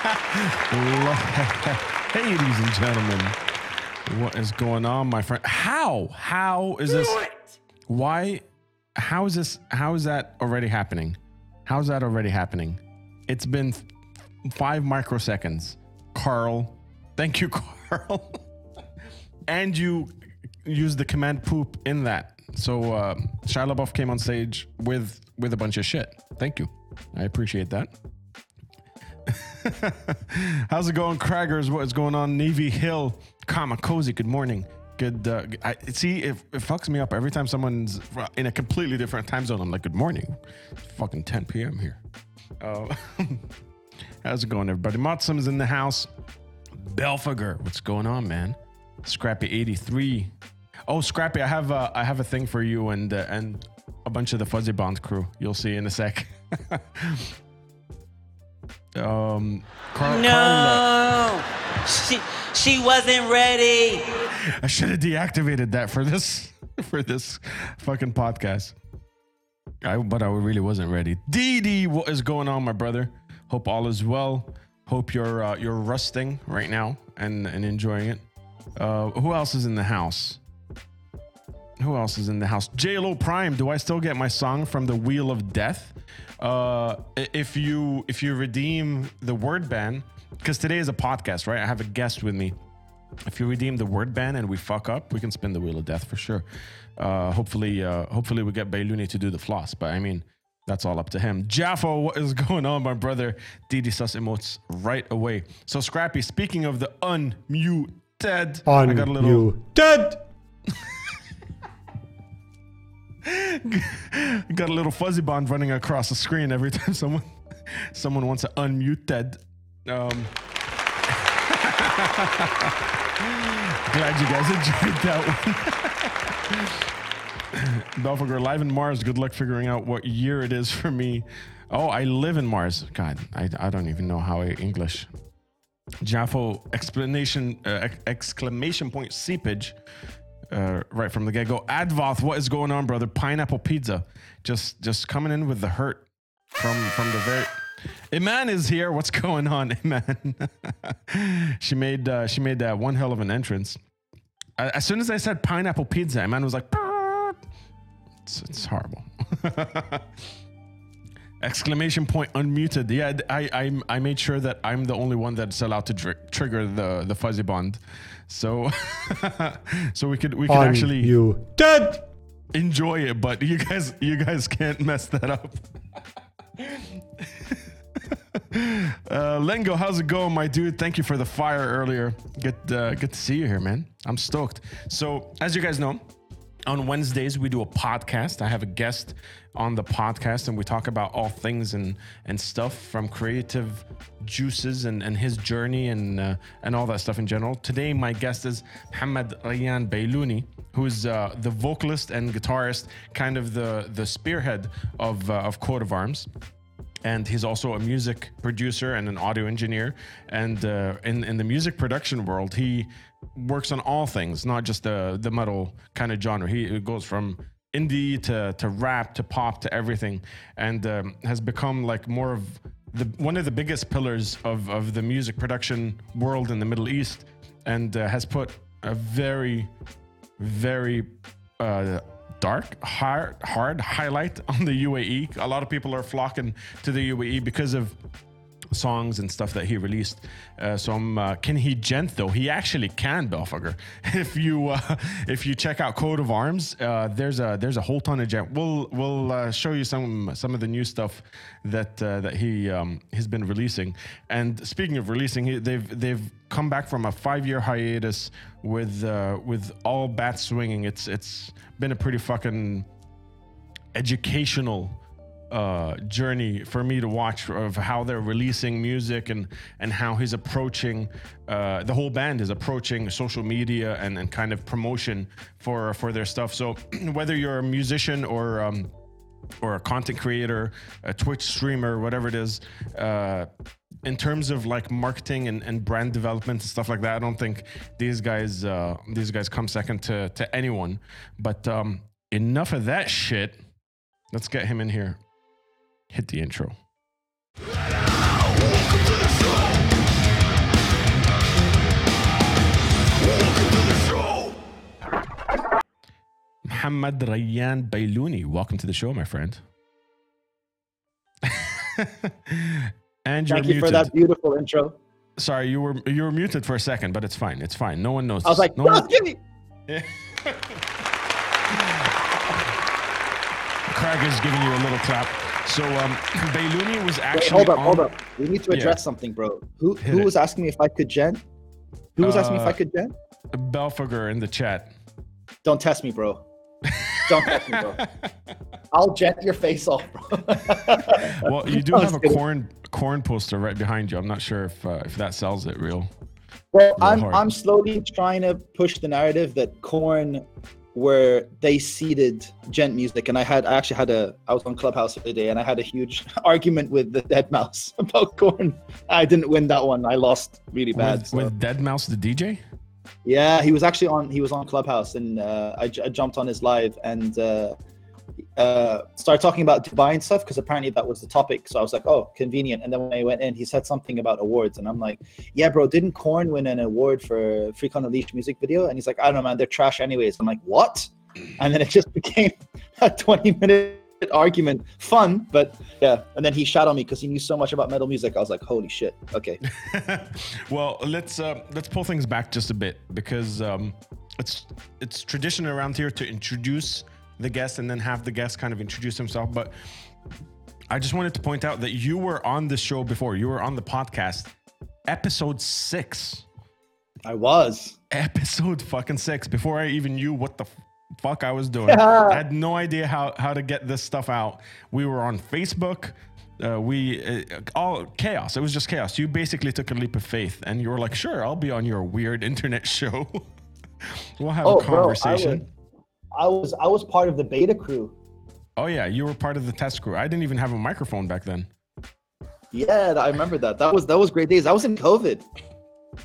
Hey ladies and gentlemen, what is going on, my friend? How? How is this? Why? How is this? How is that already happening? How's that already happening? It's been five microseconds. Carl, thank you, Carl. and you used the command poop in that. So uh, Shia LaBeouf came on stage with with a bunch of shit. Thank you. I appreciate that. How's it going, Craggers? What is going on? Navy Hill, Kamakozi. Good morning. Good. Uh, I, see, it, it fucks me up every time someone's in a completely different time zone. I'm like, good morning. It's fucking 10 p.m. here. Uh, how's it going, everybody? Motsum's in the house. Belfager, what's going on, man? Scrappy 83. Oh, Scrappy, I have a, I have a thing for you and uh, and a bunch of the Fuzzy Bond crew. You'll see in a sec. um, Carl, No, she she wasn't ready. I should have deactivated that for this for this fucking podcast. I but I really wasn't ready. Dee what is going on, my brother? Hope all is well. Hope you're uh, you're rusting right now and and enjoying it. Uh, who else is in the house? Who else is in the house? JLo Prime. Do I still get my song from the Wheel of Death? Uh, if you if you redeem the word ban, because today is a podcast, right? I have a guest with me. If you redeem the word ban and we fuck up, we can spin the Wheel of Death for sure. Uh, hopefully, uh, hopefully we get Bailuni to do the floss. But I mean, that's all up to him. Jaffo, what is going on, my brother? Didi sus emotes right away. So Scrappy, speaking of the unmuted, On I got a little dead. got a little fuzzy bond running across the screen every time someone someone wants to unmute that. Um, glad you guys enjoyed that one. Belfager live in Mars. Good luck figuring out what year it is for me. Oh, I live in Mars. God, I, I don't even know how I English. Jaffo explanation uh, exclamation point seepage uh, right from the get go. Advoth, what is going on, brother? Pineapple pizza, just just coming in with the hurt from from the very. Iman is here. What's going on, Iman? she made uh, she made that one hell of an entrance. As soon as I said pineapple pizza, Iman was like, it's, it's horrible. Exclamation point unmuted. Yeah, I, I I made sure that I'm the only one that's allowed to dri- trigger the the fuzzy bond, so so we could we could On actually you dead. enjoy it, but you guys you guys can't mess that up. uh, Lengo, how's it going, my dude? Thank you for the fire earlier. Good, uh, good to see you here, man. I'm stoked. So, as you guys know, on Wednesdays we do a podcast. I have a guest on the podcast, and we talk about all things and and stuff from creative juices and, and his journey and uh, and all that stuff in general. Today, my guest is Muhammad Rayan Bailouni, who is uh, the vocalist and guitarist, kind of the the spearhead of uh, of Coat of Arms and he's also a music producer and an audio engineer. And uh, in in the music production world, he works on all things, not just the the metal kind of genre. He goes from indie to to rap to pop to everything, and um, has become like more of the one of the biggest pillars of of the music production world in the Middle East, and uh, has put a very very uh, dark, hard, hard highlight on the UAE. A lot of people are flocking to the UAE because of songs and stuff that he released. Uh, so I'm, uh, can he djent though? He actually can, Belfugger. If you uh, if you check out Coat of Arms, uh, there's a there's a whole ton of djent. We'll we'll uh, show you some some of the new stuff that uh, that he um, he's been releasing. And speaking of releasing, they've they've come back from a five year hiatus with uh, with all bats swinging. It's it's been a pretty fucking educational uh, journey for me to watch of how they're releasing music and and how he's approaching uh, the whole band is approaching social media and, and kind of promotion for for their stuff. So whether you're a musician or um, or a content creator, a Twitch streamer, whatever it is, uh, in terms of like marketing and, and brand development and stuff like that, I don't think these guys uh, these guys come second to to anyone. But um, enough of that shit. Let's get him in here hit the intro. Muhammad Rayyan Bailuni, welcome to the show, my friend. and Thank you muted. for that beautiful intro. Sorry, you were you were muted for a second, but it's fine. It's fine. No one knows. I was like, no oh, one... give me. Craig is giving you a little clap. So um, Bailuni was actually Wait, hold up, on, hold up. We need to Yeah. address something, bro. Who Hit who it. was asking me if I could djent? Who was asking me if Uh, I could djent? Belfager in the chat. Don't test me, bro. Don't test me, bro. I'll jet your face off, bro. Well, you do have a Korn Korn poster right behind you. I'm not sure if uh, if that sells it real. Well, Yeah, I'm hard. I'm slowly trying to push the narrative that Korn where they seeded djent music and I had I actually had a I was on Clubhouse the other day and I had a huge argument with the deadmau5 about Korn. I didn't win that one. I lost really bad. With, so- with deadmau5 the DJ. Yeah, he was actually on. He was on Clubhouse, and uh, I, I jumped on his live and uh, uh, started talking about Dubai and stuff because apparently that was the topic. So I was like, "Oh, convenient." And then when I went in, he said something about awards, and I'm like, "Yeah, bro, didn't Korn win an award for Freak on the Leash music video?" And he's like, "I don't know, man. They're trash anyways." I'm like, "What?" And then it just became a 20 minute argument. Fun, but yeah. And then he shot on me because he knew so much about metal music. I was like, "Holy shit!" Okay. well, let's uh, let's pull things back just a bit because um, it's it's tradition around here to introduce the guest and then have the guest kind of introduce himself. But I just wanted to point out that you were on the show before. You were on the podcast, episode six. I was. Episode fucking six. Before I even knew what the fuck I was doing, I had no idea how how to get this stuff out. We were on Facebook. Uh, we uh, all chaos. It was just chaos. You basically took a leap of faith, and you were like, "Sure, I'll be on your weird internet show. we'll have a Oh, bro, I conversation." was, I was I was part of the beta crew. oh yeah, you were part of the test crew. I didn't even have a microphone back then. Yeah, I remember that. That was that was great days. I was in COVID.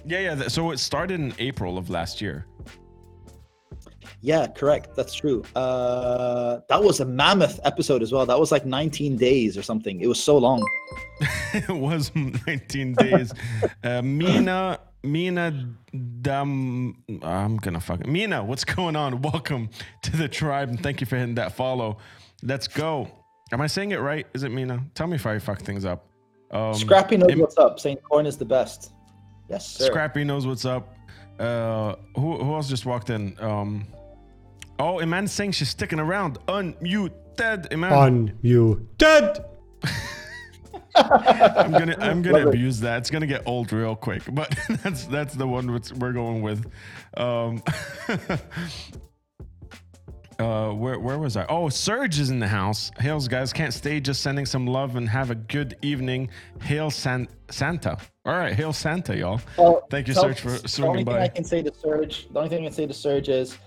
Yeah, yeah. So it started in April of last year. Yeah, correct. That's true. Uh, that was a mammoth episode as well. That was like 19 days or something. It was so long. it was 19 days. Uh, Mina, Mina, Dam, I'm gonna fuck it. Mina, what's going on? Welcome to the tribe, and thank you for hitting that follow. Let's go. Am I saying it right? Is it Mina? Tell me if I fuck things up. Um, Scrappy knows Im- what's up. Saying Korn is the best. Yes, sir. Scrappy knows what's up. Uh, who who else just walked in? Um, oh, Iman saying she's sticking around. Unmuted, Iman. on you dead. I'm gonna I'm gonna Love it. abuse that. It's gonna get old real quick, but that's that's the one we're going with. Um, uh, where where was I? Oh, Surge is in the house. Hails guys, can't stay. Just sending some love and have a good evening. Hail San- Santa. All right, hail Santa, y'all. Well, Thank you, tell- Serge, for The only swinging thing I can say to Serge, the only thing I can say to Serge is,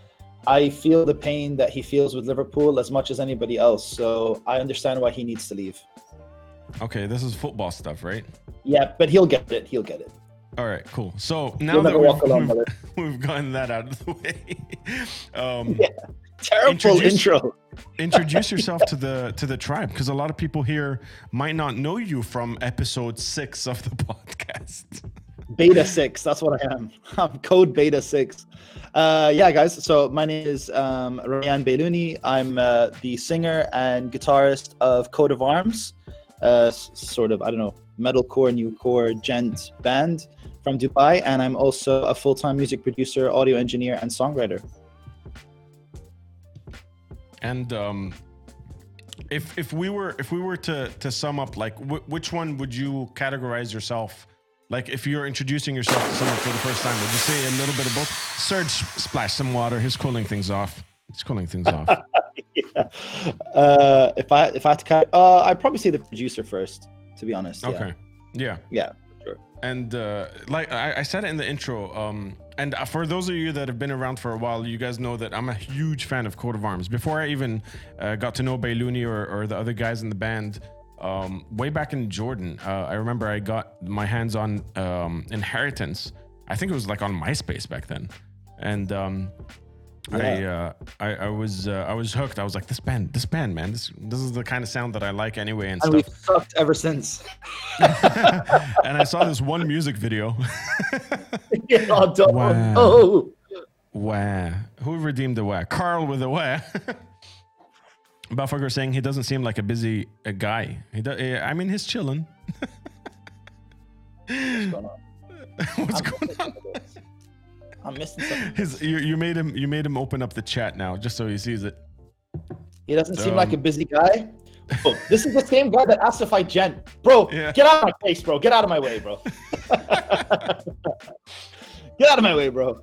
I feel the pain that he feels with Liverpool as much as anybody else. So I understand why he needs to leave. Okay, this is football stuff, right? Yeah, but he'll get it. He'll get it. All right, cool. So now that we've, we've, we've gotten that out of the way, um, Yeah. Terrible Introduce- intro. introduce yourself to the to the tribe because a lot of people here might not know you from episode six of the podcast. Beta six. That's what I am. I'm code beta six. Uh, yeah, guys. So my name is um, Ryan Beluni. I'm uh, the singer and guitarist of Coat of Arms, uh, sort of I don't know metalcore, new core, djent band from Dubai, and I'm also a full-time music producer, audio engineer, and songwriter. And um, if if we were if we were to to sum up, like wh- which one would you categorize yourself? Like if you're introducing yourself to someone for the first time, would you say a little bit of both? Serge splash some water. He's cooling things off. He's cooling things off. yeah. Uh, if I if I had to, cut, uh, I'd probably say the producer first. To be honest. Okay. Yeah. Yeah. Sure. And uh, like I, I said it in the intro, um, and for those of you that have been around for a while, you guys know that I'm a huge fan of Coat of Arms. Before I even uh, got to know Bailuni or, or the other guys in the band, um, way back in Jordan, uh, I remember I got my hands on um, Inheritance. I think it was like on MySpace back then, and um, I, uh, I I was uh, I was hooked. I was like, this band, this band, man, this this is the kind of sound that I like anyway, and And stuff. we've sucked ever since. and I saw this one music video. oh, don't- Wow. oh. Wah. Who redeemed the wah? Carl with the wah. Buffer saying he doesn't seem like a busy a guy. He do, eh, I mean, he's chilling. What's going on? What's going on? Some of this. I'm missing something. His, you, you made him. You made him open up the chat now, just so he sees it. He doesn't seem like a Um, busy guy. Oh, this is the same guy that asked if I djent. Bro, Yeah. get out of my face, bro. Get out of my way, bro. get out of my way, bro.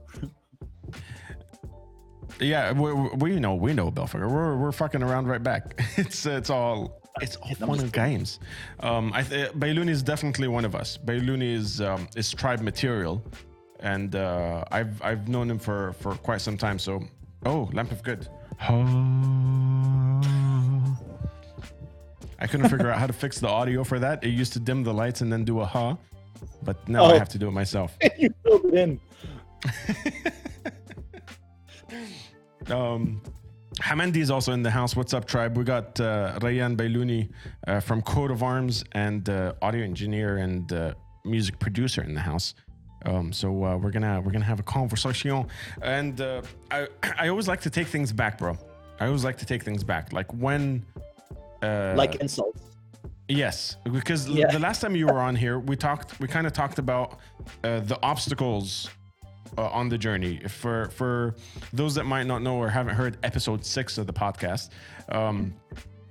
Yeah, we, we know. We know, Belfiger. We're we're fucking around right back. It's it's all it's all fun and games. Um, I th- Bailuni is definitely one of us. Bailuni is um, is tribe material, and uh, I've I've known him for for quite some time. So, oh, lamp of good. I couldn't figure out how to fix the audio for that. It used to dim the lights and then do a ha, but now I Oh. have to do it myself. you filled it in. Um, Hamandi is also in the house. What's up, tribe? We got uh, Rayan Bailuni uh, from Coat of Arms and uh, audio engineer and uh, music producer in the house. Um, so uh, we're gonna we're gonna have a conversation, and uh, I I always like to take things back, bro. I always like to take things back, like when. Uh, Like insults. Yes, because Yeah. the last time you were on here, we talked. We kind of talked about uh, the obstacles uh, on the journey. For for those that might not know or haven't heard episode six of the podcast, um,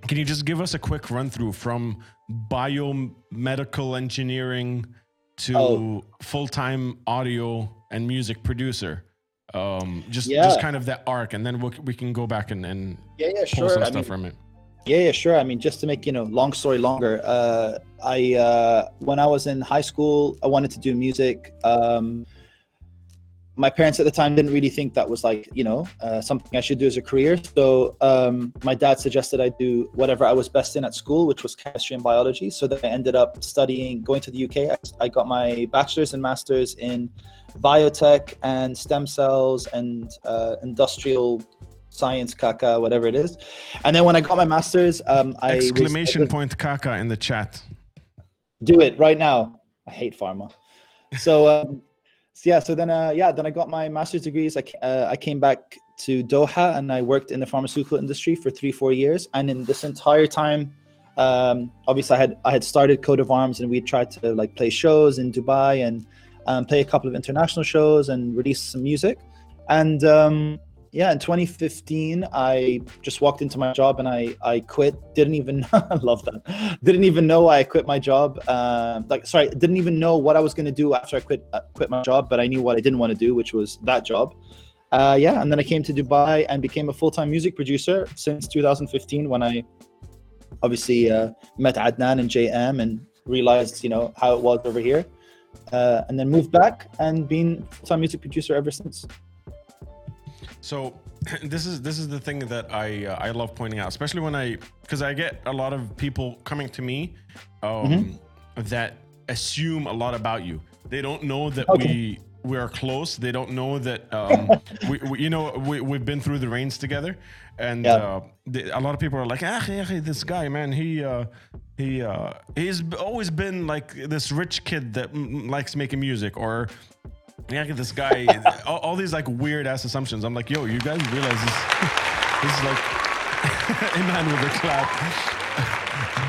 can you just give us a quick run through from biomedical engineering to Oh. full time audio and music producer? Um, just Yeah. just kind of that arc, and then we'll, we can go back and, and Yeah, yeah, sure. some I stuff mean, from it. Yeah, yeah, sure. I mean, just to make you know, long story longer. Uh, I uh, when I was in high school, I wanted to do music. Um, my parents at the time didn't really think that was like you know uh, something I should do as a career. So um, my dad suggested I do whatever I was best in at school, which was chemistry and biology. So then I ended up studying, going to the UK. I, I got my bachelor's and master's in biotech and stem cells and uh, industrial science, caca, whatever it is. And then when I got my master's, um, I was- Exclamation point, Kaka in the chat. do it right now. I hate pharma. So, um, so yeah, so then uh, yeah, then I got my master's degrees. I uh, I came back to Doha and I worked in the pharmaceutical industry for three four years. And in this entire time, um, obviously I had I had started Coat of Arms and we tried to like play shows in Dubai and um, play a couple of international shows and release some music. And um, yeah, in 2015, I just walked into my job and I I quit. Didn't even love that. Didn't even know I quit my job. Um, like sorry, didn't even know what I was going to do after I quit uh, quit my job. But I knew what I didn't want to do, which was that job. Uh, yeah, and then I came to Dubai and became a full time music producer since 2015 when I obviously uh, met Adnan and JM and realized you know how it was over here. Uh, and then moved back and been full-time music producer ever since. So this is this is the thing that I uh, I love pointing out, especially when I because I get a lot of people coming to me um, that assume a lot about you. They don't know that we we are close. They don't know that um, we, we you know we we've been through the rains together, and Yeah. uh, the, a lot of people are like, ah, this guy, man, he uh, he uh, he's always been like this rich kid that mm, likes making music or yeah, this guy, all, all these like weird ass assumptions. I'm like, yo, you guys realize this, this is like, Iman with a clap.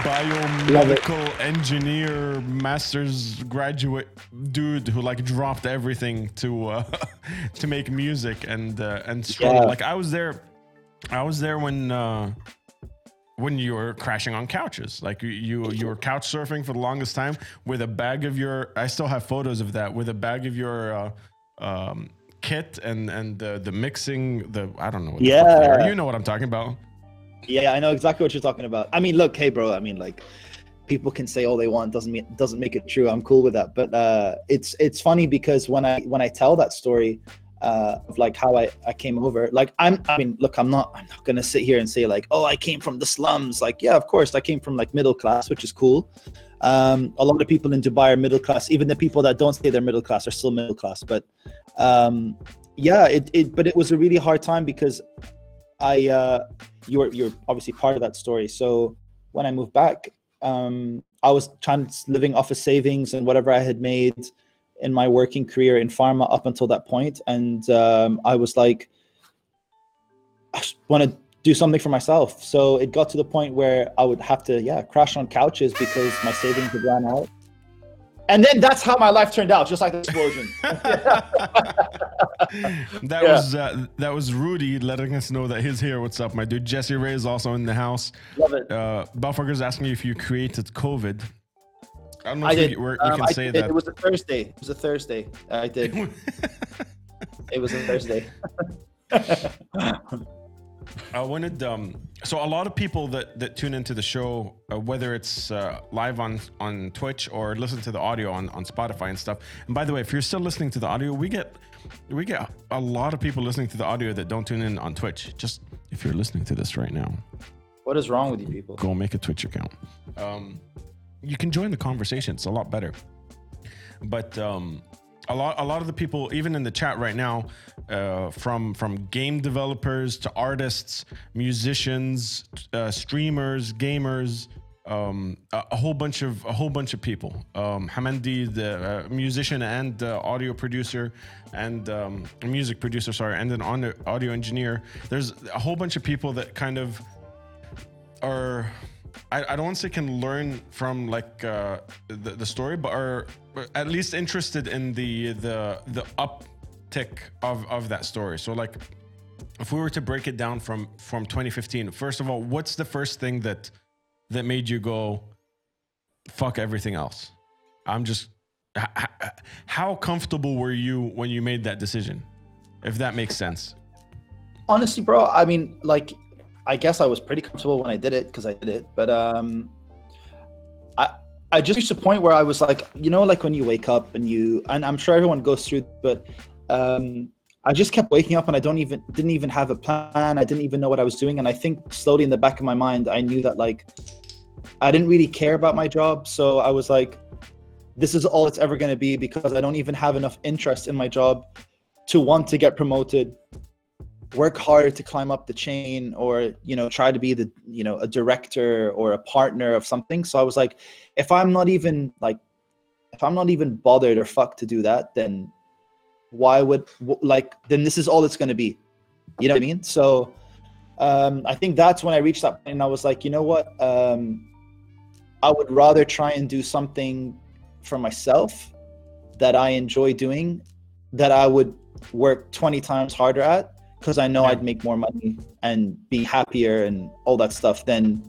Biomedical engineer, master's graduate dude who like dropped everything to uh, to make music and uh, and struggle. Yeah. Like I was there, I was there when uh, when you were crashing on couches like you, you you were couch surfing for the longest time with a bag of your i still have photos of that with a bag of your uh, um, kit and and the the mixing the i don't know what the fuck they are. Yeah. you know what i'm talking about Yeah, I know exactly what you're talking about. I mean, look, hey, bro. I mean, like, people can say all they want doesn't mean doesn't make it true. I'm cool with that. But uh, it's it's funny because when I when I tell that story uh, of like how I I came over, like I'm I mean, look, I'm not I'm not gonna sit here and say like, oh, I came from the slums. Like, yeah, of course, I came from like middle class, which is cool. Um, a lot of people in Dubai are middle class. Even the people that don't say they're middle class are still middle class. But um, yeah, it, it but it was a really hard time because I uh, you're you're obviously part of that story. So when I moved back, um, I was trying living off of savings and whatever I had made. In my working career in pharma up until that point, and um, I was like, I want to do something for myself. So it got to the point where I would have to, yeah, crash on couches because my savings had run out. And then that's how my life turned out, just like the explosion. That Yeah. was uh, that was Rudy letting us know that he's here. What's up, my dude? Jesse Ray is also in the house. Love it. Uh, asking you if you created COVID. I don't know I if did. we Um, can say that. It was a Thursday. It was a Thursday. I did. it was a Thursday. I wanted um so a lot of people that that tune into the show uh, whether it's uh, live on on Twitch or listen to the audio on on Spotify and stuff. And by the way, if you're still listening to the audio, we get we get a lot of people listening to the audio that don't tune in on Twitch. Just if you're listening to this right now, What is wrong with you people? go make a Twitch account. Um, you can join the conversation. It's a lot better. But um, a lot, a lot of the people, even in the chat right now, uh, from from game developers to artists, musicians, uh, streamers, gamers, um, a, a whole bunch of a whole bunch of people. Um, the uh, musician and uh, audio producer, and um, music producer, sorry, and an audio engineer. There's a whole bunch of people that kind of are I, I don't want to say can learn from like uh, the, the story, but are at least interested in the the the uptick of of that story. So like, if we were to break it down from from 2015, first of all, what's the first thing that that made you go, fuck everything else? I'm just h- h- how comfortable were you when you made that decision? If that makes sense. honestly bro i mean like i guess i was pretty comfortable when i did it because i did it but um i i just reached a point where i was like you know like when you wake up and you and i'm sure everyone goes through but um i just kept waking up and i don't even didn't even have a plan. I didn't even know what i was doing. And i think slowly in the back of my mind i knew that like i didn't really care about my job. So i was like this is all it's ever going to be because i don't even have enough interest in my job to want to get promoted work harder to climb up the chain or you know try to be the you know a director or a partner of something. So i was like if i'm not even like if i'm not even bothered or fucked to do that then why would like then this is all it's going to be. You know what i mean? So um i think that's when i reached that point and i was like you know what? Um i would rather try and do something for myself that i enjoy doing that i would work 20 times harder at because I know Yeah. I'd make more money and be happier and all that stuff than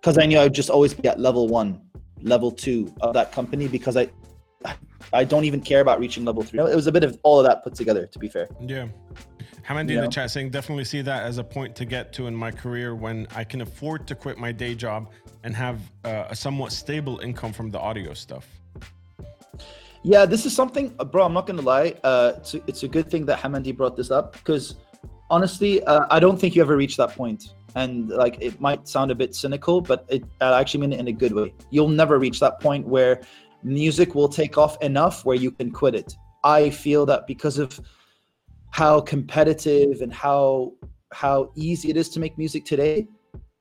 because I knew I'd just always be at level one, level two of that company because I I don't even care about reaching level three. It was a bit of all of that put together, to be fair. Yeah. Hamandi in Yeah. the chat saying definitely see that as a point to get to in my career when I can afford to quit my day job and have uh, a somewhat stable income from the audio stuff. Yeah, this is something, uh, bro. I'm not gonna lie. Uh, it's, a, it's a good thing that Hamandi brought this up because honestly, uh, I don't think you ever reach that point. And like, it might sound a bit cynical, but it, I actually mean it in a good way. You'll never reach that point where music will take off enough where you can quit it. I feel that because of how competitive and how how easy it is to make music today,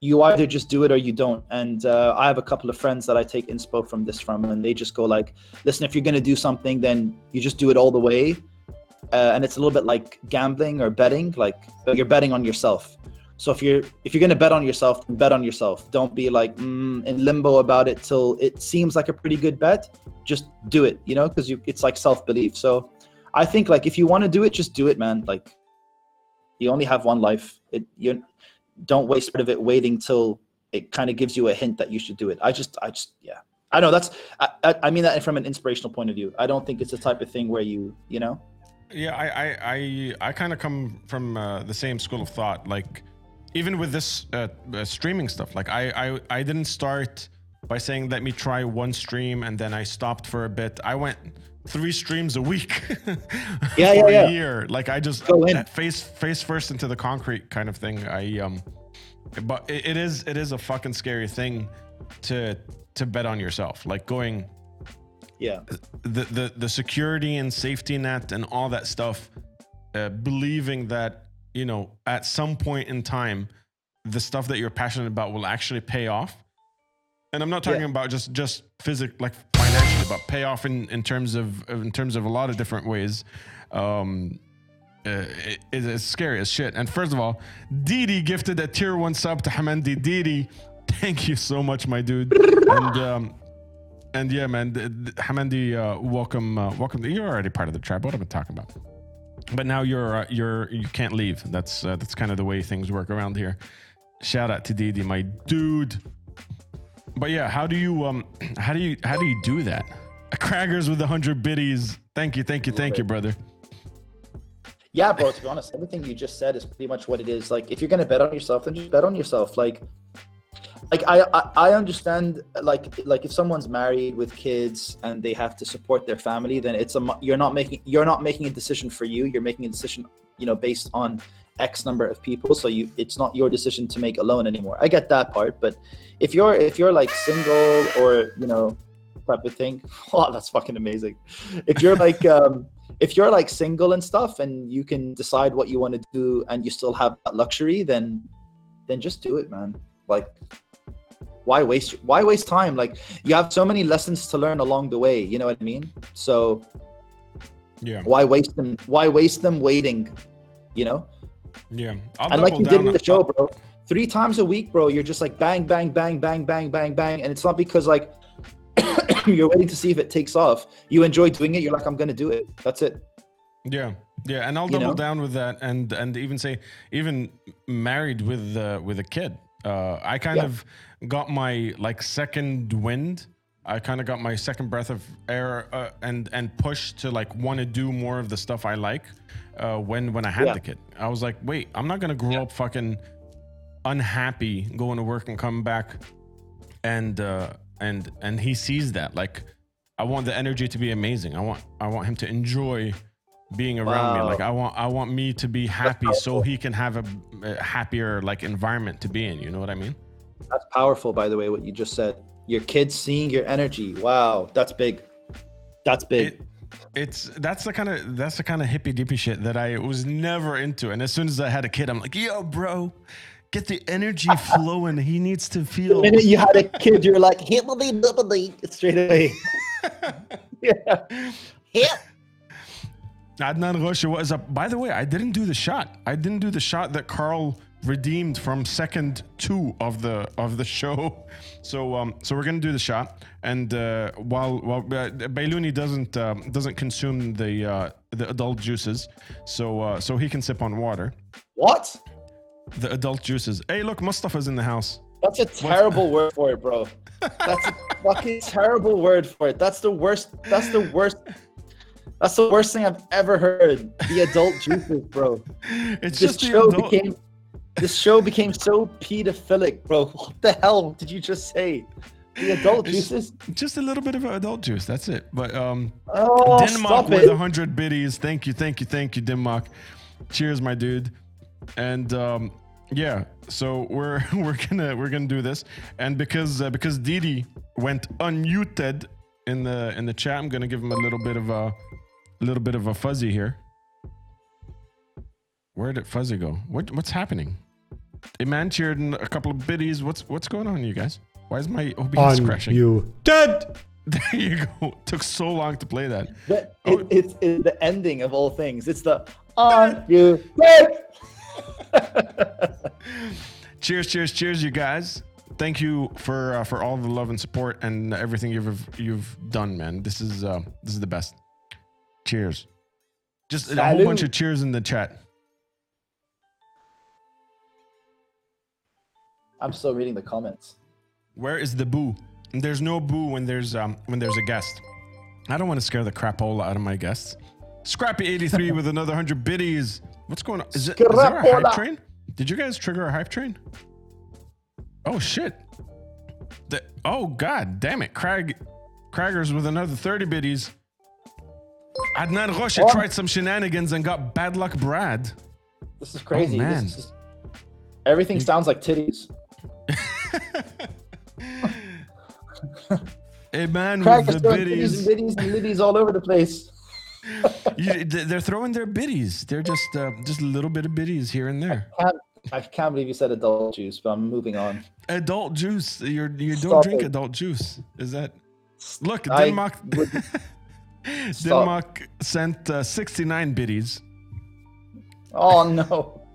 you either just do it or you don't. And uh, I have a couple of friends that I take inspo from this from, and they just go like, listen, if you're to do something, then you just do it all the way. Uh, and it's a little bit like gambling or betting, like you're betting on yourself. So if you're if you're to bet on yourself, bet on yourself. Don't be like mm, in limbo about it till it seems like a pretty good bet. Just do it, you know, because it's like self belief. So I think like if you want to do it, just do it, man. Like you only have one life. It you don't waste part of it waiting till it kind of gives you a hint that you should do it. I just I just yeah. I know that's I, I I mean that from an inspirational point of view. I don't think it's the type of thing where you you know Yeah, I I I, I kind of come from uh, the same school of thought. Like, even with this uh, uh, streaming stuff, like I, I I didn't start by saying let me try one stream and then I stopped for a bit. I went three streams a week Yeah, for yeah, a yeah. year. Like I just Go in. face face first into the concrete kind of thing. I um, but it, it is it is a fucking scary thing to to bet on yourself. Like going yeah the the the security and safety net and all that stuff uh, believing that you know at some point in time the stuff that you're passionate about will actually pay off and i'm not talking Yeah. about just just physic like pay off in, in terms of in terms of a lot of different ways. Um, uh, it, it's scary as shit. And first of all, Didi gifted a tier one sub to Hamandi. Didi, thank you so much, my dude. and um, and yeah, man, Hamandi, uh, welcome, uh, welcome. You're already part of the tribe. What am I talking about? But now you're uh, you're you can't leave. That's uh, that's kind of the way things work around here. Shout out to Didi, my dude. But yeah, how do you um how do you how do you do that? Craggers with a hundred biddies. Thank you, thank you, thank you, brother. Yeah, bro. To be honest, everything you just said is pretty much what it is. Like, if you're gonna bet on yourself, then just bet on yourself. Like, like I, I, I understand. Like, like if someone's married with kids and they have to support their family, then it's a you're not making you're not making a decision for you. You're making a decision, you know, based on X number of people. So you, it's not your decision to make alone anymore. I get that part, but if you're if you're like single or you know type of thing, oh, that's fucking amazing. If you're like um if you're like single and stuff and you can decide what you want to do and you still have that luxury then then just do it man. Like why waste why waste time? Like you have so many lessons to learn along the way you know what i mean? So Yeah, why waste them why waste them waiting you know? Yeah. I'll and like you did in the show bro three times a week bro you're just like bang bang bang bang bang bang bang and it's not because like you're waiting to see if it takes off you enjoy doing it you're like i'm gonna do it that's it Yeah, yeah, and I'll You double know? down with that, and and even say even married with uh, with a kid. Uh, I kind Yeah. of got my like second wind. I kind of got my second breath of air uh, and and push to like want to do more of the stuff I like. Uh, when when I had Yeah. the kid, I was like, wait, I'm not gonna grow up fucking unhappy going to work and come back, and uh, and and he sees that like. I want the energy to be amazing. I want I want him to enjoy being around me. Like I want I want me to be happy so he can have a, a happier like environment to be in. You know what I mean? That's powerful, by the way, what you just said. Your kids seeing your energy. Wow, that's big. That's big. It, it's that's the kind of that's the kind of hippy dippy shit that I was never into. And as soon as I had a kid, I'm like, yo, bro, get the energy flowing. He needs to feel. the minute you had a kid, you're like, hibbly dibbly, straight away. yeah. Hip. Adnan Roche was up. By the way, I didn't do the shot. I didn't do the shot that Carl redeemed from second two of the of the show. So um, so we're gonna do the shot, and uh, while while uh, Bailuni doesn't um, doesn't consume the uh, the adult juices, so uh, so he can sip on water. What? The adult juices. Hey, look, Mustafa's in the house. That's a terrible word for it, bro. That's a fucking terrible word for it. That's the worst. That's the worst. That's the worst thing I've ever heard. The adult juices, bro. It's This just the show adult. became. This show became so pedophilic, bro. What the hell did you just say? The adult It's- juices? just a little bit of adult juice. That's it. But um, Oh, Denmark with it. 100 biddies. Thank you, thank you, thank you, Denmark. Cheers, my dude. And um, yeah, so we're we're gonna we're gonna do this, and because uh, because Didi went unmuted in the in the chat, I'm gonna give him a little bit of a, a little bit of a fuzzy here. Where did Fuzzy go? What what's happening? Iman cheered in a couple of biddies. What's what's going on, you guys? Why is my OBS On crashing? you. Dead! There you go. Took so long to play that. The- Oh. it- it's, it's the ending of all things. It's the on you. dead. cheers cheers cheers you guys. Thank you for uh, for all the love and support and everything you've you've done man. This is uh this is the best. Cheers. Just a whole bunch of cheers in the chat. I'm still reading the comments. where is the boo? And there's no boo when there's um when there's a guest. I don't want to scare the crapola out of my guests. Scrappy 83 with another 100 biddies what's going on is, it, is there a hype train did you guys trigger a hype train oh shit the, oh god damn it crag craggers with another 30 biddies adnan roche What? tried some shenanigans and got bad luck brad This is crazy. Oh, this man. is- everything sounds like titties. hey man Crack with the titties biddies and biddies and liddies all over the place. You- they're throwing their biddies they're just uh, just a little bit of biddies here and there Can't, I can't believe you said adult juice, but I'm moving on. adult juice. You're you don't drink it. adult juice. Is that Look, Denmark. Denmark sent uh, 69 biddies. Oh no.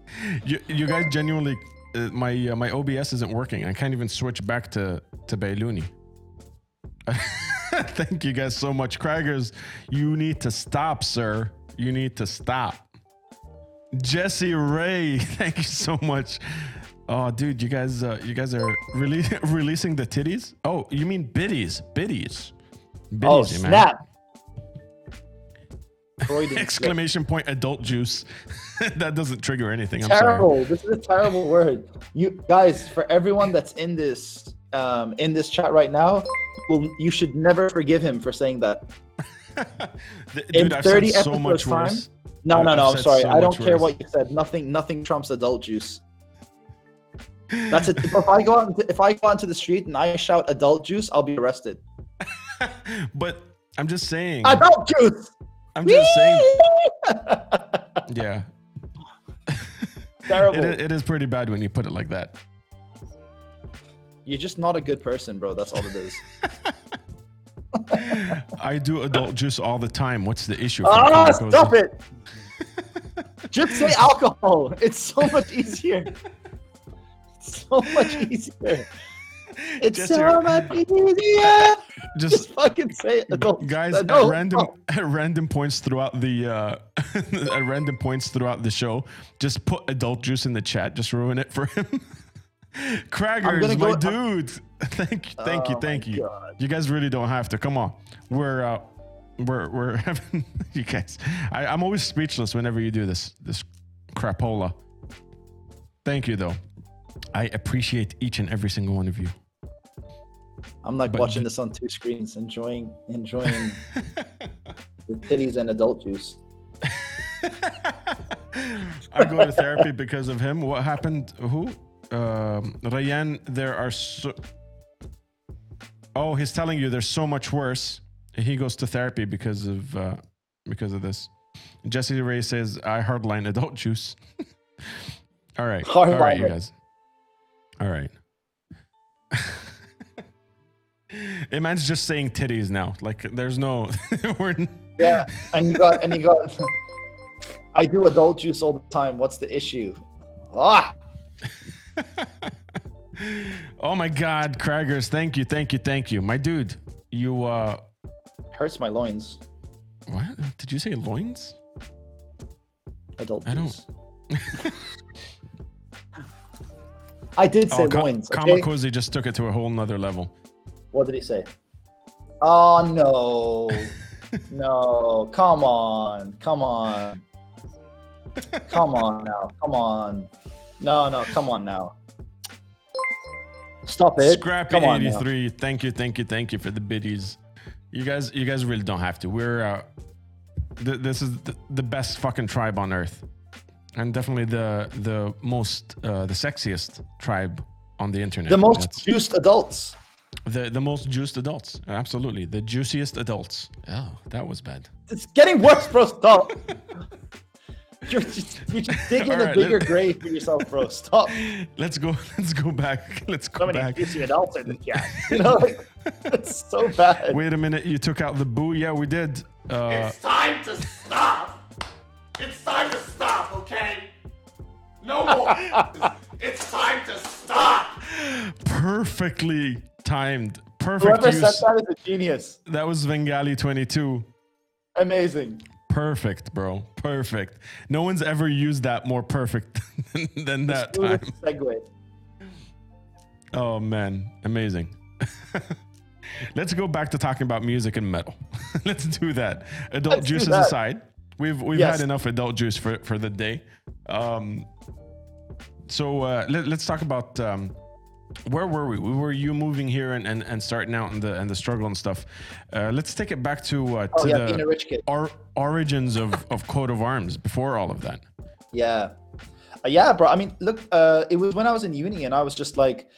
You, you guys genuinely, uh, my uh, my OBS isn't working. I can't even switch back to to Bailuni. Thank you guys so much, Craggers. You need to stop, sir. You need to stop. Jesse Ray, thank you so much. Oh, dude, you guys, uh, you guys are rele- releasing the titties. Oh, you mean biddies? Biddies. Oh Biddies, man. snap. Freudian slip. Exclamation point! Adult juice. that doesn't trigger anything. I'm sorry. terrible. This is a terrible word. You guys, for everyone that's in this um, in this chat right now, well, you should never forgive him for saying that. In Dude, I've 30 said so much time, worse. No, I've- no, I've no. I'm sorry. so I don't care worse. what you said. Nothing, nothing trumps adult juice. That's it. If I go out, into, if I go onto the street and I shout adult juice, I'll be arrested. But I'm just saying. Adult juice. I'm just saying. Yeah, Terrible. it, it is pretty bad when you put it like that. You're just not a good person, bro. That's all it is. I do adult juice all the time. What's the issue? Ah, stop it. Just say alcohol. It's so much easier. So much easier. It's so much easier. Just Just fucking say it. Adult. guys Uh, at random at random points throughout the uh at random points throughout the show just put adult juice in the chat just ruin it for him craggers my go- dude thank you thank you Oh thank you God. you guys really don't have to come on we're uh we're we're having you guys I, i'm always speechless whenever you do this this crapola thank you though i appreciate each and every single one of you I'm like But watching you- this on two screens, enjoying enjoying the titties and adult juice. I go to therapy because of him. What happened? Who? Um, Rayan, there are so. Oh, he's telling you there's so much worse. He goes to therapy because of uh, because of this. Jesse Ray says, "I hardline adult juice." all right, all right, you guys. All right. Iman's just saying titties now. Like there's no. Yeah, and you got and you got. I do adult juice all the time. What's the issue? Ah, oh my God, Craggers! Thank you, thank you, thank you, my dude. You uh, hurts my loins. what did you say? Loins? Adult I don't- I did say Oh, Ka- loins. Okay? Kamakozy just took it to a whole nother level. What did he say? Oh no, no! Come on, come on, come on now, come on! No, no, come on now! Stop it! Scrappy come on now. 83. Thank you, thank you, thank you for the biddies. You guys, you guys really don't have to. We're uh, th- this is the, the best fucking tribe on earth, and definitely the the most uh, the sexiest tribe on the internet. The most That's- juiced adults. the the most juiced adults. Absolutely, the juiciest adults. Oh, that was bad. It's getting worse, bro. Stop. You're just, you're just digging All a right, bigger let- grave for yourself, bro. Stop. Let's go. Let's go back. Let's go So many back. juicy adults in the chat. You know, like, it's so bad. Wait a minute. You took out the boo. Yeah, we did. Uh, It's time to stop. It's time to stop, okay? No more. it's time to stop. perfectly timed. Perfect Whoever said use. that is a genius. That was Vengali 22. Amazing. Perfect, bro. Perfect. No one's ever used that more perfect than, than that time. Segue. Oh man, amazing. Let's go back to talking about music and metal. Let's do that. Adult Let's juices that. aside, we've we've Yes. had enough adult juice for for the day. Um, so uh, let, us talk about um, where were we? We were you moving here and, and, and starting out and the and the struggle and stuff. Uh, let's take it back to uh, Oh yeah, the being a rich kid. or, origins of of coat of arms before all of that. Yeah. Uh, yeah, bro. I mean, look, uh, it was when I was in uni and I was just like,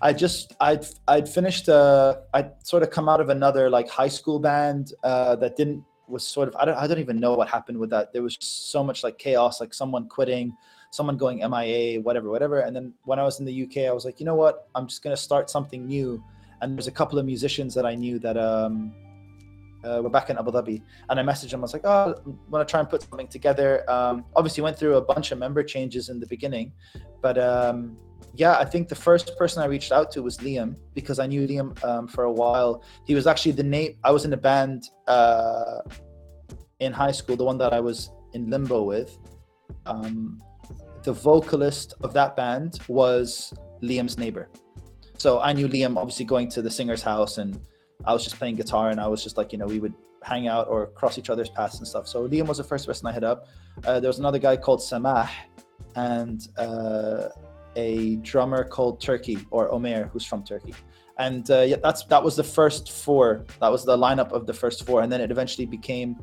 I just, I'd, I'd finished, uh, I'd sort of come out of another like high school band uh, that didn't, was sort of, I don't, I don't even know what happened with that. There was so much like chaos, like someone quitting, someone going MIA, whatever, whatever. And then when I was in the UK, I was like, you know what? I'm just to start something new. and there's a couple of musicians that I knew that um, uh, were back in Abu Dhabi, and I messaged them. I was like, "Oh, want to try and put something together." Um, obviously, went through a bunch of member changes in the beginning, but um, yeah, I think the first person I reached out to was Liam because I knew Liam um, for a while. He was actually the name. I was in a band uh, in high school, the one that I was in limbo with. Um, the vocalist of that band was Liam's neighbor. So I knew Liam obviously going to the singer's house and I was just playing guitar and I was just like, you know, we would hang out or cross each other's paths and stuff. So Liam was the first person I hit up. Uh, there was another guy called Samah and uh, a drummer called Turkey or Omer, who's from Turkey. And uh, yeah, that's that was the first four. That was the lineup of the first four, and then it eventually became.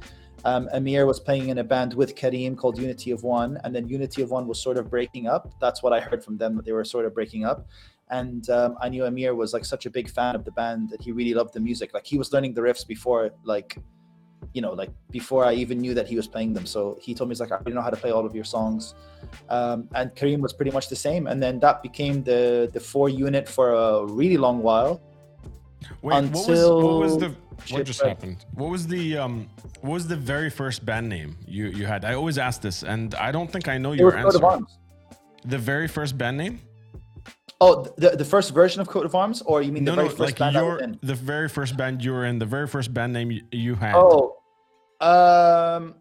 Um, Amir was playing in a band with Kareem called Unity of One, and then Unity of One was sort of breaking up. That's what I heard from them that they were sort of breaking up. And um, I knew Amir was like such a big fan of the band that he really loved the music. Like he was learning the riffs before, like you know, like before I even knew that he was playing them. So he told me, he's like, I already know how to play all of your songs. Um, and Kareem was pretty much the same. And then that became the the four unit for a really long while. Wait, what was what was the what just happened? What was the um what was the very first band name you you had? I always ask this, and I don't think I know It your was Coat of answer. Arms. The very first band name? Oh, the, the first version of Coat of Arms, or you mean No, the no, very first like band your in? the very first band you were in, the very first band name you, you had. Oh, um,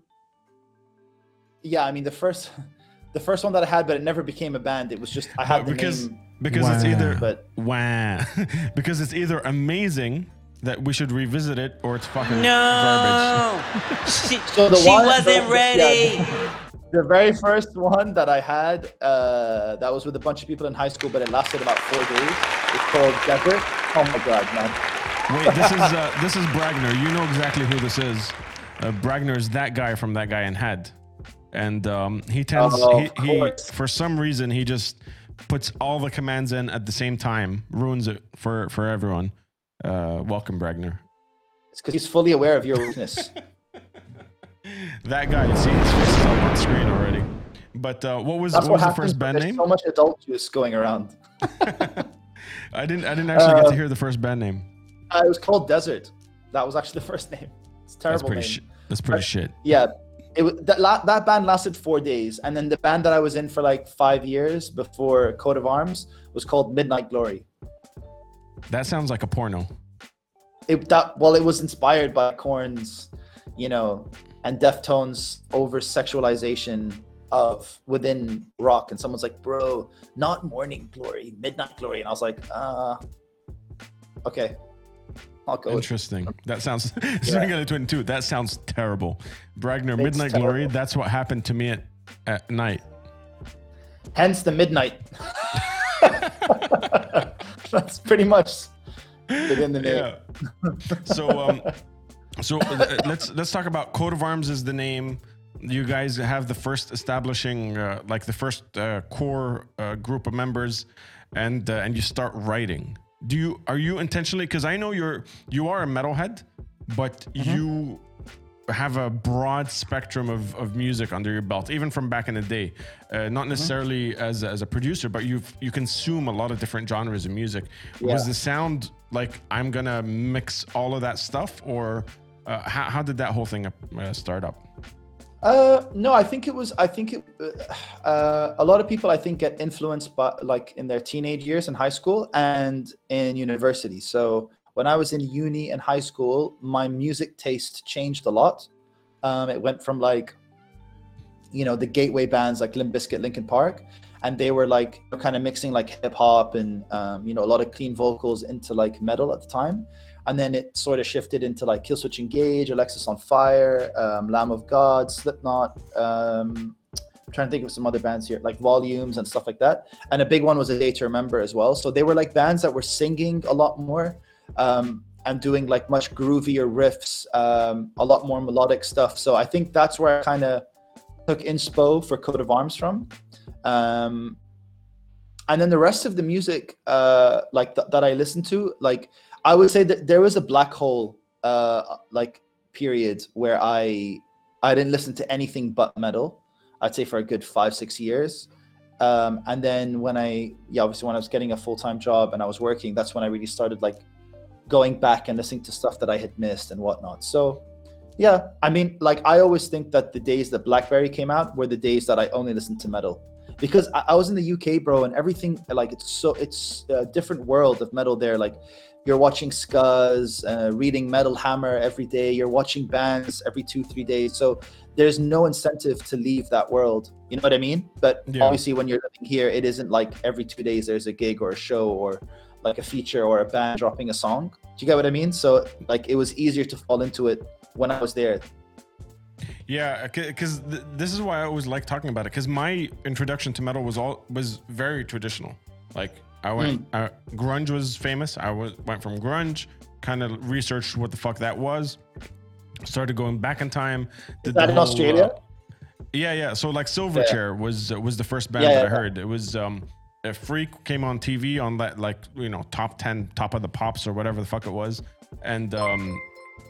yeah. I mean the first, the first one that I had, but it never became a band. It was just I had because name, because it's either but wow because it's either amazing that we should revisit it or it's fucking garbage. No, she, So the she one- wasn't the- the- ready. yeah. the very first one that I had, uh, that was with a bunch of people in high school, but it lasted about four days. It's called Desert. Oh my god, man! Wait, this is uh, this is Bragner. You know exactly who this is. Uh, Bragner is that guy from that guy in Head, and um, he tends Oh, he, he for some reason he just puts all the commands in at the same time, ruins it for for everyone. Uh, welcome, Bragner. It's because he's fully aware of your weakness. That guy, you see his face is up on screen already. But uh, what was That's what what was the first band There's name? so much adult juice going around. I didn't I didn't actually get Uh, to hear the first band name. Uh, it was called Desert. That was actually the first name. It's a That's terrible pretty name. shit. That's pretty Uh, shit. Yeah, it was that la- that band lasted four days, and then the band that I was in for like five years before Coat of Arms was called Midnight Glory. That sounds like a porno. It that well, it was inspired by Korn's, you know, and Deftones over sexualization of within rock, and someone's like, "Bro, not Morning Glory, Midnight Glory," and I was like, "Uh, okay, I'll go." Interesting. That sounds. Yeah. Swing twin 22. That sounds terrible. Bragner, It's Midnight Glory. That's what happened to me at, at night. Hence the midnight. That's pretty much within the name. Yeah. so um, so uh, let's let's talk about coat of arms is the name. You guys have the first establishing, uh, like the first uh, core uh, group of members, and uh, and you start writing. Do you are you intentionally? Because I know you're you are a metalhead, but you have a broad spectrum of, of music under your belt, even from back in the day. Uh, not necessarily as, a- as a producer, but you you consume a lot of different genres of music. Was the sound like I'm gonna mix all of that stuff, or uh, how, how did that whole thing uh, start up? Uh, no, I think it was. I think it. Uh, a lot of people, I think, get influenced by like in their teenage years in high school and in university. So when I was in uni and high school, my music taste changed a lot. Um, it went from like, you know, the gateway bands like Limp Bizkit, Linkin Park, and they were like kind of mixing like hip hop and um, you know a lot of clean vocals into like metal at the time and then it sort of shifted into like Killswitch Engage, Alexisonfire, um, Lamb of God, Slipknot. Um, I'm trying to think of some other bands here, like Volumes and stuff like that. And a big one was A Day to Remember as well. So they were like bands that were singing a lot more um, and doing like much groovier riffs, um, a lot more melodic stuff. So I think that's where I kind of took inspo for Coat of Arms from. Um, and then the rest of the music, uh, like th- that I listened to, like I would say that there was a black hole, uh, like period where I I didn't listen to anything but metal. I'd say for a good five six years, um, and then when I yeah obviously when I was getting a full time job and I was working, that's when I really started like going back and listening to stuff that I had missed and whatnot. So, yeah, I mean, like I always think that the days that BlackBerry came out were the days that I only listened to metal because I, I was in the UK, bro, and everything like it's so it's a different world of metal there. Like you're watching Scuzz, uh, reading Metal Hammer every day. You're watching bands every two, three days. So there's no incentive to leave that world. You know what I mean? But Yeah. obviously, when you're living here, it isn't like every two days there's a gig or a show or like a feature or a band dropping a song. You get what I mean? So like it was easier to fall into it when I was there. Yeah, because th- this is why I always like talking about it. Because my introduction to metal was all was very traditional. Like I went, uh, grunge was famous. I was, went from grunge, kind of researched what the fuck that was. Started going back in time. Did that in whole, Australia? uh, yeah, yeah. So like Silverchair was was the first band Yeah, that I yeah. heard. It was um, a Freak came on TV on that like you know top ten, top of the pops or whatever the fuck it was, and um,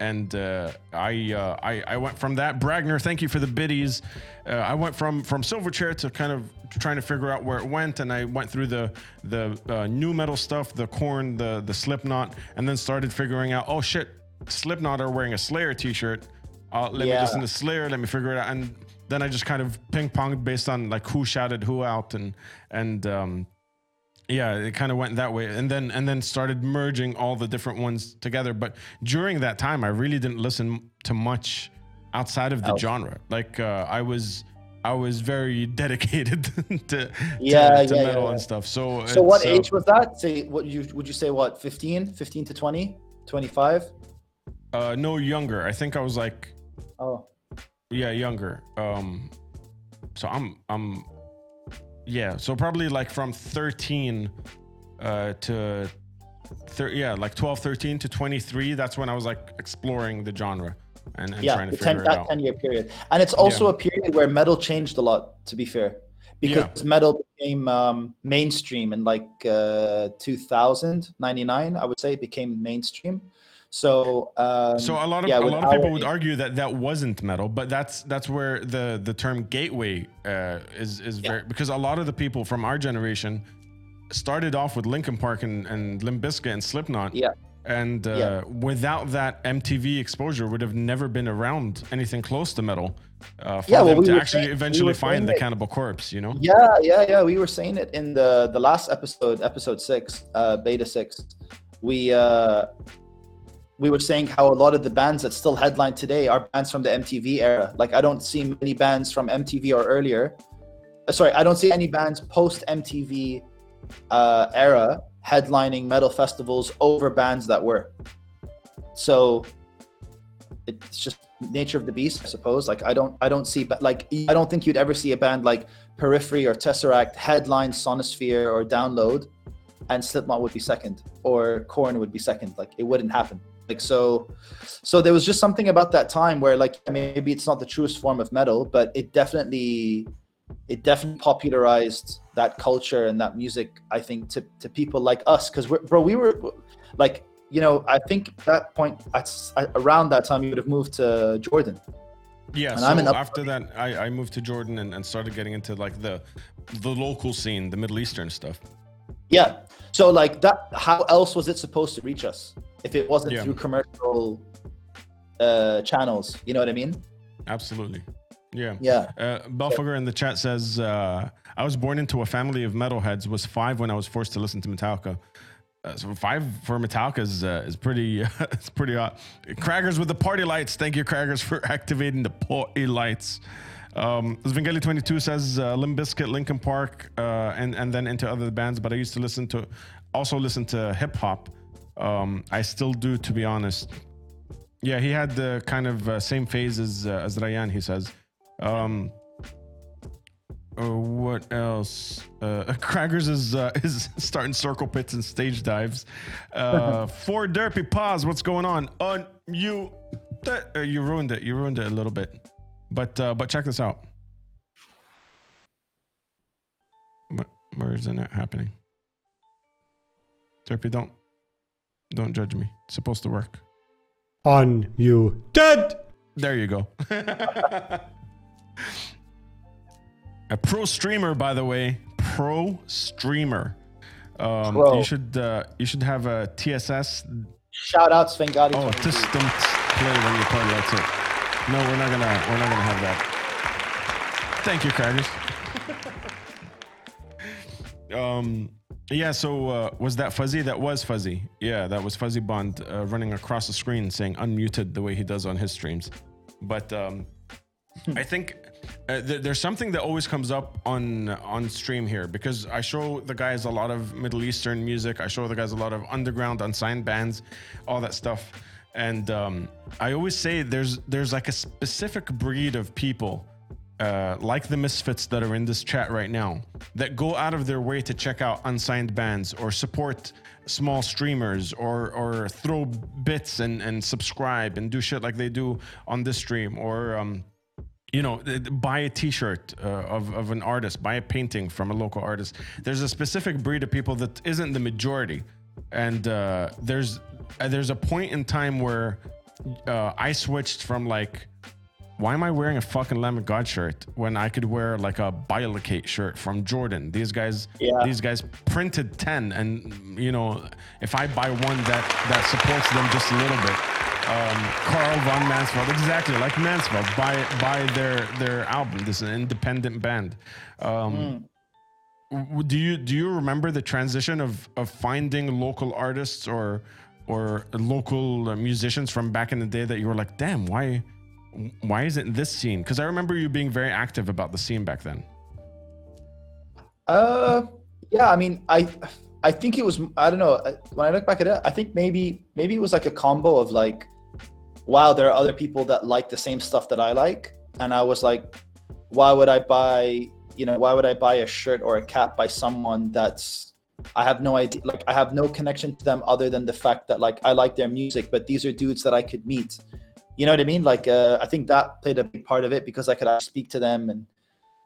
and uh, I, uh, I I went from that. Bragner, thank you for the biddies. Uh, I went from from Silverchair to kind of trying to figure out where it went, and I went through the the uh, nu metal stuff, the Korn, the the Slipknot, and then started figuring out. Oh shit, Slipknot are wearing a Slayer T-shirt. Uh, let me Yeah. listen to Slayer. Let me figure it out, and then I just kind of ping ponged based on like who shouted who out, and and um, yeah, it kind of went that way, and then and then started merging all the different ones together. But during that time, I really didn't listen to much outside of the Else. genre. Like uh, I was. I was very dedicated to, Yeah, to, to yeah, metal yeah. and stuff. So, So what uh, age was that? Say what you would you say what 15, 15 to 20, 25? Uh, no younger. I think I was like Oh. Yeah, younger. Um, so I'm I'm yeah. So probably like from 13 uh, to thir- yeah, like 12, 13 to 23. That's when I was like exploring the genre and, and yeah, trying to the 10, figure it that out. 10 year period. And it's also Yeah. a period where metal changed a lot, to be fair, because metal became um, mainstream in like uh, 2000, 99, I would say it became mainstream. So, um, So a lot of yeah, a lot of people our- would argue that that wasn't metal, but that's that's where the the term gateway uh, is is very because a lot of the people from our generation started off with Linkin Park and, and Limp Bizkit and Slipknot. Yeah. And uh, Yeah. without that MTV exposure, would have never been around anything close to metal uh, for Yeah, well, them we to actually saying- eventually were find the that- Cannibal Corpse. You know? Yeah, yeah, yeah. We were saying it in the the last episode, episode six, uh, beta six. We uh, we were saying how a lot of the bands that still headline today are bands from the MTV era. Like I don't see many bands from MTV or earlier. uh, sorry, I don't see any bands post MTV uh, era headlining metal festivals over bands that were. So it's just nature of the beast, I suppose. Like I don't, I don't see, but like I don't think you'd ever see a band like Periphery or Tesseract headline Sonisphere or Download, and Slipknot would be second, or Korn would be second. Like it wouldn't happen. Like so, so there was just something about that time where like maybe it's not the truest form of metal, but it definitely, it definitely popularized that culture and that music. I think to to people like us, because we're bro, we were like you know, I think at that point, at, around that time, you would have moved to Jordan. Yeah. And so up- after that, I, I moved to Jordan and, and started getting into like the the local scene, the Middle Eastern stuff. Yeah. So like that, how else was it supposed to reach us if it wasn't Yeah. through commercial uh, channels? You know what I mean? Absolutely. Yeah. Yeah. Uh, Belfugger in the chat says, uh, I was born into a family of metalheads, was five when I was forced to listen to Metallica. Uh, so five for Metallica is, uh, is pretty, it's pretty hot. Craggers with the party lights. Thank you, Craggers, for activating the party lights. Um, Svengeli 22 says uh, Limp Bizkit, Linkin Park, uh, and, and then into other bands, but I used to listen to, also listen to hip hop. Um, I still do, to be honest. Yeah, he had the kind of uh, same phase as, uh, as Rayan, he says. Um, uh, what else? Uh, Craggers is uh, is starting circle pits and stage dives. Uh, for Derpy Pause, what's going on? On you, uh, you ruined it. You ruined it a little bit, but uh, but check this out. Where isn't it happening? Derpy, don't don't judge me. It's supposed to work. On you dead. There you go. a pro streamer, by the way, pro streamer. Um, Pro. You should uh, you should have a TSS Shout out Svengati. Oh, just don't play when you party. That's it. No, we're not gonna. We're not gonna have that. Thank you, Craggers. um. Yeah. So uh, was that Fuzzy? That was Fuzzy. Yeah, that was Fuzzy Bond uh, running across the screen saying unmuted the way he does on his streams. But um, I think uh, th- there's something that always comes up on on stream here because I show the guys a lot of Middle Eastern music. I show the guys a lot of underground, unsigned bands, all that stuff. And um, I always say there's there's like a specific breed of people, uh, like the misfits that are in this chat right now, that go out of their way to check out unsigned bands or support small streamers or or throw bits and and subscribe and do shit like they do on this stream or um, you know buy a t-shirt uh, of, of an artist buy a painting from a local artist. There's a specific breed of people that isn't the majority. And uh, there's uh, there's a point in time where uh, i switched from like why am I wearing a fucking Lamb of God shirt when I could wear like a Bilocate shirt from Jordan? These guys, Yeah. these guys printed ten, and you know, if I buy one that that supports them just a little bit, um, Carl von Mansfeld, exactly like Mansfeld, buy buy their their album. This is an independent band. Um, w- Do you do you remember the transition of of finding local artists or or local uh, musicians from back in the day that you were like, damn, why? Why isn't this scene? Because I remember you being very active about the scene back then. Uh, yeah. I mean, I, I think it was. I don't know. When I look back at it, I think maybe maybe it was like a combo of like, wow, there are other people that like the same stuff that I like, and I was like, why would I buy? You know, why would I buy a shirt or a cap by someone that's I have no idea. Like, I have no connection to them other than the fact that like I like their music, but these are dudes that I could meet. You know what I mean? Like, uh, I think that played a big part of it because I could speak to them and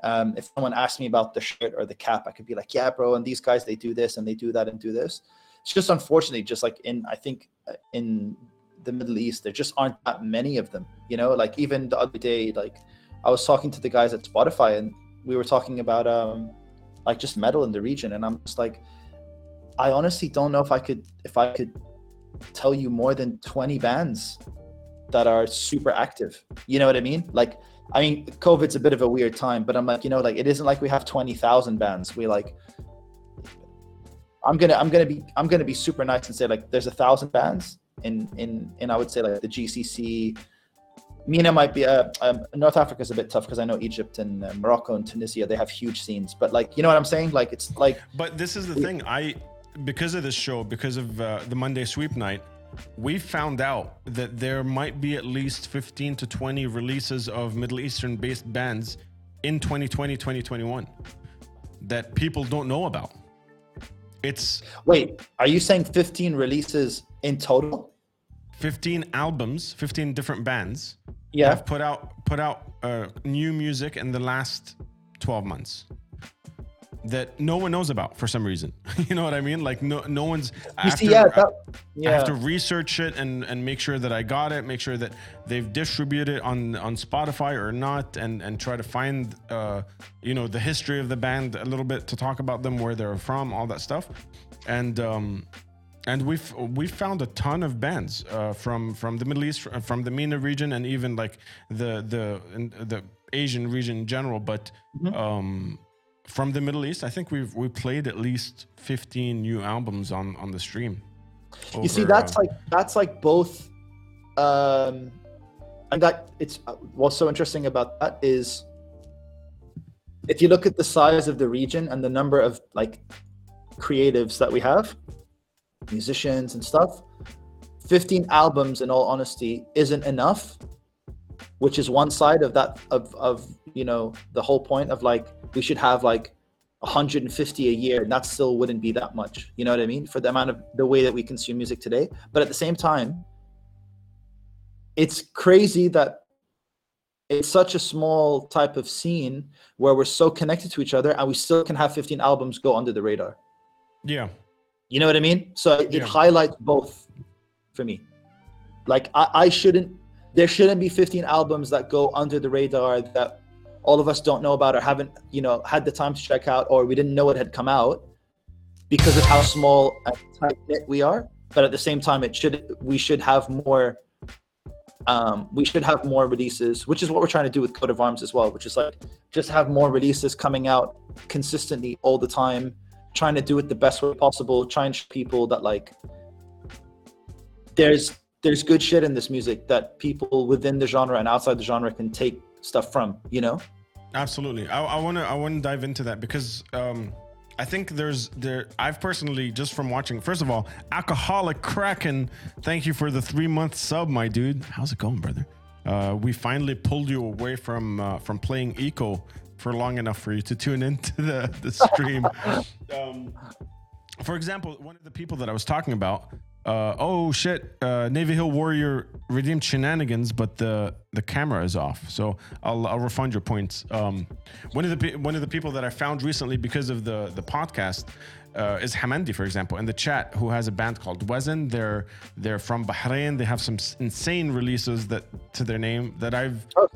um, if someone asked me about the shirt or the cap, I could be like, yeah, bro, and these guys they do this and they do that and do this. It's just unfortunately, just like in I think uh, in the Middle East, there just aren't that many of them. You know, like even the other day, like I was talking to the guys at Spotify and we were talking about um like just metal in the region, and I'm just like, I honestly don't know if I could if I could tell you more than 20 bands that are super active. You know what I mean? Like I mean, COVID's a bit of a weird time, but I'm like, you know, like it isn't like we have twenty thousand bands. We like, I'm gonna, I'm gonna be, I'm gonna be super nice and say like, there's a thousand bands in, in, in I would say like the GCC. MENA might be, uh, um, North Africa's a bit tough because I know Egypt and uh, Morocco and Tunisia they have huge scenes, but like, you know what I'm saying? Like, it's like, But this is the thing. I, because of this show, because of uh, the Monday sweep night, we found out that there might be at least 15 to 20 releases of Middle Eastern based bands in 2020, 2021 that people don't know about. It's wait, are you saying 15 releases in total? 15 albums, 15 different bands Yeah. have put out put out uh, new music in the last 12 months that no one knows about for some reason. you know what I mean? Like no no one's You see, yeah, that, I have to research it and, and make sure that I got it, make sure that they've distributed it on on Spotify or not, and and try to find uh, you know the history of the band a little bit to talk about them, where they're from, all that stuff, and um, and we've we've found a ton of bands uh, from from the Middle East, from the MENA region, and even like the the in, the Asian region in general, but. Mm-hmm. Um, from the Middle East, I think we've we played at least 15 new albums on on the stream. you see that's uh, like that's like both um and that it's what's so interesting about that is if you look at the size of the region and the number of like creatives that we have musicians and stuff 15 albums in all honesty isn't enough which is one side of that of of you know the whole point of like we should have like 150 a year and that still wouldn't be that much you know what i mean for the amount of the way that we consume music today but at the same time it's crazy that it's such a small type of scene where we're so connected to each other and we still can have 15 albums go under the radar yeah, you know what I mean? So it Yeah. highlights both for me. Like I, I shouldn't there shouldn't be 15 albums that go under the radar that all of us don't know about or haven't, you know, had the time to check out or we didn't know it had come out because of how small we are. but at the same time, it should we should have more. Um, we should have more releases, which is what we're trying to do with Coat of Arms as well, which is like just have more releases coming out consistently all the time, trying to do it the best way possible, trying to show people that like there's there's good shit in this music that people within the genre and outside the genre can take stuff from, you know? Absolutely. I, to I want to dive into that because um, I think there's there. I've personally just from watching. First of all, alcoholic kraken. Thank you for the three month sub, my dude. How's it going, brother? Uh, we finally pulled you away from uh, from playing eco for long enough for you to tune into the the stream. um, for example, one of the people that I was talking about. Uh, oh shit! Uh, Navy Hill Warrior redeemed shenanigans, but the the camera is off. So I'll I'll refund your points. Um, one of the one of the people that I found recently because of the the podcast uh, is Hamandi, for example, in the chat, who has a band called Wezen. They're they're from Bahrain. They have some insane releases that to their name that I've Oh.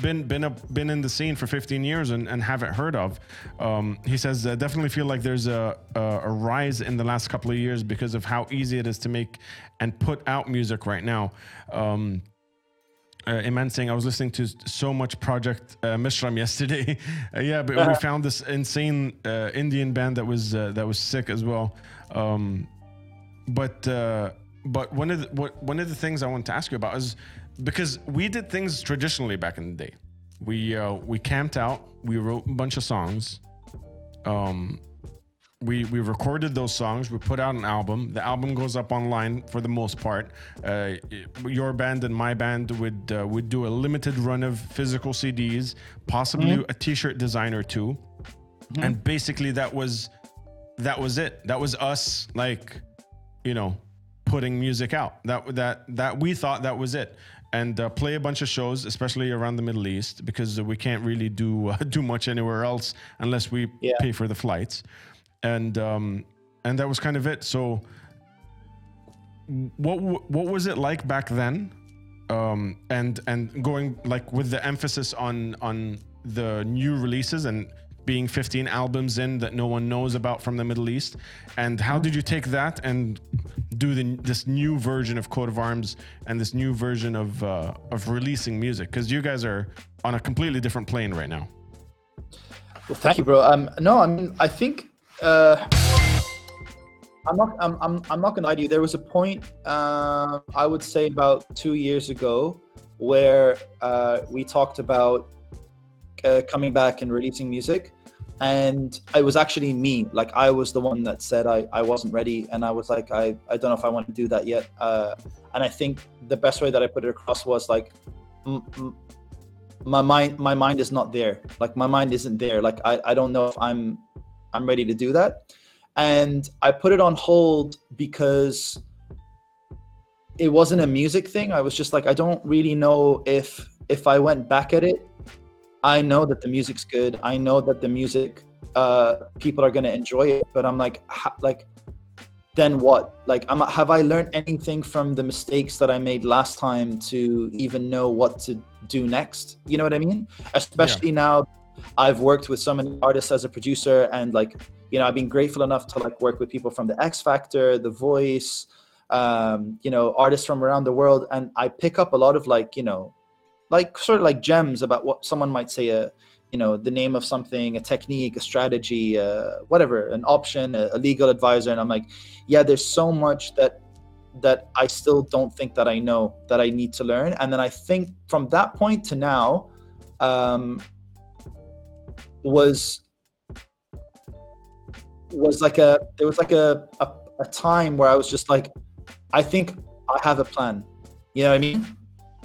Been been a, been in the scene for 15 years and, and haven't heard of. Um, he says uh, definitely feel like there's a, a a rise in the last couple of years because of how easy it is to make and put out music right now. Um, uh, Iman saying I was listening to so much Project uh, Mishram yesterday. Uh, yeah, but we found this insane uh, Indian band that was uh, that was sick as well. Um, but uh, but one of the, what, one of the things I want to ask you about is because we did things traditionally back in the day. We uh, we camped out. We wrote a bunch of songs. Um, we we recorded those songs. We put out an album. The album goes up online for the most part. Uh, your band and my band would uh, would do a limited run of physical CDs, possibly a T-shirt design or 2 and basically that was that was it. That was us, like you know, putting music out. That that that we thought that was it. And uh, play a bunch of shows, especially around the Middle East, because we can't really do uh, do much anywhere else unless we Yeah. pay for the flights and um, and that was kind of it. So, what w- what was it like back then? Um, and and going like with the emphasis on on the new releases and being 15 albums in that no one knows about from the Middle East. And how did you take that and do the, this new version of Coat of Arms and this new version of uh, of releasing music? Because you guys are on a completely different plane right now. Well, thank you, bro. Um, no, I mean, I think uh, I'm not. I'm, I'm. I'm not gonna lie to you. There was a point. Uh, I would say about two years ago, where uh, we talked about uh, coming back and releasing music, and it was actually me. Like I was the one that said I, I wasn't ready, and I was like, I, I don't know if I want to do that yet. Uh, and I think the best way that I put it across was like, m- m- my mind my mind is not there. Like my mind isn't there. Like I, I don't know if i'm i'm ready to do that. And i put it on hold because it wasn't a music thing. I was just like i don't really know if if i went back at it i know that the music's good. I know that the music uh people are going to enjoy it but i'm like ha- like then what? Like I'm, have i learned anything from the mistakes that i made last time to even know what to do next? You know what i mean? Especially now i've worked with so many artists as a producer and like you know i've been grateful enough to like work with people from the x factor the voice um you know artists from around the world and i pick up a lot of like you know like sort of like gems about what someone might say a you know the name of something a technique a strategy uh, whatever an option a, a legal advisor. And i'm like yeah there's so much that that i still don't think that i know that i need to learn. And then i think from that point to now um was was like a there was like a, a a time where i was just like i think i have a plan. You know what i mean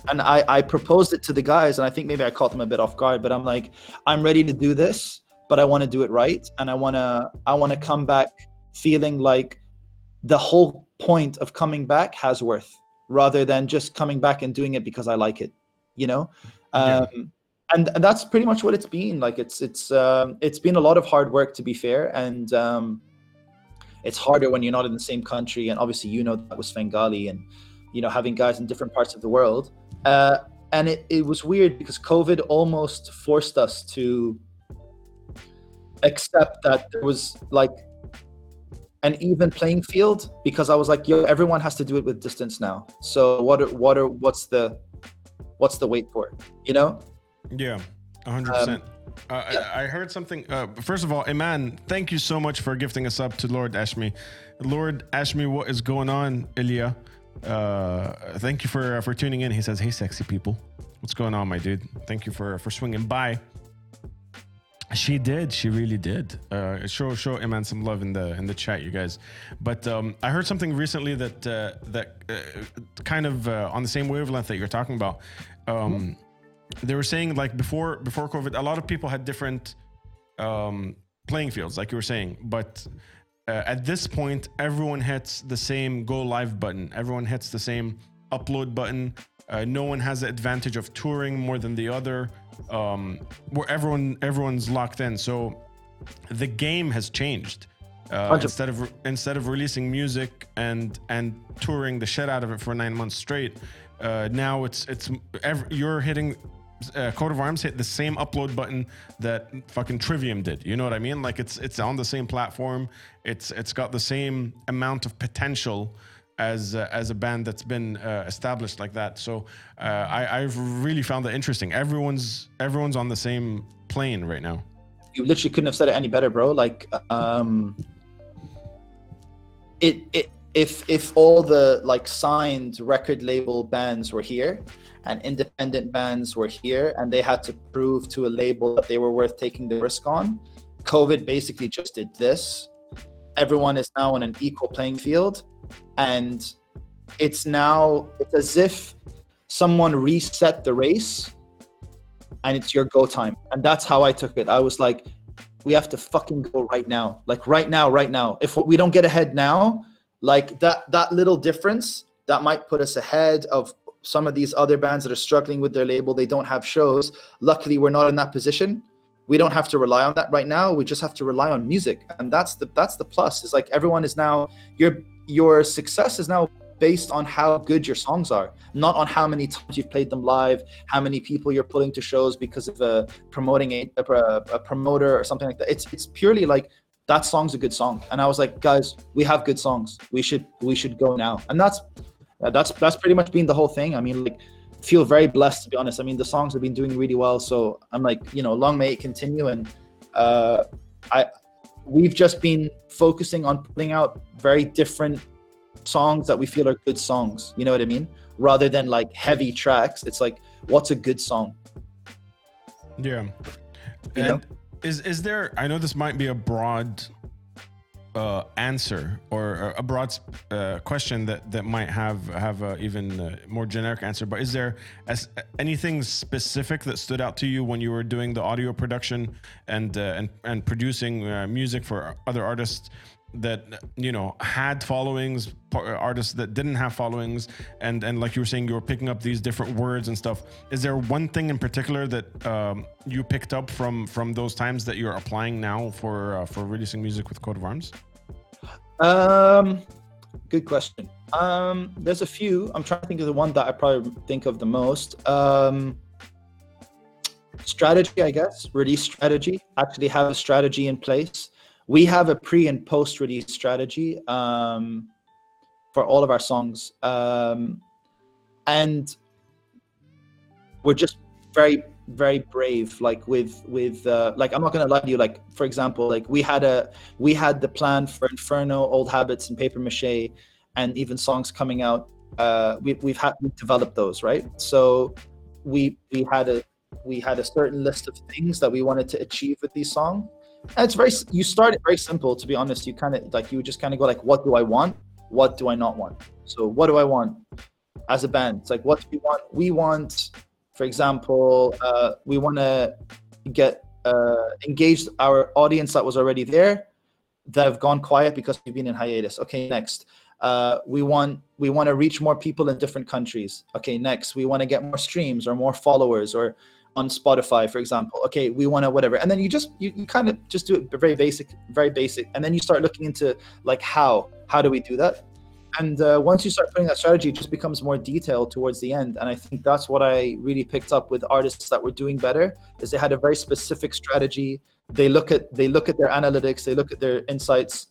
and I, I proposed it to the guys and i think maybe i caught them a bit off guard but i'm like i'm ready to do this but i want to do it right and i want to i want to come back feeling like the whole point of coming back has worth rather than just coming back and doing it because i like it you know Yeah. um and, and that's pretty much what it's been like it's it's um it's been a lot of hard work to be fair and um it's harder when you're not in the same country and obviously you know that was Svengali and you know having guys in different parts of the world uh, and it, it was weird because covid almost forced us to accept that there was like an even playing field because I was like, yo, everyone has to do it with distance now. So what are what are what's the what's the wait for? You know? Yeah, hundred percent. Uh, I, I heard something. Uh, first of all, Iman, thank you so much for gifting us up to Lord Ashmi. Lord Ashmi, what is going on, Ilya? Uh, thank you for uh, for tuning in. He says, "Hey, sexy people, what's going on, my dude? Thank you for for swinging by." She did. She really did. Uh, show show Iman some love in the in the chat, you guys. But um, I heard something recently that uh, that uh, kind of uh, on the same wavelength that you're talking about. Um, they were saying like before before COVID, a lot of people had different um, playing fields, like you were saying. But uh, at this point, everyone hits the same go live button. Everyone hits the same upload button. Uh, no one has the advantage of touring more than the other. Um, where everyone everyone's locked in. So the game has changed. Uh, instead of instead of releasing music and and touring the shit out of it for nine months straight, uh, now it's it's ev you're hitting. Uh, Coat of Arms hit the same upload button that fucking Trivium did. You know what I mean? Like it's it's on the same platform. It's it's got the same amount of potential as uh, as a band that's been uh, established like that. So uh, I I've really found that interesting. Everyone's everyone's on the same plane right now. you literally couldn't have said it any better, bro. Like, um, it it if if all the like signed record label bands were here, and independent bands were here, and they had to prove to a label that they were worth taking the risk on, COVID basically just did this. Everyone is now on an equal playing field, and it's now it's as if someone reset the race and it's your go time. And that's how I took it. I was like, we have to fucking go right now. Like right now, right now. If we don't get ahead now, like that that little difference that might put us ahead of some of these other bands that are struggling with their label, they don't have shows. Luckily, we're not in that position. We don't have to rely on that right now. We just have to rely on music. And that's the that's the plus. Is like everyone is now your your success is now based on how good your songs are, not on how many times you've played them live, how many people you're putting to shows because of uh, a promoting a, a, a promoter or something like that. It's it's purely like that song's a good song, and I was like, guys, we have good songs. We should we should go now, and that's that's that's pretty much been the whole thing. I mean, like, feel very blessed to be honest. I mean, the songs have been doing really well, so I'm like, you know, long may it continue, and uh, I we've just been focusing on putting out very different songs that we feel are good songs. You know what I mean? Rather than like heavy tracks, it's like what's a good song? Yeah. You and know? is is there? I know this might be a broad uh, answer or a broad uh, question that that might have have a even uh, more generic answer. But is there as, anything specific that stood out to you when you were doing the audio production and uh, and and producing uh, music for other artists? That you know had followings artists that didn't have followings and and like you were saying you were picking up these different words and stuff is there one thing in particular that um, you picked up from from those times that you're applying now for uh, for releasing music with coat of arms Um, good question. Um, there's a few. I'm trying to think of the one that I probably think of the most. Um, strategy, I guess. Release strategy. Actually, have a strategy in place. We have a pre and post release strategy um, for all of our songs, um, and we're just very very brave like with with uh, like i'm not gonna lie to you like for example like we had a we had the plan for inferno old habits and paper mache and even songs coming out uh we, we've had we've developed those right? So we we had a we had a certain list of things that we wanted to achieve with these songs it's very you start it very simple to be honest you kind of like you just kind of go like what do i want what do i not want so what do i want as a band it's like what do we want we want for example, uh, we want to get uh, engaged our audience that was already there that have gone quiet because we've been in hiatus. Okay, next. Uh, we want we want to reach more people in different countries. Okay, next. We want to get more streams or more followers or on Spotify, for example. Okay, we want to whatever, and then you just you, you kind of just do it very basic, very basic, and then you start looking into like how how do we do that? and uh, once you start putting that strategy it just becomes more detailed towards the end and i think that's what i really picked up with artists that were doing better is they had a very specific strategy they look at they look at their analytics they look at their insights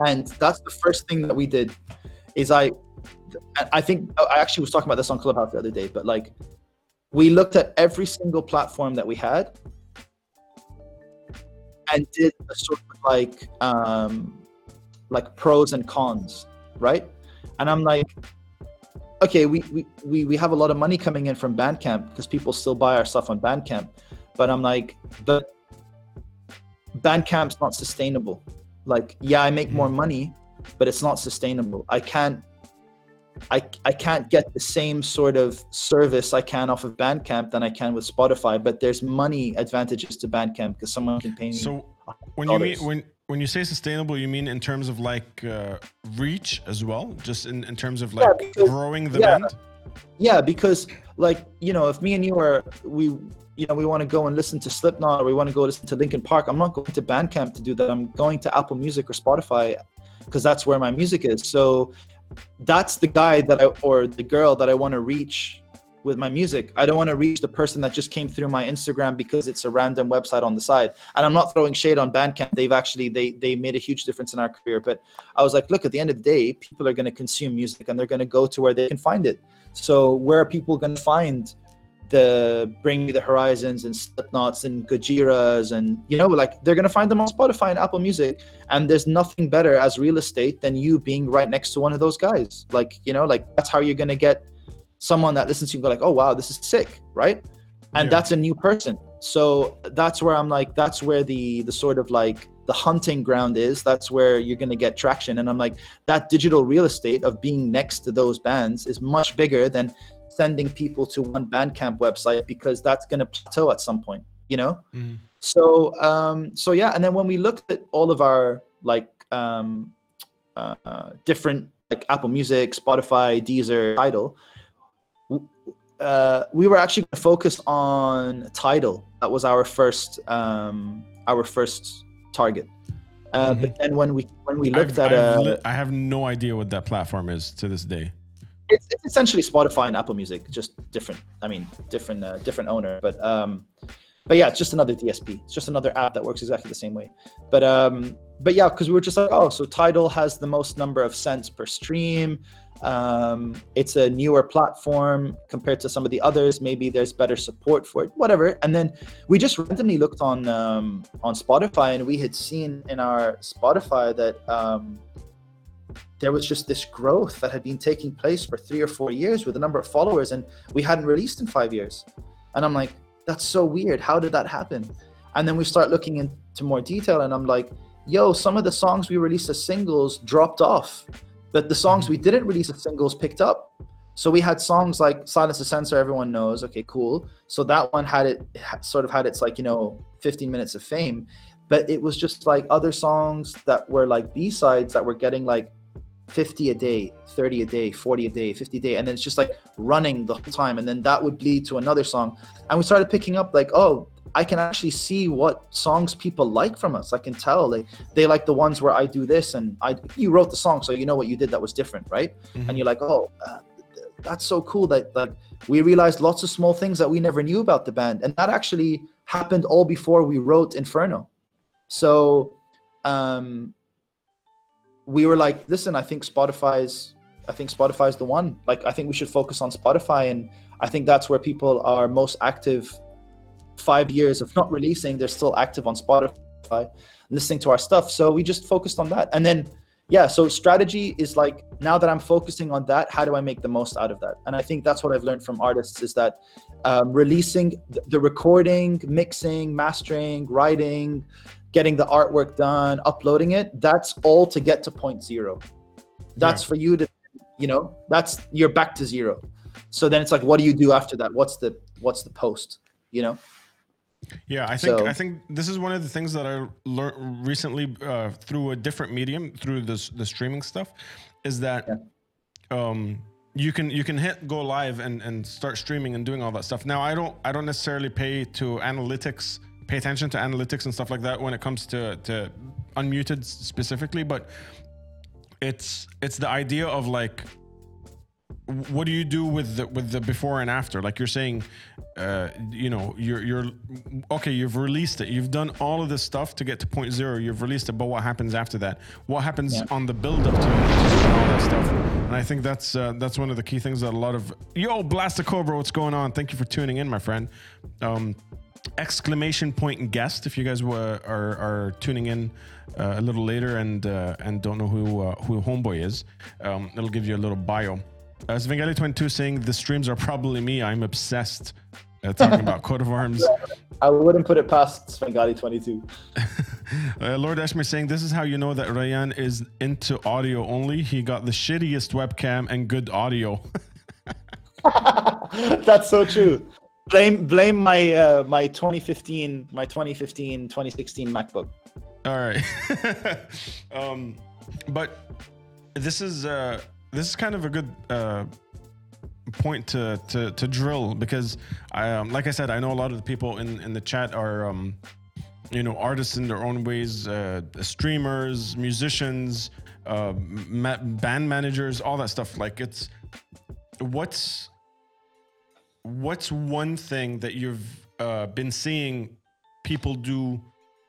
and that's the first thing that we did. Is I, I think I actually was talking about this on Clubhouse the other day, but like, we looked at every single platform that we had, and did a sort of like, um, like pros and cons, right? And I'm like, okay, we, we, we, we have a lot of money coming in from Bandcamp because people still buy our stuff on Bandcamp. But I'm like, but Bandcamp's not sustainable. Like, yeah, I make more money, but it's not sustainable. I can't I, I can't get the same sort of service I can off of Bandcamp than I can with Spotify, but there's money advantages to Bandcamp because someone can pay me. So when you mean when when you say sustainable, you mean in terms of like uh, reach as well, just in, in terms of Yeah, like because- growing the yeah. band. Yeah, because like you know, if me and you are we you know we want to go and listen to Slipknot or we want to go listen to Linkin Park, I'm not going to Bandcamp to do that. I'm going to Apple Music or Spotify because that's where my music is. So that's the guy that I or the girl that I want to reach with my music. I don't want to reach the person that just came through my Instagram because it's a random website on the side. And I'm not throwing shade on Bandcamp. They've actually they they made a huge difference in our career. But I was like, look, at the end of the day, people are going to consume music and they're going to go to where they can find it. So where are people going to find the Bring Me the Horizons and Slipknots and Gojiras and you know like they're to find them on Spotify and Apple Music and there's nothing better as real estate than you being right next to one of those guys. Like you know like that's how you're to get someone that listens to you and go like oh wow this is sick right and Yeah. that's a new person so that's where i'm like that's where the the sort of like the hunting ground is that's where you're going to get traction and i'm like that digital real estate of being next to those bands is much bigger than sending people to one bandcamp website because that's going to plateau at some point you know Mhm. so um so yeah and then when we looked at all of our like um uh, uh different like apple music spotify deezer tidal uh we were actually focused on tidal that was our first um our first target uh, but then when we when we looked I've- at I've uh, li- I have no idea what that platform is to this day. It's, it's essentially Spotify and Apple Music, just different. I mean, different, uh, different owner, but um, but yeah, it's just another DSP. It's just another app that works exactly the same way. But um, but yeah, because we were just like, oh, so Tidal has the most number of cents per stream. Um, it's a newer platform compared to some of the others. Maybe there's better support for it, whatever. And then we just randomly looked on um, on Spotify, and we had seen in our Spotify that um, there was just this growth that had been taking place for three or four years with a number of followers, and we hadn't released in five years. And I'm like, that's so weird. How did that happen? And then we start looking into more detail, and I'm like, yo, some of the songs we released as singles dropped off, but the songs we didn't release as singles picked up. So we had songs like Silence the Censor, everyone knows. Okay, cool. So that one had it sort of had its like, you know, 15 minutes of fame. But it was just like other songs that were like B sides that were getting like 50 a day, 30 a day, 40 a day, 50 a day. And then it's just like running the whole time. And then that would lead to another song. And we started picking up like, oh, I can actually see what songs people like from us. I can tell they they like the ones where I do this and I you wrote the song, so you know what you did that was different, right? And you're like, oh, uh, that's so cool that like we realized lots of small things that we never knew about the band, and that actually happened all before we wrote Inferno. So um, we were like, listen, I think Spotify's I think Spotify's the one. Like I think we should focus on Spotify, and I think that's where people are most active five years of not releasing, they're still active on Spotify, listening to our stuff. So we just focused on that. And then, yeah, so strategy is like now that I'm focusing on that, how do I make the most out of that? And I think that's what I've learned from artists is that um, releasing the recording, mixing, mastering, writing, getting the artwork done, uploading it, that's all to get to point zero. That's for you to, you know, that's you're back to zero. So then it's like, what do you do after that? What's the what's the post? You know? Yeah, I think So- I think this is one of the things that I learned recently uh, through a different medium, through this the streaming stuff, is that um, you can you can hit go live and and start streaming and doing all that stuff. Now I don't I don't necessarily pay to analytics, pay attention to analytics and stuff like that when it comes to to unmuted specifically, but it's it's the idea of like what do you do with the with the before and after? Like you're saying, uh, you know, you're you're okay. You've released it. You've done all of this stuff to get to point zero. You've released it, but what happens after that? What happens Yeah. on the build up to, all that stuff? And I think that's uh, that's one of the key things that a lot of yo blast the cobra. What's going on? Thank you for tuning in, my friend. Um, exclamation point and guest if you guys were, are are tuning in uh, a little later and uh, and don't know who uh, who homeboy is um, it'll give you a little bio. Uh, Svengali 22 saying the streams are probably me. I'm obsessed uh, talking about coat of arms. I wouldn't put it past Svengali 22. uh, Lord Ashmere saying this is how you know that Ryan is into audio only. He got the shittiest webcam and good audio. That's so true. Blame blame my uh, my 2015 my 2015 2016 MacBook. All right. um, but this is uh, this is kind of a good uh, point to, to to drill because I um, like I said I know a lot of the people in in the chat are um, you know artists in their own ways, uh, streamers, musicians, uh, ma- band managers, all that stuff. Like it's what's what's one thing that you've uh, been seeing people do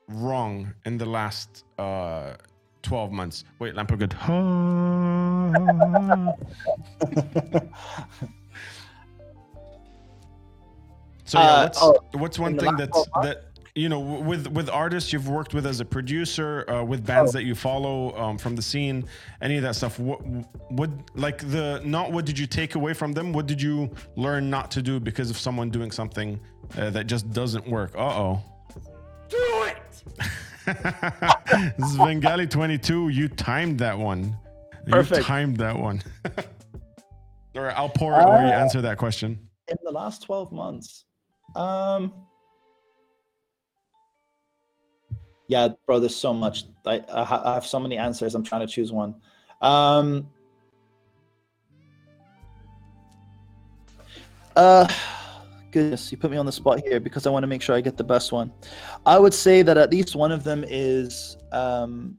wrong in the last uh 12 months? Wait lamp good so yeah Uh, what's, oh, what's one thing that's that you know with with artists you've worked with as a producer uh, with bands Oh. that you follow um, from the scene any of that stuff what what like the not what did you take away from them what did you learn not to do because of someone doing something uh, that just doesn't work uh-oh Do it! this is Svengali 22. You timed that one. You Perfect. timed that one. All right, I'll pour it where you Ah. answer that question. in the last 12 months um yeah bro there's so much i, I, have so many answers i'm trying to choose one um uh goodness you put me on the spot here because i want to make sure i get the best one i would say that at least one of them is um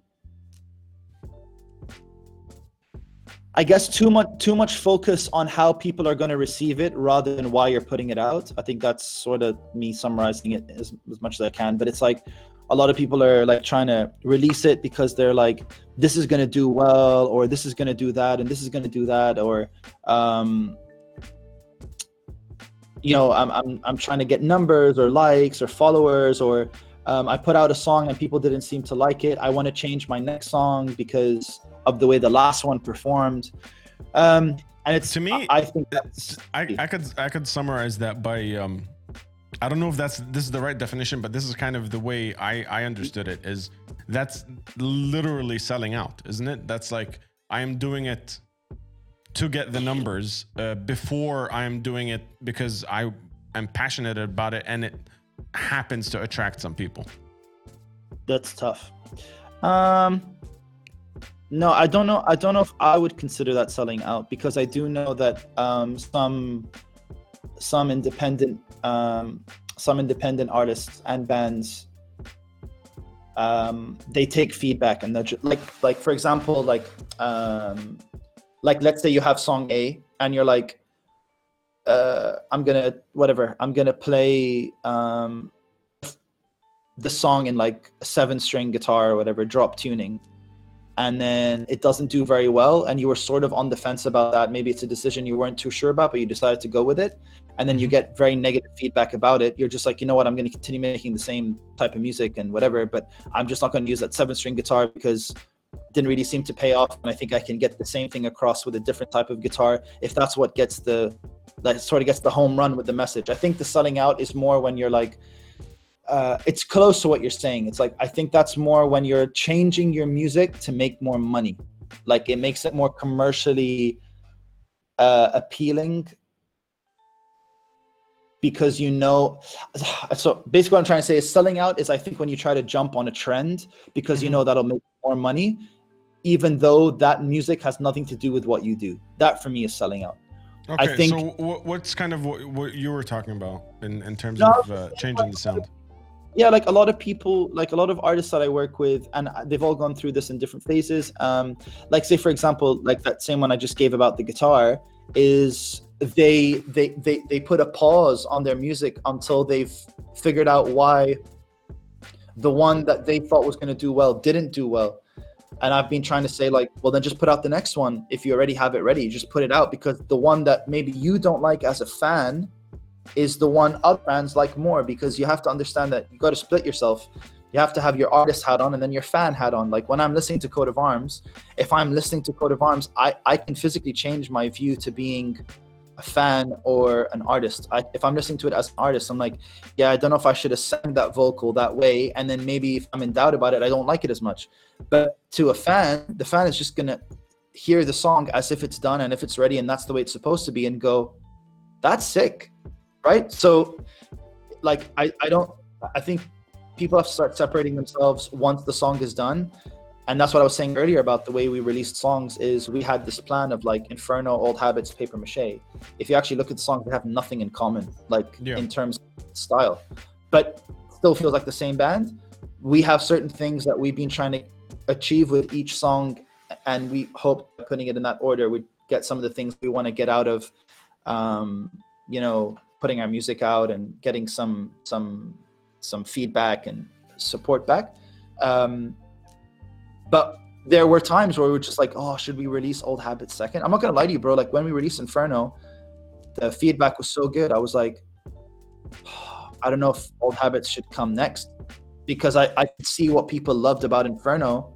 I guess too much too much focus on how people are going to receive it rather than why you're putting it out. I think that's sort of me summarizing it as, as much as I can. But it's like a lot of people are like trying to release it because they're like, this is going to do well, or this is going to do that, and this is going to do that, or um, you know, I'm, I'm I'm trying to get numbers or likes or followers or um, I put out a song and people didn't seem to like it. I want to change my next song because of the way the last one performed. Um, and it's To me, I, I think that's I, I could I could summarize that by um I don't know if that's this is the right definition, but this is kind of the way I I understood it is that's literally selling out, isn't it? That's like I am doing it to get the numbers uh, before I am doing it because I am passionate about it and it happens to attract some people. that's tough. Um, no, I don't know. I don't know if I would consider that selling out because I do know that um, some some independent um, some independent artists and bands um, they take feedback and ju- like like for example like um, like let's say you have song A and you're like uh, I'm gonna whatever I'm gonna play um, the song in like a seven string guitar or whatever drop tuning and then it doesn't do very well and you were sort of on the fence about that. Maybe it's a decision you weren't too sure about but you decided to go with it. And then you mm-hmm. get very negative feedback about it. You're just like you know what? I'm going to continue making the same type of music and whatever but i'm just not going to use that seven string guitar because it didn't really seem to pay off and i think i can get the same thing across with a different type of guitar if that's what gets the that sort of gets the home run with the message. I think the selling out is more when you're like uh, it's close to what you're saying. It's like I think that's more when you're changing your music to make more money. Like it makes it more commercially uh, appealing because you know. So basically, what I'm trying to say is selling out is I think when you try to jump on a trend because you Mhm. know that'll make more money, even though that music has nothing to do with what you do. That for me is selling out. Okay, think- so what's kind of what, what you were talking about in, in terms No, of uh, changing the sound? Yeah like a lot of people like a lot of artists that i work with and they've all gone through this in different phases um like say for example like that same one i just gave about the guitar is they they they they put a pause on their music until they've figured out why the one that they thought was going to do well didn't do well. And i've been trying to say like well then just put out the next one if you already have it ready. Just put it out because the one that maybe you don't like as a fan is the one other brands like more because you have to understand that you got to split yourself you have to have your artist hat on and then your fan hat on like when i'm listening to coat of arms if i'm listening to coat of arms i i can physically change my view to being a fan or an artist. I, if I'm listening to it as an artist, I'm like, yeah, I don't know if I should ascend that vocal that way. And then maybe if I'm in doubt about it, I don't like it as much. But to a fan, the fan is just gonna hear the song as if it's done and if it's ready and that's the way it's supposed to be and go, that's sick, right? So, like, I I don't. I think people have to start separating themselves once the song is done and that's what I was saying earlier about the way we released songs is we had this plan of like Inferno, Old Habits, Paper Mache. If you actually look at the songs, they have nothing in common, like Yeah. in terms of style, but still feels like the same band. We have certain things that we've been trying to achieve with each song, and we hope putting it in that order would get some of the things we want to get out of, um, you know, putting our music out and getting some some some feedback and support back. Um, but there were times where we were just like, oh, should we release Old Habits second? I'm not gonna lie to you, bro. Like when we released Inferno, the feedback was so good. I was like, I don't know if Old Habits should come next because I, I could see what people loved about Inferno.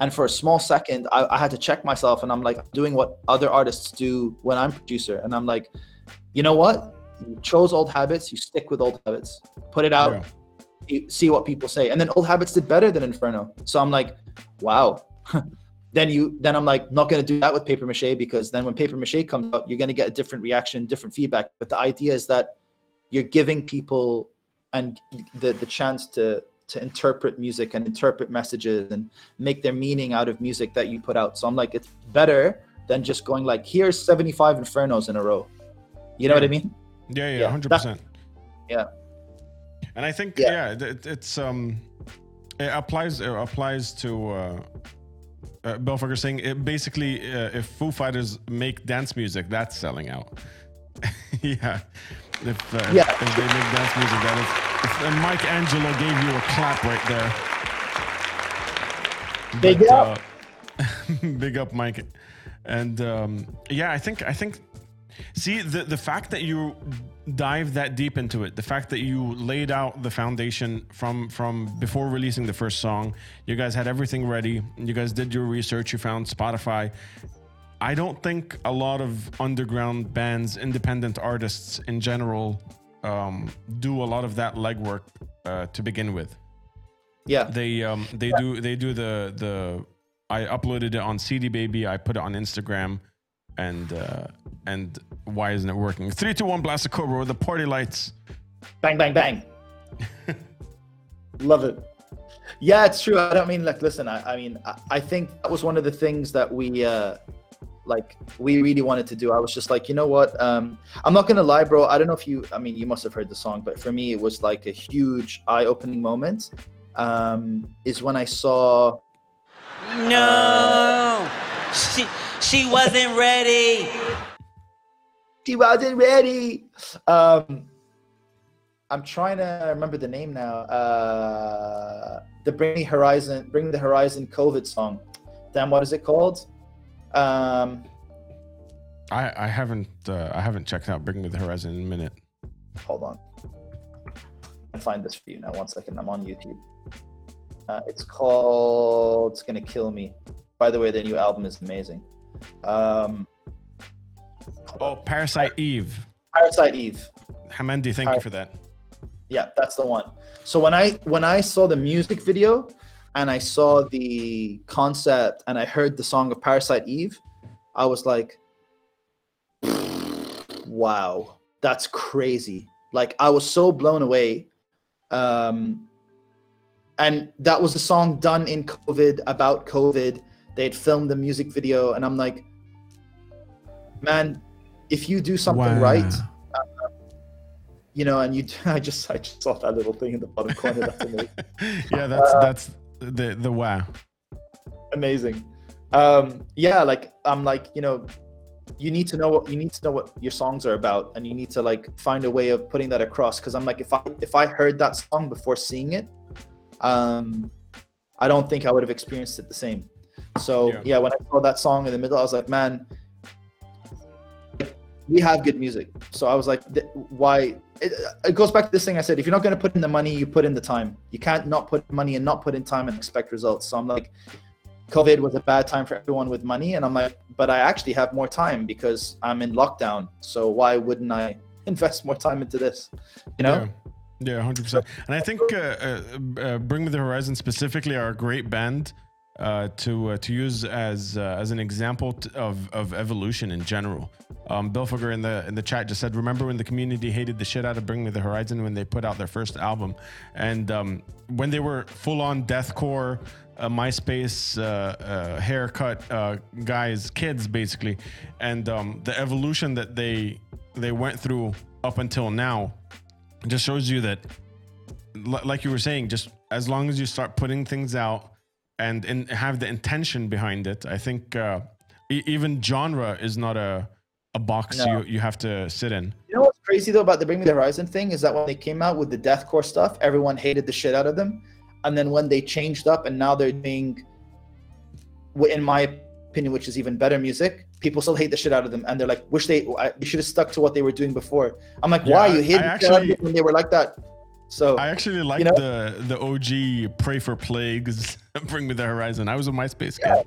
And for a small second, I, I had to check myself and I'm like doing what other artists do when I'm producer. And I'm like, you know what? You chose old habits, you stick with old habits. Put it out, Yeah. you see what people say. And then old habits did better than Inferno. So I'm like, wow. then you then I'm like, not gonna do that with paper mache because then when paper mache comes out, you're gonna get a different reaction, different feedback. But the idea is that you're giving people and the the chance to to interpret music and interpret messages and make their meaning out of music that you put out. So I'm like, it's better than just going like, here's 75 infernos in a row. You know what I mean? Yeah, yeah, hundred percent. Yeah. And I think Yeah. yeah, it, it's um, it applies it applies to uh, uh Belfager saying it basically uh, if Foo Fighters make dance music, that's selling out. yeah. If, uh, Yeah. if they make dance music, that is. If uh, Mike Angelo gave you a clap right there. Big But, up. uh, big up, Mike. And um, yeah, I think I think see the the fact that you dive that deep into it, the fact that you laid out the foundation from from before releasing the first song, you guys had everything ready. You guys did your research. You found Spotify. I don't think a lot of underground bands, independent artists in general, um, do a lot of that legwork uh, to begin with Yeah. they um they do they do the the I uploaded it on CD Baby. I put it on Instagram, and uh and why isn't it working? Three, two, one, blast a cobra with the party lights. Bang, bang, bang. Love it. Yeah, it's true. I don't mean like listen, I, I mean I, I think that was one of the things that we uh like we really wanted to do. I was just like, you know what? Um I'm not gonna lie, bro. I don't know if you I mean you must have heard the song, but for me it was like a huge eye-opening moment. Um is when I saw No, she she wasn't ready. she wasn't ready. Um, I'm trying to remember the name now. Uh, the Bring Me Horizon, Bring the Horizon COVID song. Damn, what is it called? Um, I I haven't uh, I haven't checked out Bring Me the Horizon in a minute. hold on. I'll find this for you now. One second. I'm on YouTube. Uh, it's called It's Gonna Kill Me. By the way, the new album is amazing. Um, Oh, Parasite Eve. Parasite Eve. Hamandi, thank you for that. Yeah, that's the one. So when I when I saw the music video and I saw the concept and I heard the song of Parasite Eve, I was like, wow, that's crazy. Like I was so blown away. Um and that was a song done in COVID about COVID. They had filmed the music video, and I'm like, man, if you do something Wow. right, you know, and you I just I just saw that little thing in the bottom corner. That's amazing. yeah, that's Uh, that's the the wow. amazing. Um, yeah, like I'm like, you know, you need to know what you need to know what your songs are about and you need to like find a way of putting that across because i'm like if i if i heard that song before seeing it um i don't think i would have experienced it the same so Yeah. yeah, when i saw that song in the middle i was like man we have good music. So i was like why? It, it goes back to this thing i said if you're not going to put in the money you put in the time. You can't not put money and not put in time and expect results. So i'm like covid was a bad time for everyone with money and i'm like but i actually have more time because i'm in lockdown. So why wouldn't i invest more time into this? You know? Yeah, yeah, hundred percent. And I think uh, uh, uh, Bring Me the Horizon specifically are a great band uh, to uh, to use as uh, as an example t- of of evolution in general. Um, Bill Fugger in the in the chat just said, "Remember when the community hated the shit out of Bring Me the Horizon when they put out their first album, and um, when they were full on deathcore." Uh, MySpace uh, uh, haircut guys, kids basically, and um, the evolution that they they went through up until now just shows you that li- like you were saying just as long as you start putting things out and in, have the intention behind it i think uh, e- even genre is not a a box No. you you have to sit in You know what's crazy though about the Bring Me the Horizon thing is that when they came out with the deathcore stuff, everyone hated the shit out of them, and then when they changed up and now they're doing, in my opinion, which is even better music, people still hate the shit out of them, and they're like, wish they, I, you should have stuck to what they were doing before. I'm like, Yeah, why you hate I the shit out of actually- them when they were like that? So i actually like know? the the og pray for plagues bring me the horizon i was a myspace kid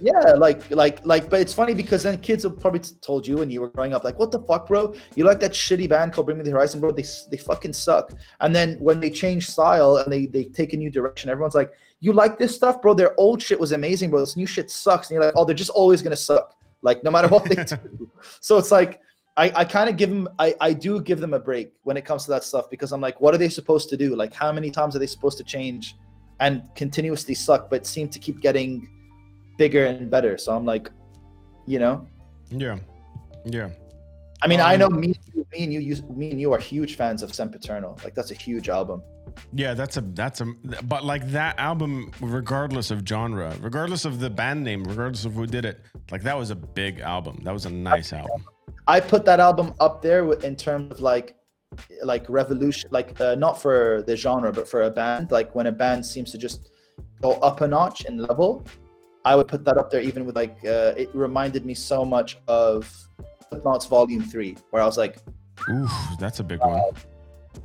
Yeah, like, like, like, but it's funny because then kids have probably told you when you were growing up, like, what the fuck, bro? You like that shitty band called Bring Me the Horizon, bro? They they fucking suck. And then when they change style and they they take a new direction, everyone's like, you like this stuff, bro? Their old shit was amazing, bro. This new shit sucks. And you're like, oh, they're just always gonna suck, like no matter what they do. so it's like. I, I kind of give them I, I do give them a break when it comes to that stuff because I'm like, what are they supposed to do? Like how many times are they supposed to change and continuously suck, but seem to keep getting bigger and better. So I'm like, you know, yeah yeah I mean, I Um, know me, me and you, you, me and you are huge fans of Sempiternal. Like that's a huge album. Yeah, that's a that's a but like that album, regardless of genre, regardless of the band name, regardless of who did it, like that was a big album. That was a nice album. I put that album up there with, in terms of like, like revolution, like uh, not for the genre, but for a band. Like when a band seems to just go up a notch in level, I would put that up there. Even with like, uh, it reminded me so much of Slipknot's Volume Three, where I was like, Ooh, that's a big one.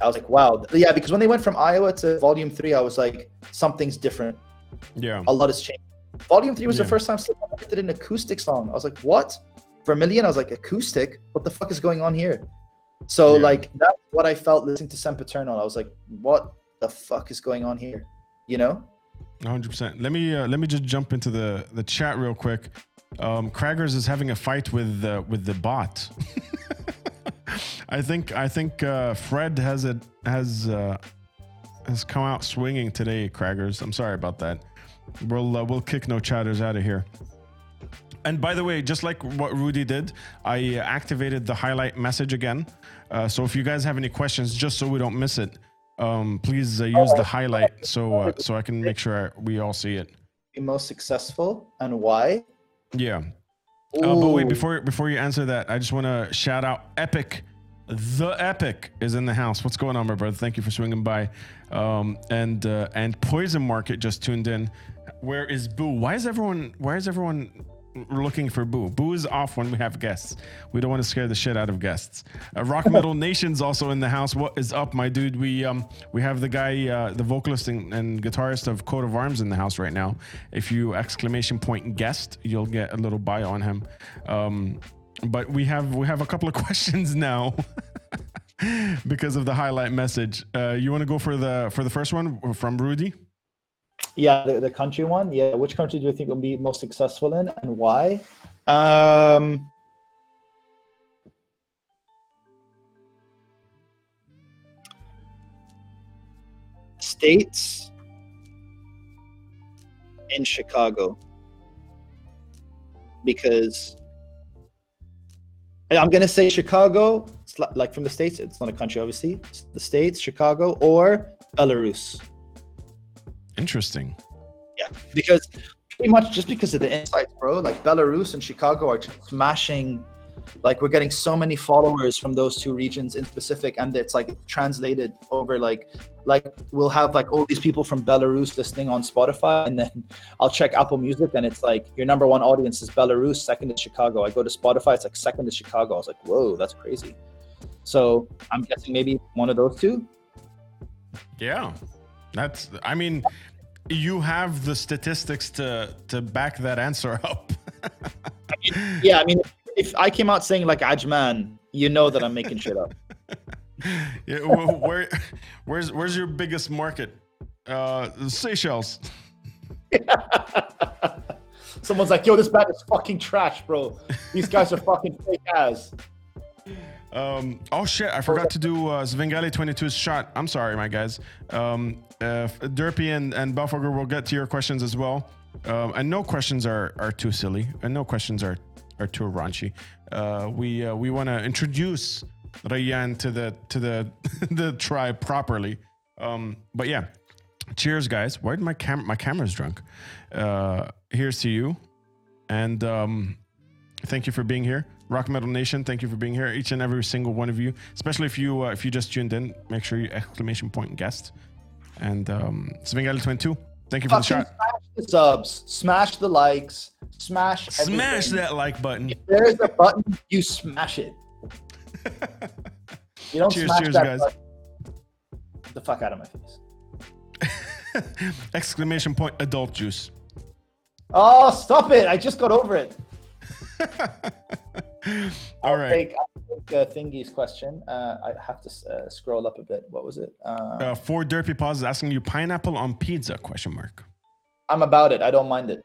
I was like, wow, yeah, because when they went from Iowa to Volume Three, I was like, something's different. Yeah, a lot has changed. Volume three was Yeah. the first time Slipknot did an acoustic song. I was like, what? Vermilion? I was like, acoustic? What the fuck is going on here? So Yeah. like that's what I felt listening to Sempiternal. I was like, what the fuck is going on here? You know? hundred percent. Let me uh, let me just jump into the the chat real quick. Um, Kraggers is having a fight with uh, with the bot. I think I think uh, Fred has it has uh, has come out swinging today. Kraggers, I'm sorry about that. We'll uh, we'll kick no chatters out of here. And by the way, just like what Rudy did, I activated the highlight message again. Uh, so if you guys have any questions, just so we don't miss it, um, please uh, use the highlight so uh, so I can make sure we all see it. Be most successful and why? Yeah. Uh, but wait, before before you answer that, I just want to shout out Epic. The Epic is in the house. What's going on, my brother? Thank you for swinging by. Um, and uh, and Poison Market just tuned in. Where is Boo? Why is everyone? Why is everyone looking for Boo? Boo is off when we have guests. We don't want to scare the shit out of guests. Uh, Rock Metal Nation's also in the house. What is up, my dude? We um we have the guy, uh, the vocalist and, and guitarist of Coat of Arms in the house right now. If you exclamation point guest, you'll get a little bio on him. Um, but we have we have a couple of questions now. because of the highlight message. Uh, you want to go for the for the first one from Rudy? Yeah, the, the country one. Yeah, which country do you think will be most successful in and why? Um, states in Chicago because I'm gonna say Chicago. Like from the states. It's not a country, obviously. It's the states, Chicago, or Belarus. Interesting. Yeah, because pretty much just because of the insights, bro. Like Belarus and Chicago are just smashing. Like we're getting so many followers from those two regions in specific, and it's like translated over like like we'll have like all these people from Belarus listening on Spotify, and then I'll check Apple Music, and it's like your number one audience is Belarus, second is Chicago. I go to Spotify, it's like second is Chicago. I was like, whoa, that's crazy. So I'm guessing maybe one of those two. Yeah, that's. I mean, you have the statistics to to back that answer up. Yeah, I mean, if I came out saying like Ajman, you know that I'm making shit up. yeah, wh- where, where's where's your biggest market? Uh, Seychelles. Someone's like, yo, this band is fucking trash, bro. These guys are fucking fake ass. Um, oh shit! I forgot to do uh, Svengali 22's shot. I'm sorry, my guys. Um, uh, Derpy and and Belfogger will get to your questions as well. Um, and no questions are are too silly, and no questions are are too raunchy. Uh, we uh, we want to introduce Rayan to the to the the tribe properly. Um, but yeah, cheers, guys. Why did my cam my camera's drunk? Uh, here's to you, and um, thank you for being here. Rock Metal Nation, thank you for being here. Each and every single one of you, especially if you uh, if you just tuned in, make sure you exclamation point guest. And um, Svengali 22, thank you for the Fucking shot. smash the subs, smash the likes, smash Smash everything. that like button. If there's a button, you smash it. You don't Cheers, smash cheers, that guys. button. The fuck out of my face. exclamation point adult juice. Oh, stop it! I just got over it. All I'll right. take, I'll take uh, Thingy's question. Uh, I have to uh, scroll up a bit. What was it? Uh, Uh, four derpy paws is asking you pineapple on pizza? Question mark. I'm about it. I don't mind it.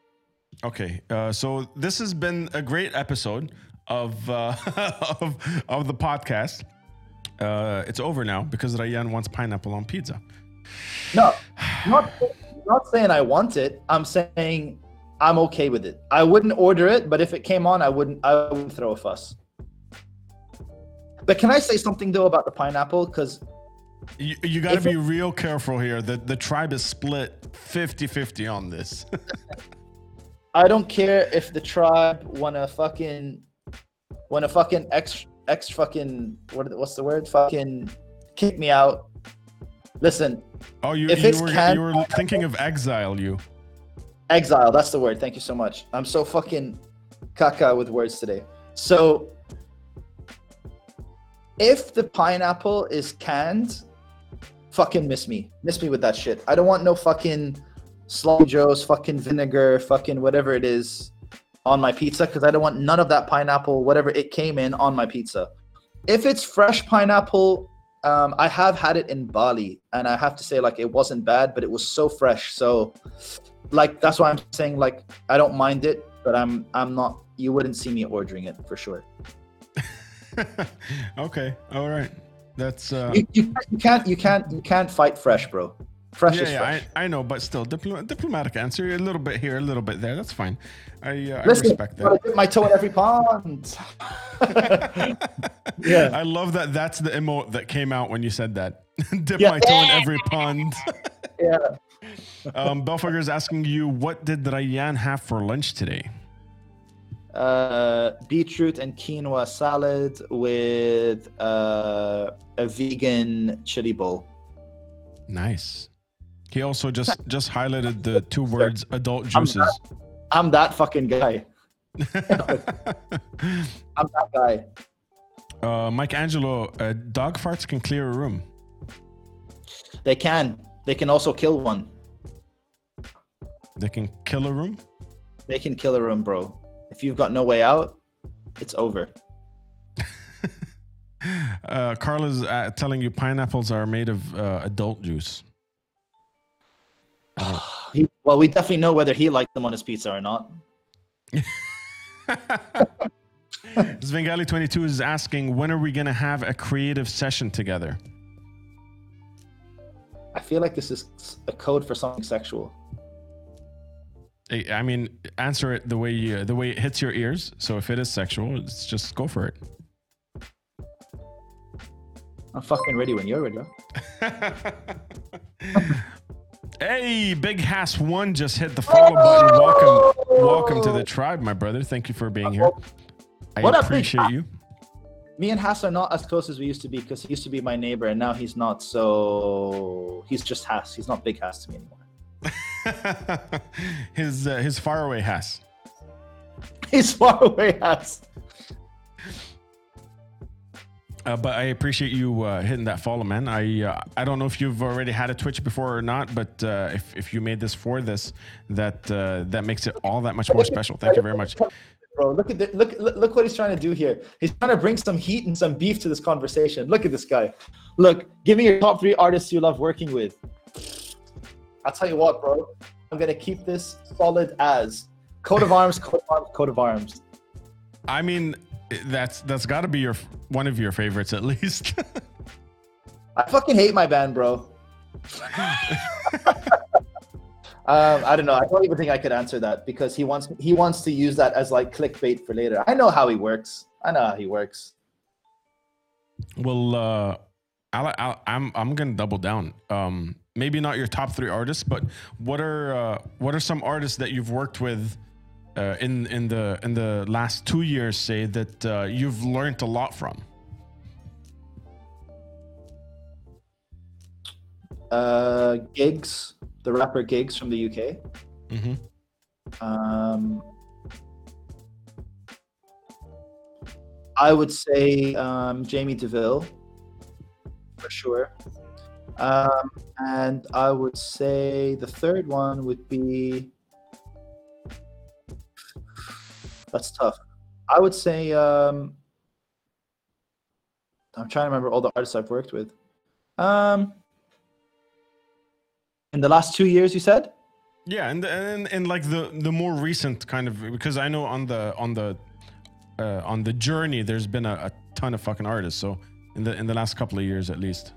Okay, uh, so this has been a great episode of uh, of, of the podcast. Uh, it's over now because Rayan wants pineapple on pizza. No, not not saying I want it. I'm saying I'm okay with it. I wouldn't order it, but if it came on, I wouldn't. I wouldn't throw a fuss. But can I say something though about the pineapple? Because You, you got to be real careful here. The the tribe is split 50-50 on this. I don't care if the tribe wanna fucking wanna fucking ex ex fucking what what's the word? Fucking kick me out. Listen, oh, you If you it's were canned you were thinking of exile. You. Exile. That's the word. Thank you so much. I'm so fucking caca with words today. So, if the pineapple is canned, fucking miss me. Miss me with that shit. I don't want no fucking Sloppy Joe's, fucking vinegar, fucking whatever it is on my pizza because I don't want none of that pineapple, whatever it came in, on my pizza. If it's fresh pineapple, um, I have had it in Bali, and I have to say, like, it wasn't bad, but it was so fresh. So, like, that's why I'm saying, like, I don't mind it, but I'm, I'm not. You wouldn't see me ordering it for sure. okay. All right. That's uh. You, you, you can't, you can't, you can't fight fresh, bro. Fresh Yeah, is yeah, fresh. I, I know, but still, diplo- diplomatic answer. A little bit here, a little bit there. That's fine. I, uh, I respect gotta that. dip my toe in every pond. yeah. I love that. That's the emote that came out when you said that. Dip Yeah. my toe in every pond. Yeah. Um, is asking you, what did Rayan have for lunch today? uh, beetroot and quinoa salad with uh, a vegan chili bowl. Nice. He also just just highlighted the two words adult juices. I'm that fucking guy. I'm that guy. Uh, Mike Angelo, uh, dog farts can clear a room. They can. They can also kill one. They can kill a room. They can kill a room, bro. If you've got no way out, it's over. Uh, Carla's uh, telling you pineapples are made of uh, adult juice. He, well, we definitely know whether he liked them on his pizza or not. Svengali22 is asking, when are we going to have a creative session together? I feel like this is a code for something sexual. I mean, answer it the way you, the way it hits your ears. So if it is sexual, it's just go for it. I'm fucking ready when you're ready. Hey, Big Hass One just hit the follow button. Welcome, welcome to the oh! tribe, my brother. Thank you for being uh, here. Oh. I What appreciate Hass? you. Me and Hass are not as close as we used to be because he used to be my neighbor and now he's not. So he's just Hass. He's not Big Hass to me anymore. his uh, his faraway Hass. His far away Hass. Uh, but I appreciate you uh, hitting that follow, man. I uh, I don't know if you've already had a Twitch before or not, but uh, if if you made this for this, that uh, that makes it all that much more special. Thank you very much. Bro, look at the, look, look look what he's trying to do here. He's trying to bring some heat and some beef to this conversation. Look at this guy. Look, give me your top three artists you love working with. I'll tell you what, bro. I'm gonna keep this solid as coat of arms, coat of arms, coat of arms. I mean, that's that's got to be your one of your favorites at least. I fucking hate my band, bro. um, I don't know. I don't even think I could answer that because he wants he wants to use that as like clickbait for later. I know how he works. I know how he works. well, uh, I'll, I'll, I'm I'm gonna double down. Um, maybe not your top three artists, but what are uh, what are some artists that you've worked with uh, in in the in the last two years, say that uh, you've learned a lot from? Uh, Giggs, the rapper Giggs from the UK. Mm-hmm. Um, I would say um, Jamie Deville for sure. Um, and I would say the third one would be that's tough. I would say um, I'm trying to remember all the artists I've worked with. Um, in the last two years, you said? Yeah, and and and like the the more recent kind of because I know on the on the uh, on the journey there's been a, a ton of fucking artists. So in the in the last couple of years at least.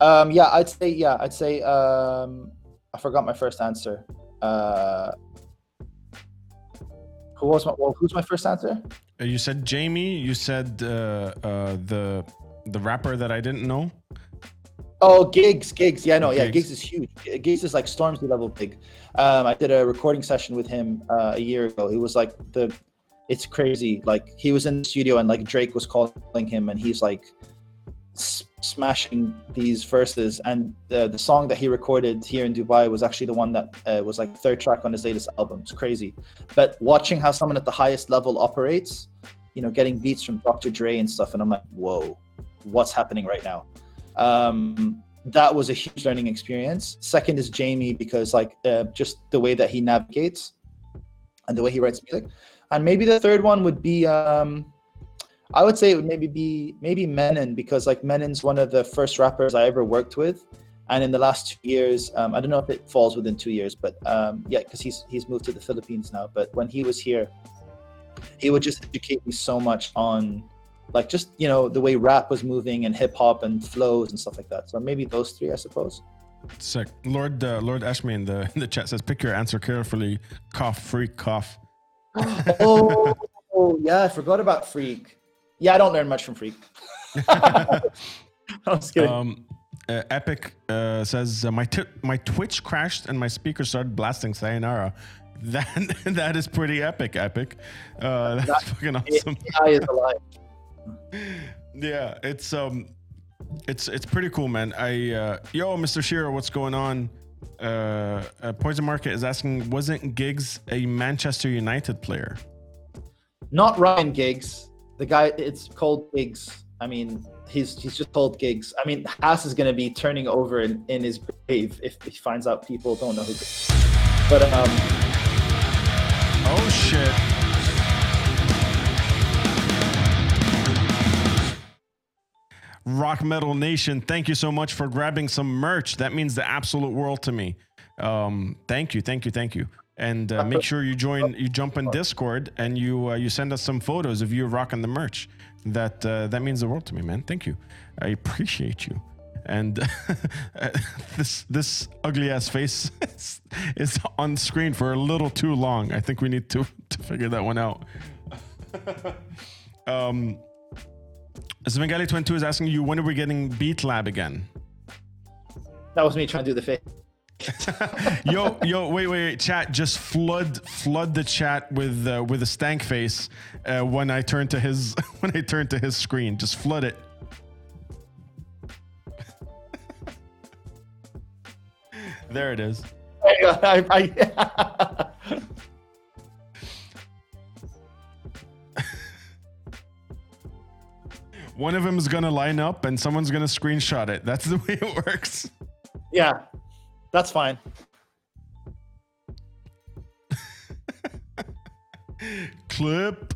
Um, yeah, I'd say yeah, I'd say um, I forgot my first answer. Uh, who was my well, who's my first answer? Uh, You said Jamie. You said uh, uh, the the rapper that I didn't know. Oh, Giggs, Giggs. Yeah, no, yeah, Giggs. Giggs is huge. Giggs is like Stormzy level big. Um, I did a recording session with him uh, a year ago. It was like the, it's crazy. Like he was in the studio and like Drake was calling him, and he's like s- smashing these verses. And the the song that he recorded here in Dubai was actually the one that uh, was like third track on his latest album. It's crazy. But watching how someone at the highest level operates, you know, getting beats from Dr. Dre and stuff, and I'm like, whoa, what's happening right now? Um, that was a huge learning experience. Second is Jamie because like uh, just the way that he navigates and the way he writes music. And maybe the third one would be um, I would say it would maybe be maybe Menon because like Menon's one of the first rappers I ever worked with. And in the last two years, um, I don't know if it falls within two years, but um, yeah, because he's he's moved to the Philippines now. But when he was here, he would just educate me so much on like just you know the way rap was moving and hip hop and flows and stuff like that. So maybe those three, I suppose. Sick. Lord uh, Lord Ashmi in the in the chat says, "Pick your answer carefully." Cough, freak, cough. oh, oh, yeah, I forgot about Freak. Yeah, I don't learn much from Freak. I was kidding. Um, uh, Epic uh, says uh, my t- my Twitch crashed and my speaker started blasting Sayonara. That that is pretty epic. Epic. Uh, that's fucking awesome. AI is alive. Yeah, it's um, it's it's pretty cool, man. I uh, yo, Mr. Shearer, what's going on? Uh, uh, Poison Market is asking, wasn't Giggs a Manchester United player? Not Ryan Giggs. The guy, it's called Giggs. I mean, he's he's just called Giggs. I mean, Haas is going to be turning over in, in his grave if he finds out people don't know who. Giggs. But um, Oh shit. Rock Metal Nation, thank you so much for grabbing some merch. That means the absolute world to me. Um, thank you, thank you, thank you. And uh, make sure you join, you jump in Discord, and you uh, you send us some photos of you rocking the merch. That uh, that means the world to me, man. Thank you, I appreciate you. And this this ugly ass face is, is on screen for a little too long. I think we need to to figure that one out. um, Svengali Twenty Two is asking you when are we getting Beat Lab again? that was me trying to do the face. yo, yo, wait, wait, wait, chat. Just flood, flood the chat with uh, with a stank face uh, when I turn to his when I turn to his screen. Just flood it. there it is. I, I, One of them is gonna line up, and someone's gonna screenshot it. That's the way it works. yeah, that's fine. Clip.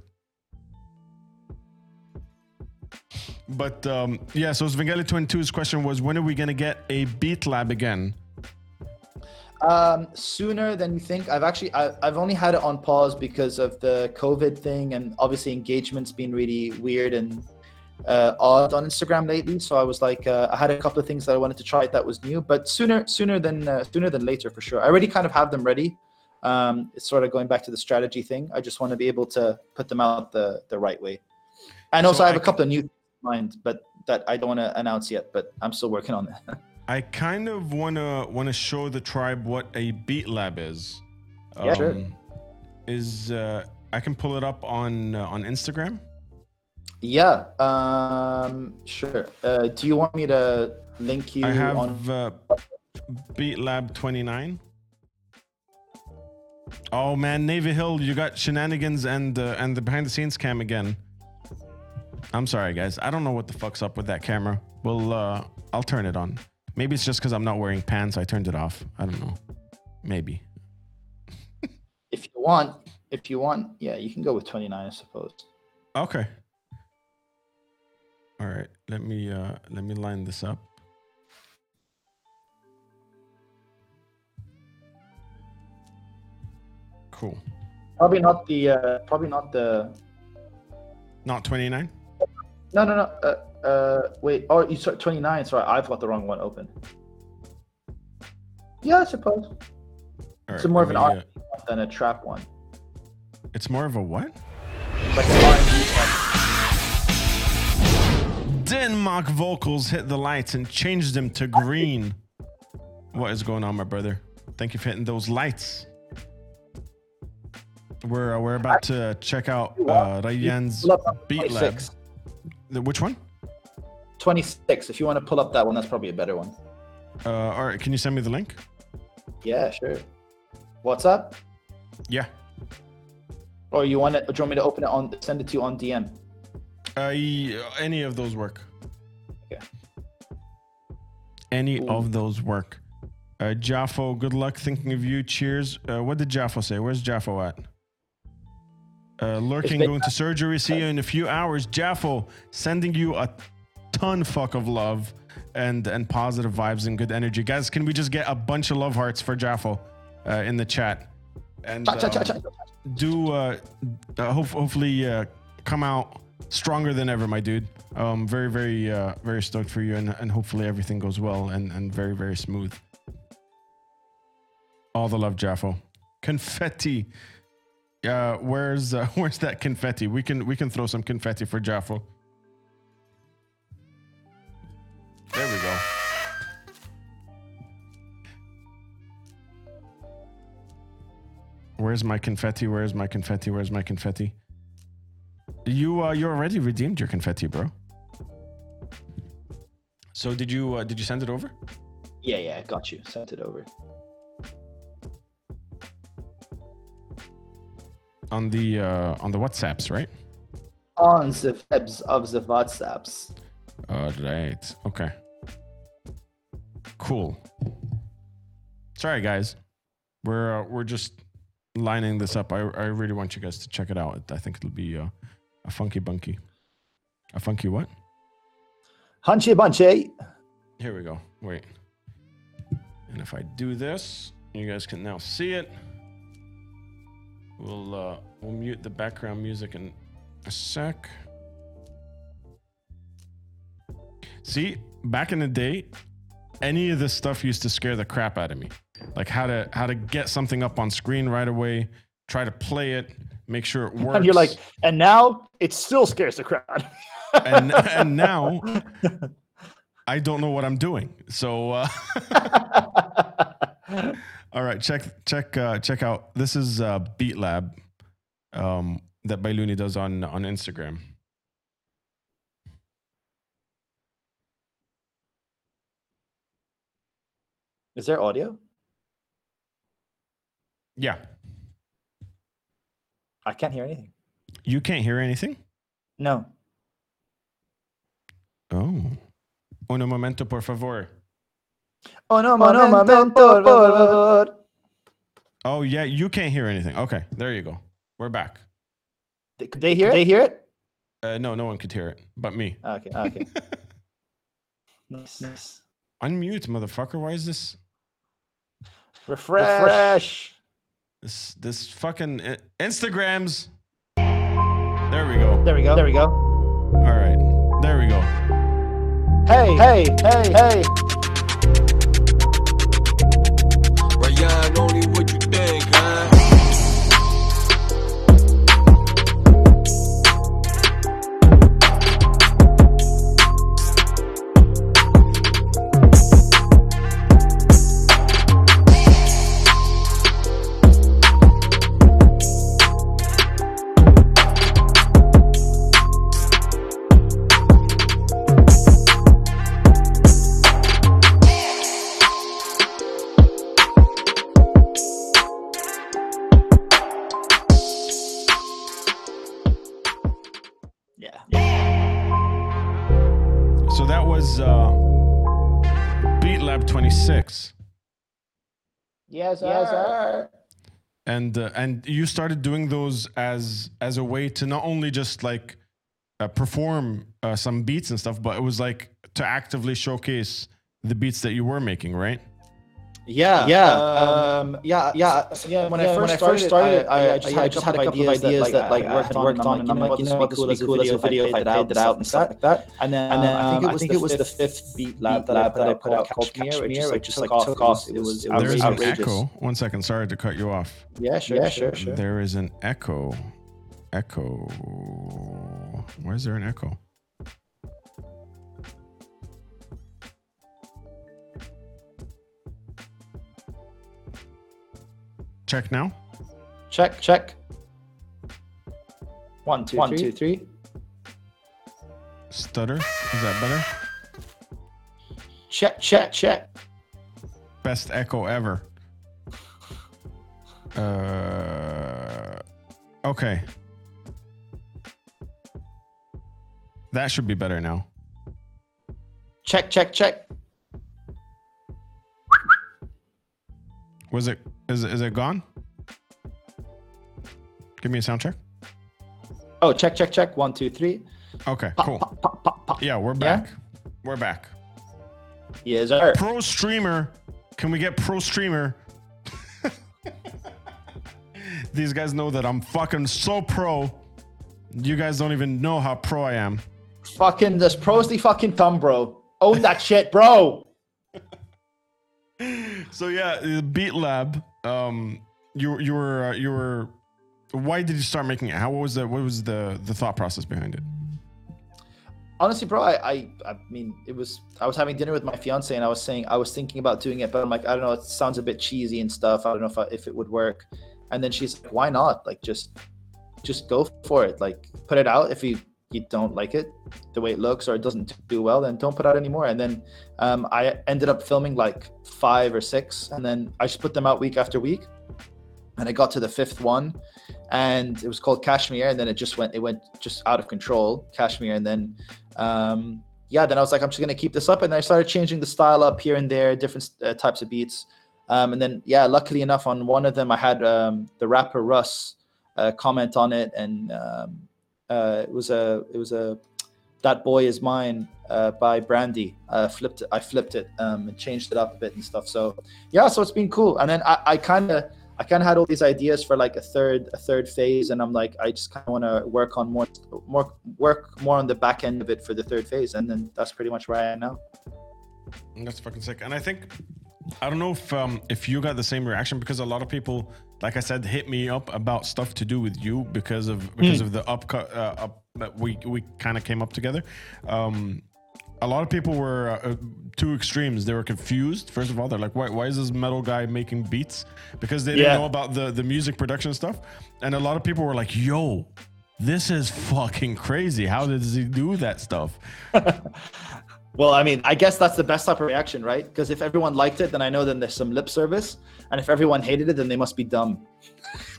But um, yeah, so Svengali 22's question was when are we gonna get a beat lab again? Um, sooner than you think. I've actually I, I've only had it on pause because of the COVID thing, and obviously engagement's been really weird and uh, odd on Instagram lately. So I was like, uh, I had a couple of things that I wanted to try that was new, but sooner sooner than uh, sooner than later for sure. I already kind of have them ready. Um, it's sort of going back to the strategy thing. I just want to be able to put them out the the right way. And also, So I have I a couple of new things in mind, but that I don't want to announce yet. But I'm still working on that. I kind of wanna wanna show the tribe what a beat lab is. Yeah, sure. Is uh, I can pull it up on uh, on Instagram. Yeah, um, sure. Uh, do you want me to link you I have on? uh, Beat Lab 29. Oh man, Navy Hill, you got shenanigans and uh, and the behind the scenes cam again. I'm sorry, guys. I don't know what the fuck's up with that camera. Well, uh, I'll turn it on. Maybe it's just because I'm not wearing pants. I turned it off. I don't know. Maybe. If you want, if you want, yeah, you can go with 29, I suppose. Okay. All right. Let me uh let me line this up. Cool. Probably not the, uh, probably not the. Not 29? No, no, no. Uh, uh, wait. Oh, you said 29. Sorry, I've got the wrong one open. Yeah, I suppose. All It's more of an art uh, than a trap one. it's more of a what? Denmark vocals hit the lights and changed them to green. What is going on, my brother? Thank you for hitting those lights. We're uh, we're about to check out uh, Ryan's Beat Lab. The- Which one? 26. If you want to pull up that one, that's probably a better one. Uh, all right, can you send me the link? Yeah, sure. What's up? Yeah. Or you want it? Do you want me to open it on? Send it to you on DM. Uh, any of those work. Okay. Any Ooh. of those work. Uh, Jaffo, good luck thinking of you. Cheers. Uh, what did Jaffo say? Where's Jaffo at? Uh, lurking, going to surgery. See you in a few hours. Jaffo, sending you a ton fuck of love and and positive vibes and good energy. Guys, can we just get a bunch of love hearts for Jaffo uh, in the chat? And um, do uh, uh hope, hopefully uh, come out stronger than ever my dude. Um very very uh very stoked for you and, and hopefully everything goes well and and very very smooth. All the love jaffo. Confetti. Uh where's uh, where's that confetti? We can we can throw some confetti for jaffo. There we go. Where's my confetti? Where's my confetti? Where's my confetti? You uh you already redeemed your confetti, bro. So did you uh, did you send it over? Yeah, yeah, got you. Sent it over. On the uh on the WhatsApps, right? On the webs of the WhatsApps. All right. Okay. Cool. Sorry guys. We're uh, we're just lining this up. I I really want you guys to check it out. I think it'll be uh, a funky bunky. A funky what? Hunchy bunchy. Here we go. Wait. And if I do this, you guys can now see it. We'll uh we'll mute the background music in a sec. See, back in the day, any of this stuff used to scare the crap out of me. Like how to how to get something up on screen right away, try to play it, make sure it works. And you're like, and now it still scares the crowd. and and now I don't know what I'm doing. So uh, All right, check check uh, check out. This is uh, Beat Lab um, that Bailuni does on on Instagram. Is there audio? Yeah, I can't hear anything. you can't hear anything. No. Oh, un momento, por favor. Oh no, momento, por favor. Oh yeah, you can't hear anything. Okay, there you go. We're back. They- Could they hear it? They hear it? Uh, no, no one could hear it, but me. Okay, okay. nice, nice. Unmute, motherfucker. Why is this Refresh. Refresh. This this fucking Instagrams? There we go. There we go. There we go. All right, there we go. Hey, hey, hey, hey. And uh, and you started doing those as as a way to not only just like uh, perform uh, some beats and stuff, but it was like to actively showcase the beats that you were making, right? Yeah, yeah, um, yeah, yeah, yeah. When I first started, started I, I, just, I just had a couple of ideas that like worked, worked on, and I'm like, you know, what, this would be cool as a video if I fade that out and stuff like that. And then, and then I think it was, I think it was the fifth beat lab that I that I put out called Kashmir. It just like took off. It was it There was an outrageous. echo. One second, sorry to cut you off. Yeah, sure, yeah, sure, sure. There is an echo. Echo. Why is there an echo? Check now. Check, check. One, two, one, two, three. Stutter. Is that better? Check, check, check. Best echo ever. Uh, okay. That should be better now. Check, check, check. Was it? Is it, is it gone? Give me a sound check. Oh, check, check, check. One, two, three. Okay, cool. Pop, pop, pop. Yeah, we're Yeah? back. We're back. Yes, sir. Pro streamer. Can we get pro streamer? These guys know that I'm fucking so pro. You guys don't even know how pro I am. Fucking this pros the fucking thumb, bro. Own that shit, bro. So yeah, Beat Lab. Um, you you were uh, you were. Why did you start making it? How what was the what was the the thought process behind it? Honestly, bro, I, I I mean, it was I was having dinner with my fiance and I was saying I was thinking about doing it, but I'm like, I don't know, it sounds a bit cheesy and stuff. I don't know if I, if it would work. And then she's like, why not? Like, just just go for it. Like, put it out. If you you don't like it the way it looks or it doesn't do well, then don't put out anymore. And then um, I ended up filming like five or six, and then I just put them out week after week. And I got to the fifth one, and it was called Kashmir, and then it just went it went just out of control, Kashmir, and then um, yeah, then I was like, I'm just gonna keep this up, and I started changing the style up here and there, different uh, types of beats. Um, and then yeah, luckily enough, on one of them I had um, the rapper Russ uh, comment on it, and um, uh, it was a it was a that boy is mine uh, by Brandy. Uh, flipped it, I flipped it um, and changed it up a bit and stuff. So yeah, so it's been cool. And then I, kind of I kind of had all these ideas for like a third a third phase, and I'm like I just kind of want to work on more more work more on the back end of it for the third phase, and then that's pretty much where I am now. That's fucking sick. And I think I don't know if um if you got the same reaction because a lot of people, like I said, hit me up about stuff to do with you because of because of the up uh, up that we we kind of came up together. Um, a lot of people were uh, two extremes. They were confused. First of all, they're like, "Why? Why is this metal guy making beats?" Because they didn't know about the the music production stuff. And a lot of people were like, "Yo, this is fucking crazy. How does he do that stuff?" Well, I mean, I guess that's the best type of reaction, right? Because if everyone liked it, then I know then there's some lip service, and if everyone hated it, then they must be dumb.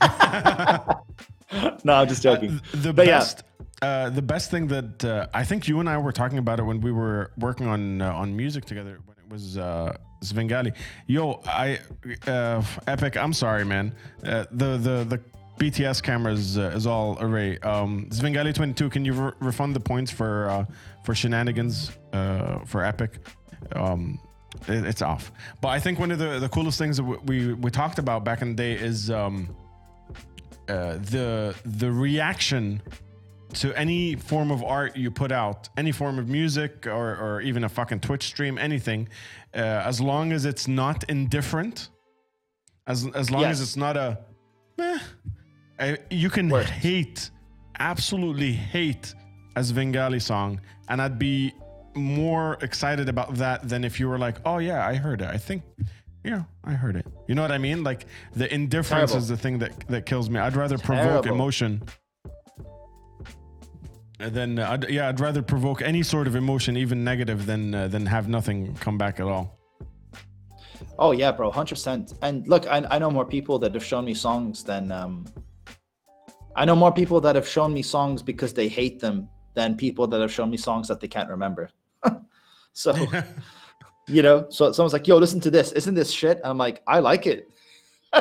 no, I'm just joking. the But yeah. best uh, the best thing that uh, I think you and I were talking about it when we were working on uh, on music together when it was uh, Svengali. Yo, I uh, epic. I'm sorry, man. Uh, the the the BTS cameras uh, is all array. Um, Svengali 22. Can you re- refund the points for uh, for shenanigans uh, for epic? Um, it- it's off. But I think one of the, the coolest things that we, we, talked about back in the day is um, uh, the the reaction to any form of art you put out, any form of music or, or even a fucking Twitch stream, anything, uh, as long as it's not indifferent, as as long as it's not a, meh, uh, you can hate, absolutely hate a Svengali song, and I'd be more excited about that than if you were like, oh yeah, I heard it. I think. Yeah, I heard it. You know what I mean? Like the indifference Terrible. is the thing that that kills me. I'd rather provoke Terrible. emotion and then uh, I'd, yeah, I'd rather provoke any sort of emotion, even negative, than uh, than have nothing come back at all. Oh yeah, bro, hundred percent. And look, I, I know more people that have shown me songs than um, I know more people that have shown me songs because they hate them than people that have shown me songs that they can't remember. so, you know, so someone's like, "Yo, listen to this. Isn't this shit?" I'm like, "I like it."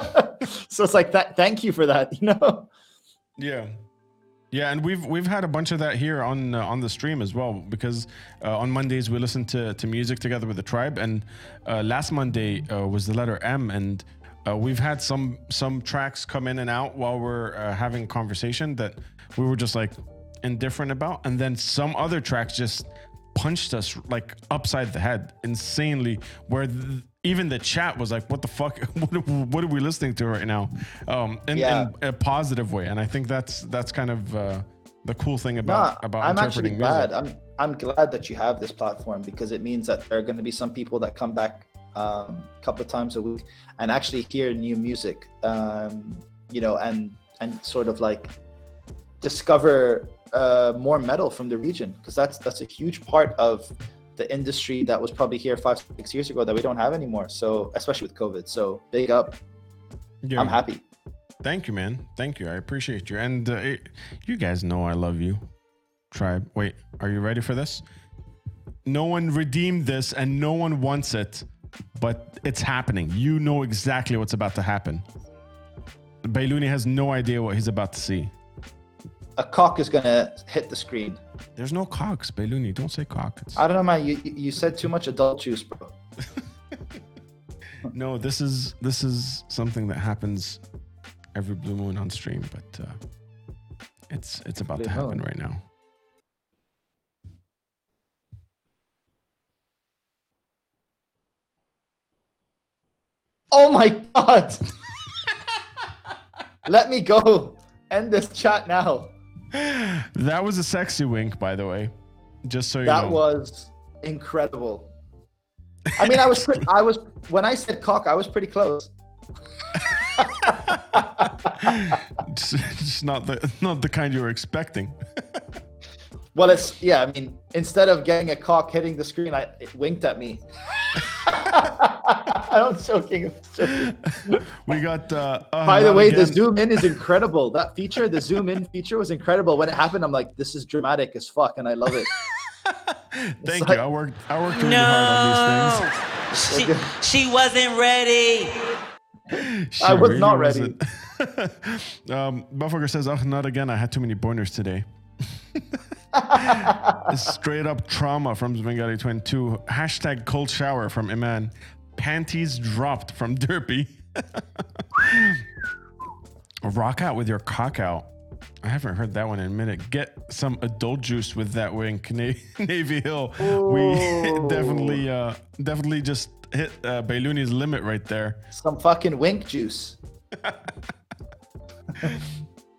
so it's like that. Thank you for that. You know. Yeah. Yeah, and we've we've had a bunch of that here on uh, on the stream as well because uh, on Mondays we listen to to music together with the tribe, and uh, last Monday uh, was the letter M, and uh, we've had some some tracks come in and out while we're uh, having conversation that we were just like indifferent about, and then some other tracks just punched us like upside the head insanely, where th- even the chat was like, "What the fuck? What are, what are we listening to right now?" Um, in, Yeah. in a positive way, and I think that's that's kind of uh, the cool thing about Nah, about I'm actually interpreting glad. music. I'm I'm glad that you have this platform because it means that there are going to be some people that come back um, a couple of times a week and actually hear new music, um, you know, and and sort of like discover uh, more metal from the region because that's that's a huge part of the industry that was probably here five six years ago that we don't have anymore. So especially with COVID. So big up. Yeah. I'm happy. Thank you, man. Thank you. I appreciate you. And uh, it- you guys know I love you, tribe. Wait, are you ready for this? No one redeemed this, and no one wants it, but it's happening. You know exactly what's about to happen. Bailuni has no idea what he's about to see. A cock is gonna hit the screen. There's no cocks, Bailuni. Don't say cock. It's- I don't know, man. You you said too much adult juice, bro. no, this is this is something that happens every blue moon on stream, but uh, it's it's about Blue to happen moon. right now. Oh my god! Let me go. End this chat now. That was a sexy wink, by the way. Just so you That know. was incredible. I mean, I was pre- I was when I said cock, I was pretty close. just, just not the not the kind you were expecting. Well, it's yeah. I mean, instead of getting a cock hitting the screen, I it winked at me. I'm joking. I'm joking. We got. Uh, uh, By the not way, the zoom in is incredible. That feature, the zoom in feature, was incredible. When it happened, I'm like, this is dramatic as fuck, and I love it. Thank like- you. I worked. I worked really hard on these things. She, she wasn't ready. She I was not ready. wasn't. um, Buffogger says, "Oh, not again! I had too many boners today." Straight up trauma from Svengali 22. Hashtag cold shower from Iman. Panties dropped from Derpy. Rock out with your cock out. I haven't heard that one in a minute. Get some adult juice with that wink, Na- Navy Hill. We definitely, uh, definitely just hit uh, Bailuni's limit right there. Some fucking wink juice.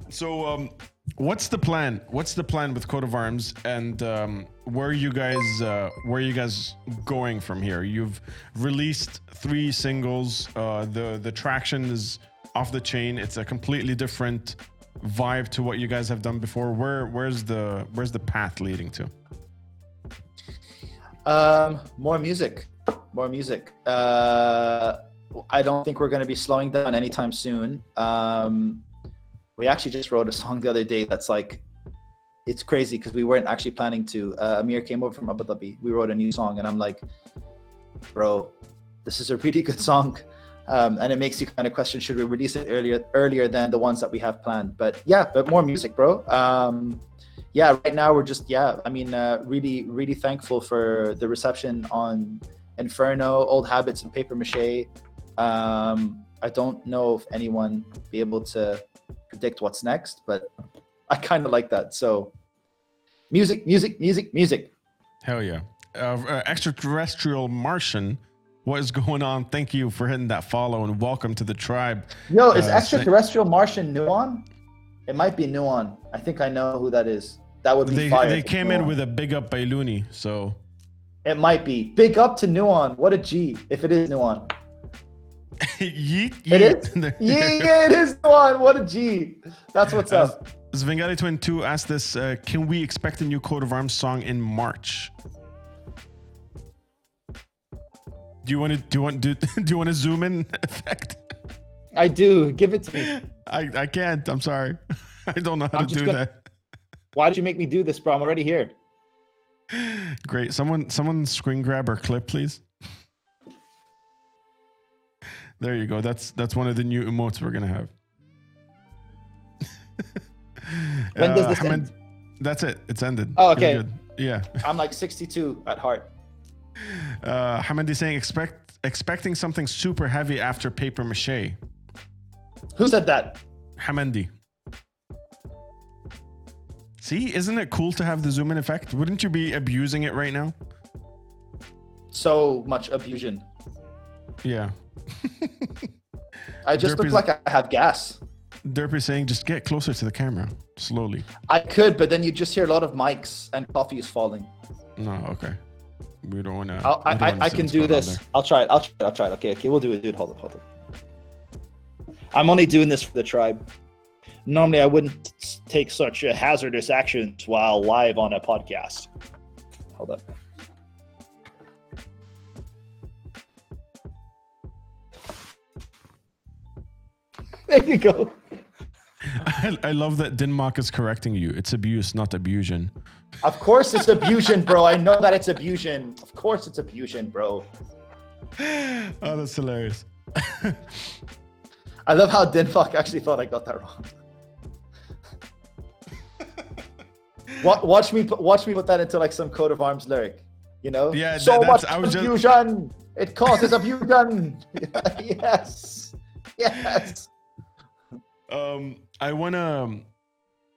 So, um, what's the plan? What's the plan with Coat of Arms, and um, where are you guys? Uh, where are you guys going from here? You've released three singles. Uh, the the traction is off the chain. It's a completely different vibe to what you guys have done before. Where where's the where's the path leading to? Um, more music, more music. Uh, I don't think we're going to be slowing down anytime soon. Um, we actually just wrote a song the other day that's like, it's crazy because we weren't actually planning to. Uh, Amir came over from Abu Dhabi. We wrote a new song, and I'm like, bro, this is a really good song. Um, and it makes you kind of question should we release it earlier earlier than the ones that we have planned but yeah but more music bro um, yeah right now we're just yeah i mean uh, really really thankful for the reception on inferno old habits and paper mache um, i don't know if anyone be able to predict what's next but i kind of like that so music music music music Hell yeah. Uh, uh, extraterrestrial Martian, what is going on? Thank you for hitting that follow and welcome to the tribe. yo is Uh, extraterrestrial martian nuon it might be nuon i think i know who that is that would be They, fire they came in with a big up by Looney, so It might be. Big up to Nuon. What a G. If it is Nuon. Yeet, It is? yeet. Yeah, yeah, it is one. What a G. That's what's up. Svengali 22 asked this uh, Can we expect a new Coat of Arms song in March? Do you want to do you want do, do you want a zoom in effect? I do. Give it to me. I, I can't. I'm sorry. I don't know how I'm to do gonna- that. Why did you make me do this, bro? I'm already here. Great. Someone someone screen grab or clip, please. There you go. That's that's one of the new emotes we're gonna have. When does Uh, this Hamed- end? That's it. It's ended. Oh, okay. Yeah. I'm like 62 at heart. Uh, Hamadi saying expect expecting something super heavy after paper mache. Who said that? Hamandi. See, isn't it cool to have the zoom in effect? Wouldn't you be abusing it right now? So much abusion. Yeah. I just look like I have gas. Derpy saying just get closer to the camera slowly. I could, but then you just hear a lot of mics and coffee is falling. No, okay. We don't want to. I, I, I can do this. I'll try it. I'll try it. I'll try it. Okay, okay, we'll do it, dude. Hold on, hold on. I'm only doing this for the tribe. Normally, I wouldn't take such uh, hazardous actions while live on a podcast. Hold up. There you go. I, I love that Denmark is correcting you. It's abuse, not abusion. Of course, it's abusion, bro. I know that it's abusion. Of course, it's abusion, bro. Oh, that's hilarious. I love how Denmark actually thought I got that wrong. Wa- watch me, put, watch me put that into like some coat of arms lyric. You know? Yeah, So that- much I was just- confusion. It causes abusion. yes. Yes. Um, I wanna,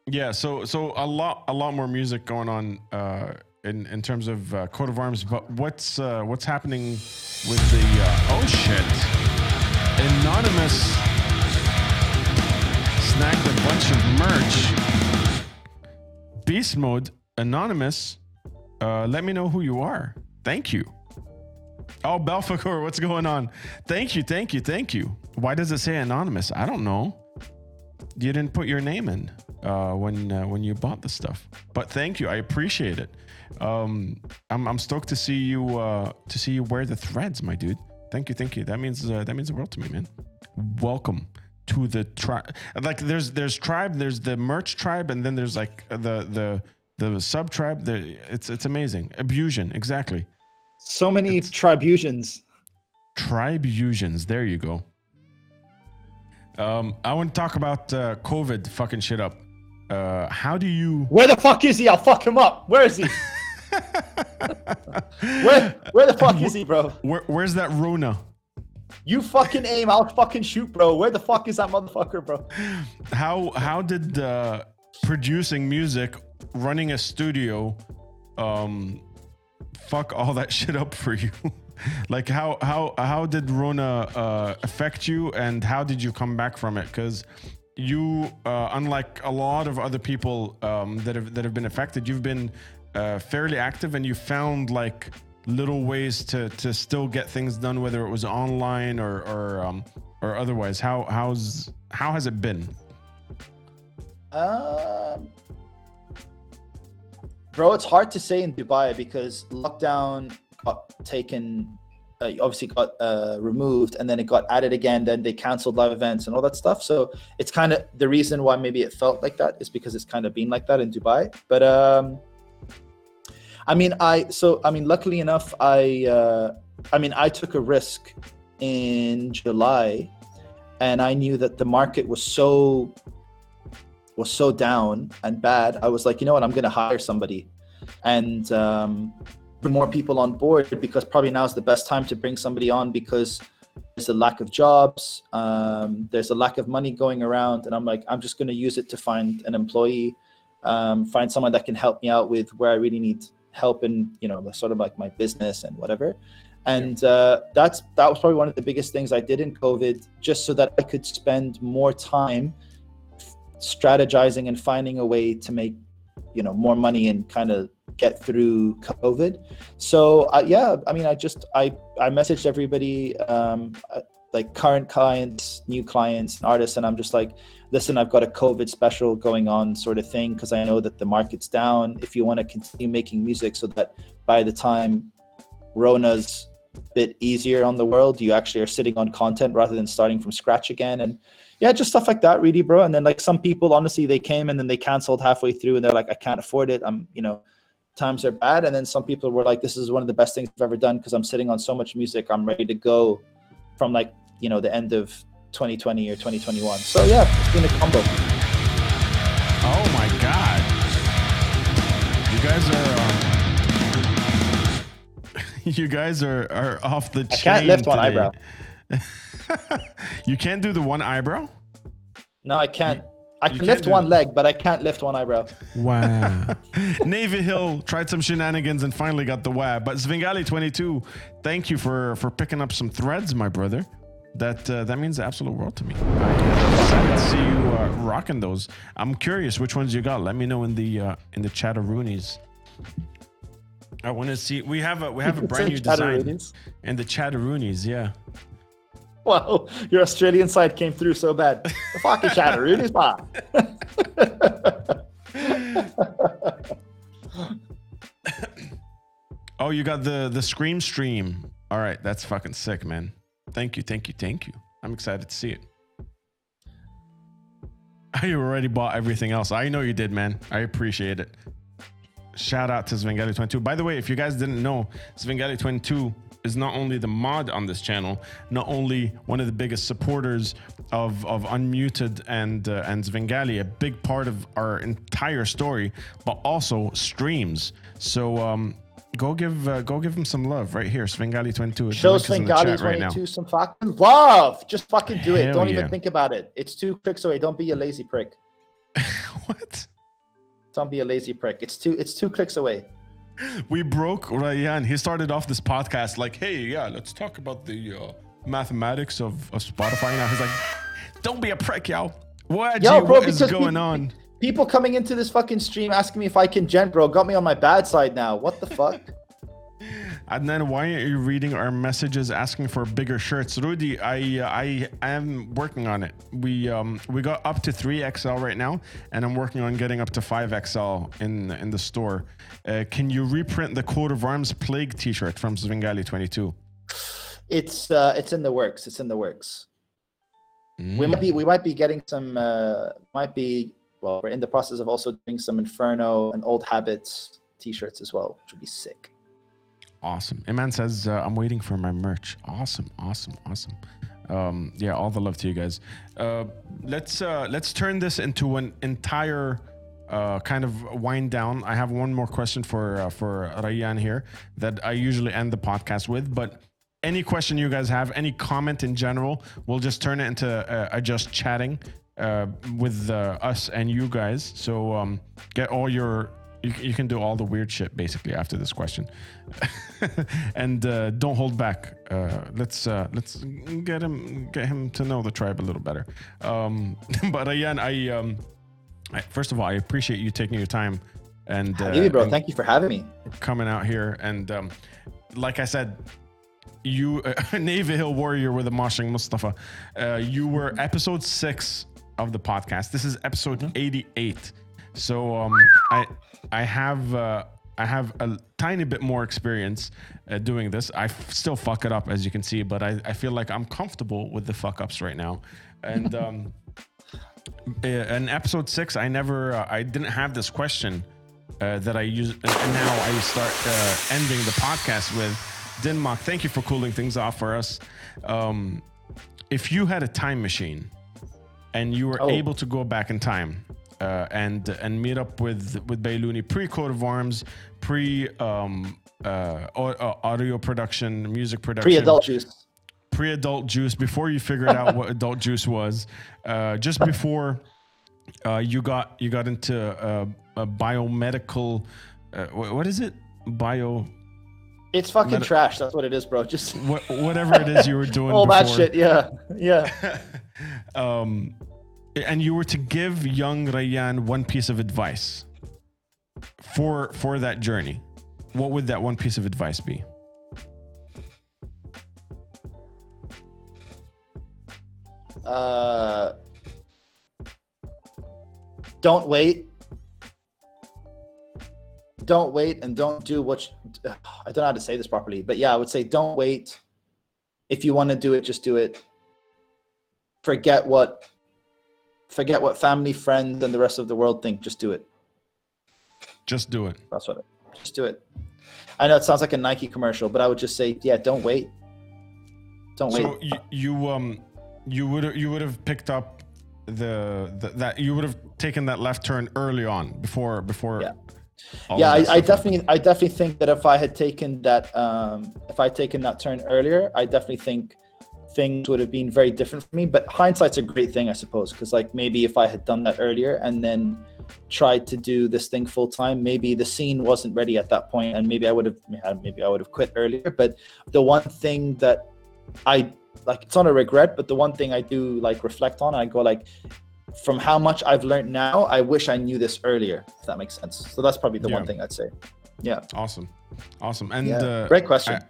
yeah. So, so a lot, a lot more music going on uh, in in terms of uh, coat of arms. But what's uh, what's happening with the? Uh, oh shit! Anonymous snagged a bunch of merch. Beast mode. Anonymous. Uh, let me know who you are. Thank you. Oh, Belfagor, what's going on? Thank you, thank you, thank you. Why does it say anonymous? I don't know. You didn't put your name in uh, when uh, when you bought the stuff, but thank you. I appreciate it. Um, I'm, I'm stoked to see you uh, to see you wear the threads, my dude. Thank you, thank you. That means uh, that means the world to me, man. Welcome to the tribe. Like there's there's tribe, there's the merch tribe, and then there's like the the the sub tribe. The, it's it's amazing. Abusion, exactly. So many tributions. Tribusions. There you go. Um, I want to talk about uh, COVID fucking shit up. Uh, how do you? Where the fuck is he? I'll fuck him up. Where is he? where, where the fuck is he, bro? Where, where's that Rona? You fucking aim, I'll fucking shoot, bro. Where the fuck is that motherfucker, bro? How how did uh, producing music, running a studio, um, fuck all that shit up for you? Like how how how did Rona uh, affect you, and how did you come back from it? Because you, uh, unlike a lot of other people um, that have that have been affected, you've been uh, fairly active, and you found like little ways to to still get things done, whether it was online or or um, or otherwise. How how's how has it been? Um, bro, it's hard to say in Dubai because lockdown got taken, uh, obviously got uh, removed, and then it got added again. Then they canceled live events and all that stuff. So it's kind of the reason why maybe it felt like that is because it's kind of been like that in Dubai. But um, I mean, I so I mean, luckily enough, I uh, I mean, I took a risk in July, and I knew that the market was so was so down and bad. I was like, you know what, I'm going to hire somebody, and um, more people on board because probably now is the best time to bring somebody on because there's a lack of jobs, um, there's a lack of money going around, and I'm like, I'm just going to use it to find an employee, um, find someone that can help me out with where I really need help in, you know, sort of like my business and whatever. And uh, that's that was probably one of the biggest things I did in COVID, just so that I could spend more time strategizing and finding a way to make you know more money and kind of get through covid. So uh, yeah i mean i just i i messaged everybody um uh, like current clients new clients and artists and i'm just like listen i've got a covid special going on sort of thing because i know that the market's down. If you want to continue making music so that by the time rona's a bit easier on the world you actually are sitting on content rather than starting from scratch again and yeah, just stuff like that, really, bro. And then like some people, honestly, they came and then they canceled halfway through, and they're like, I can't afford it. I'm, you know, times are bad. And then some people were like, this is one of the best things I've ever done because I'm sitting on so much music. I'm ready to go from like you know the end of 2020 or 2021. So yeah, it's been a combo. Oh my god. You guys are um, You guys are, are off the I chain. can't lift one today. eyebrow. you can't do the one eyebrow? No, I can't. I can lift one it. leg, but I can't lift one eyebrow. Wow. Navy Hill tried some shenanigans and finally got the web. But Svengali22, thank you for for picking up some threads, my brother. That uh, that means the absolute world to me. I'm excited to see you uh, rocking those. I'm curious which ones you got. Let me know in the uh, in the chatteroonies. I want to see. We have a we have a brand new design Chatteroonies. in the chatteroonies. Yeah. Wow, your Australian side came through so bad. The fucking Chatteroonies, man. Oh, you got the the scream stream. All right, that's fucking sick, man. Thank you, thank you, thank you. I'm excited to see it. I already bought everything else. I know you did, man. I appreciate it. Shout out to Svengali22. By the way, if you guys didn't know, Svengali22 is not only the mod on this channel, not only one of the biggest supporters of, of Unmuted and uh, and Svengali, a big part of our entire story, but also streams. So um, go give uh, go give him some love right here, Svengali22. Show The is in the Svengali chat right 22 some fucking love. Just fucking do it. Don't yeah. even think about it. It's two clicks away. Don't be a lazy prick. what? Don't be a lazy prick. It's two. It's two clicks away. We broke Ryan. He started off this podcast like, "Hey, yeah, let's talk about the uh, mathematics of, of Spotify." Now he's like, "Don't be a prick, yo. What, Yo, bro, what is going people- on?" People coming into this fucking stream asking me if I can djent, bro, got me on my bad side now. What the fuck? And then why aren't you reading our messages asking for bigger shirts, Rudy? I uh, I am working on it. We um we got up to three XL right now, and I'm working on getting up to five XL in in the store. Uh, can you reprint the coat of arms plague T-shirt from Svengali 22? It's uh, it's in the works. It's in the works. We might be we might be getting some uh, might be well we're in the process of also doing some Inferno and Old Habits t-shirts as well, which would be sick. Awesome. Iman says, uh, I'm waiting for my merch. Awesome, awesome, awesome. Um, yeah, all the love to you guys. Uh, let's uh, let's turn this into an entire uh, kind of wind down. I have one more question for uh, for Rayyan here that I usually end the podcast with, but any question you guys have, any comment in general, we'll just turn it into uh, a just chatting uh, with uh, us and you guys. So um, get all your You, you can do all the weird shit basically after this question, and uh, don't hold back. Uh, let's uh, let's get him get him to know the tribe a little better. Um, but again, I, um, I first of all I appreciate you taking your time and uh, Habibi, bro, and thank you for having me. coming out here and um, like I said. You, uh, Navy Hill Warrior with a Moshing Mustafa. Uh, you were episode six of the podcast. This is episode 88. So um, I I have uh, I have a tiny bit more experience uh, doing this. I f- still fuck it up as you can see, but I, I feel like I'm comfortable with the fuck ups right now. And um, in episode six, I never uh, I didn't have this question uh, that I use, and now I start uh, ending the podcast with. Denmark, thank you for cooling things off for us. Um, if you had a time machine and you were Oh. able to go back in time uh, and and meet up with with Bailuni pre coat of arms, pre um, uh, uh, audio production, music production, Pre-adult juice. pre-adult juice before you figured out what adult juice was uh, just before uh, you got you got into uh, a biomedical uh, wh- what is it bio It's fucking Meta- trash. That's what it is, bro. Just wha- whatever it is you were doing all that shit. Yeah, yeah. um, and you were to give young Rayan one piece of advice for for that journey what would that one piece of advice be Uh, don't wait. Don't wait and don't do what you, I don't know how to say this properly, but yeah, I would say don't wait. If you want to do it, just do it. Forget what forget what family, friends, and the rest of the world think. Just do it. just do it That's what. It, just do it. I know it sounds like a Nike commercial, but I would just say, yeah, don't wait. Don't wait. So you, you um you would you would have picked up the, the that you would have taken that left turn early on before before Yeah. yeah, I, I definitely, I definitely think that if I had taken that, um, if I had taken that turn earlier, I definitely think things would have been very different for me. But hindsight's a great thing, I suppose, because like maybe if I had done that earlier and then tried to do this thing full time, maybe the scene wasn't ready at that point, and maybe I would have, maybe I would have quit earlier. But the one thing that I like, it's not a regret, but the one thing I do like reflect on, I go like, from how much I've learned now, I wish I knew this earlier. If that makes sense. So that's probably the one thing I'd say. Yeah. awesome awesome and Yeah. uh, Great question. I-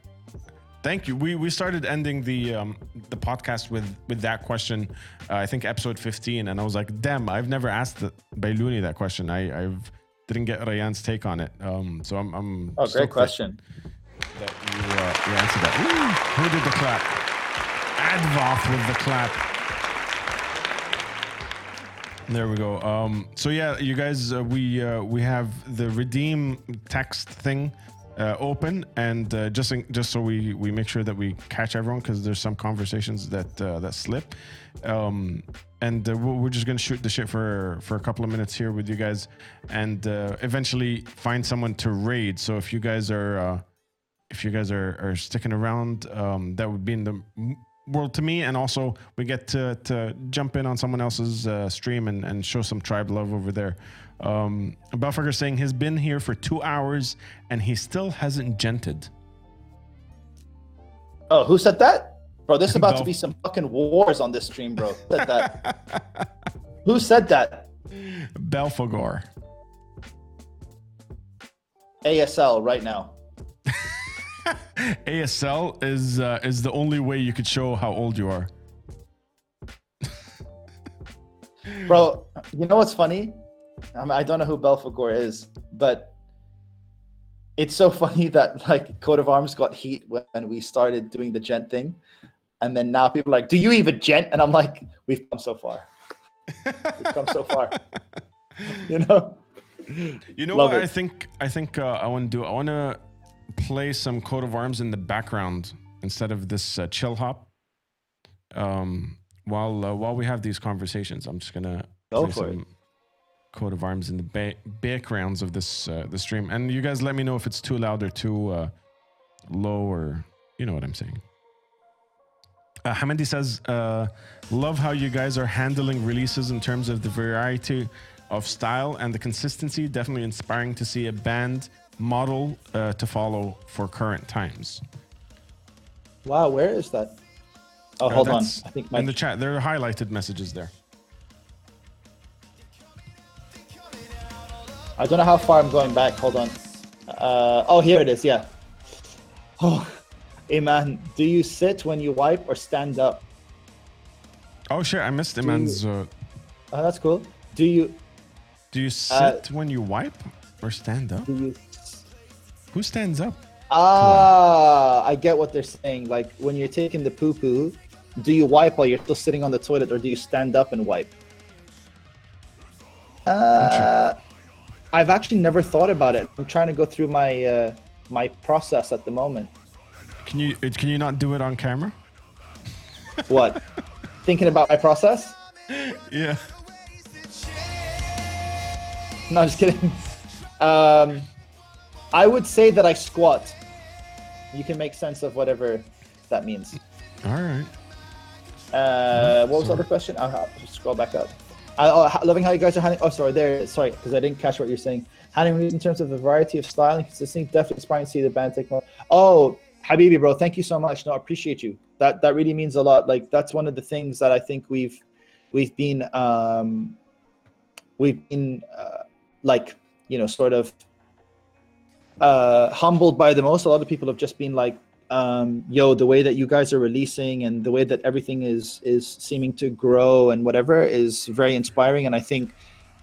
Thank you. We we started ending the um, the podcast with with that question. Uh, I think episode 15, and I was like, "Damn, I've never asked the, Bailuni that question. I I've didn't get Rayan's take on it. Um, so I'm I'm oh, great question. that you, uh, you answered that. Woo! Who did the clap? Advoth with the clap. There we go. Um, so yeah, you guys, uh, we uh, we have the redeem text thing uh, open, and uh, just in, just so we we make sure that we catch everyone because there's some conversations that uh, that slip, um, and uh, we're just gonna shoot the shit for for a couple of minutes here with you guys, and uh, eventually find someone to raid. So if you guys are uh, if you guys are, are sticking around, um, that would be in the world to me. And also, we get to, to jump in on someone else's uh, stream and, and show some tribe love over there. Um, Belfagor saying he's been here for two hours and he still hasn't djented. Oh, who said that? Bro, there's about to be some fucking wars on this stream, bro. Who said that? who said that? Belfagor. ASL right now. ASL is uh, is the only way you could show how old you are. Bro, you know what's funny? I, don't know who Belfagor is, but it's so funny that like Coat of Arms got heat when we started doing the djent thing. And then now people are like, do you even djent? And I'm like, we've come so far. We've come so far. You know? You know Love what it. I think? I think uh, I want to do. I want to play some coat of arms in the background instead of this uh, chill hop. Um, while uh, while we have these conversations, I'm just gonna Go for it. Coat of arms in the ba- backgrounds of this uh, the stream, and you guys let me know if it's too loud or too uh, low, or you know what I'm saying. Uh, Hamidi says, uh, "Love how you guys are handling releases in terms of the variety of style and the consistency. Definitely inspiring to see a band model uh, to follow for current times. Wow, where is that? Oh, Uh, hold on. I think my in the chat there are highlighted messages there. I don't know how far I'm going back. Hold on. Uh, oh, here it is. Yeah. Oh, hey man, do you sit when you wipe or stand up? Oh shit! I missed Iman's. Uh, Oh, that's cool. Do you do you Uh, sit when you wipe or stand up? do you? Who stands up? Ah, I get what they're saying. Like when you're taking the poo poo, do you wipe while you're still sitting on the toilet, or do you stand up and wipe? Uh, I've actually never thought about it. I'm trying to go through my uh, my process at the moment. Can you uh, can you not do it on camera? What? Thinking about my process? Yeah. No, just kidding. Um, I would say that I squat. You can make sense of whatever that means. All right. Uh, what was the other question? I'll have to scroll back up. I, oh, loving how you guys are handling. Oh, sorry, there. Sorry, because I didn't catch what you're saying. Handling in terms of the variety of style and consistency, definitely inspiring to see the band take more. Oh, Habibi, bro, thank you so much. No, I appreciate you. That that really means a lot. Like that's one of the things that I think we've we've been um we've been uh, like you know sort of uh humbled by the most. A lot of people have just been like um yo the way that you guys are releasing and the way that everything is is seeming to grow and whatever is very inspiring and i think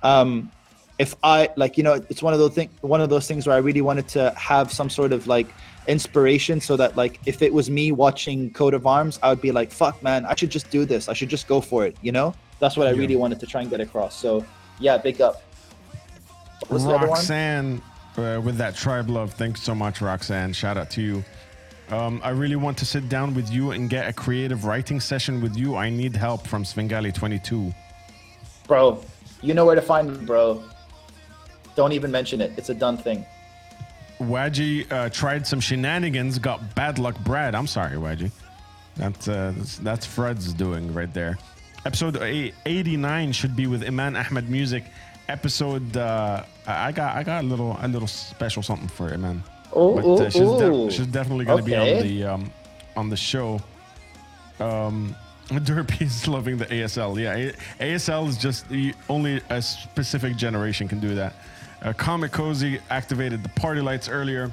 um if i like you know it's one of those thing one of those things where i really wanted to have some sort of like inspiration so that like if it was me watching coat of arms i would be like fuck man i should just do this i should just go for it you know that's what i Yeah. really wanted to try and get across so yeah big up what was the other one Roxanne uh, with that tribe love. Thanks so much, Roxanne. Shout out to you. Um, I really want to sit down with you and get a creative writing session with you. I need help from Svengali22. bro you know where to find me bro don't even mention it it's a done thing Waji uh, tried some shenanigans, got bad luck Brad. I'm sorry, Waji. That's, uh, that's, that's Fred's doing right there. Episode 89 should be with Iman Ahmed Music. Episode, uh, I I got I got a little a little special something for Iman. Oh, but oh, uh, she's, de- oh. she's definitely going to be on the um, on the show. Um, Derpy is loving the ASL. Yeah, ASL is just the only a specific generation can do that. Uh, Comic Cozy activated the party lights earlier.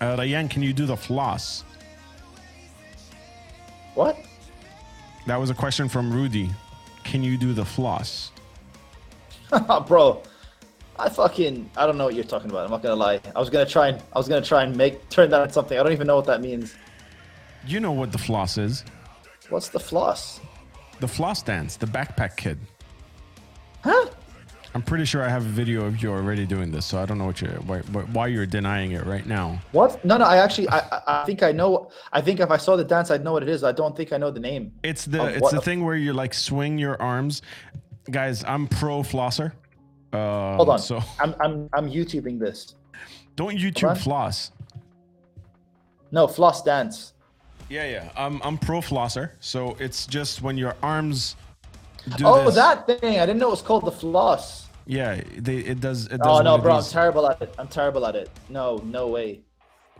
Uh, Rayan, can you do the floss? what That was a question from Rudy. Can you do the floss? bro i fucking i don't know what you're talking about i'm not gonna lie i was gonna try and i was gonna try and make turn that into something i don't even know what that means You know what the floss is? what's the floss The floss dance, the backpack kid. huh I'm pretty sure I have a video of you already doing this, so I don't know what you're why, why you're denying it right now. what no no i actually i i I think i know i think if i saw the dance i'd know what it is i don't think i know the name It's the it's what- the thing where you like swing your arms. Guys, I'm pro flosser. Um, hold on So i'm i'm i'm youtubing this don't YouTube floss. no floss dance Yeah, yeah. I'm I'm pro flosser. So it's just when your arms do oh this. that thing i didn't know it was called the floss Yeah, they, it does. It does oh no one of bro i'm these- terrible at it i'm terrible at it no no way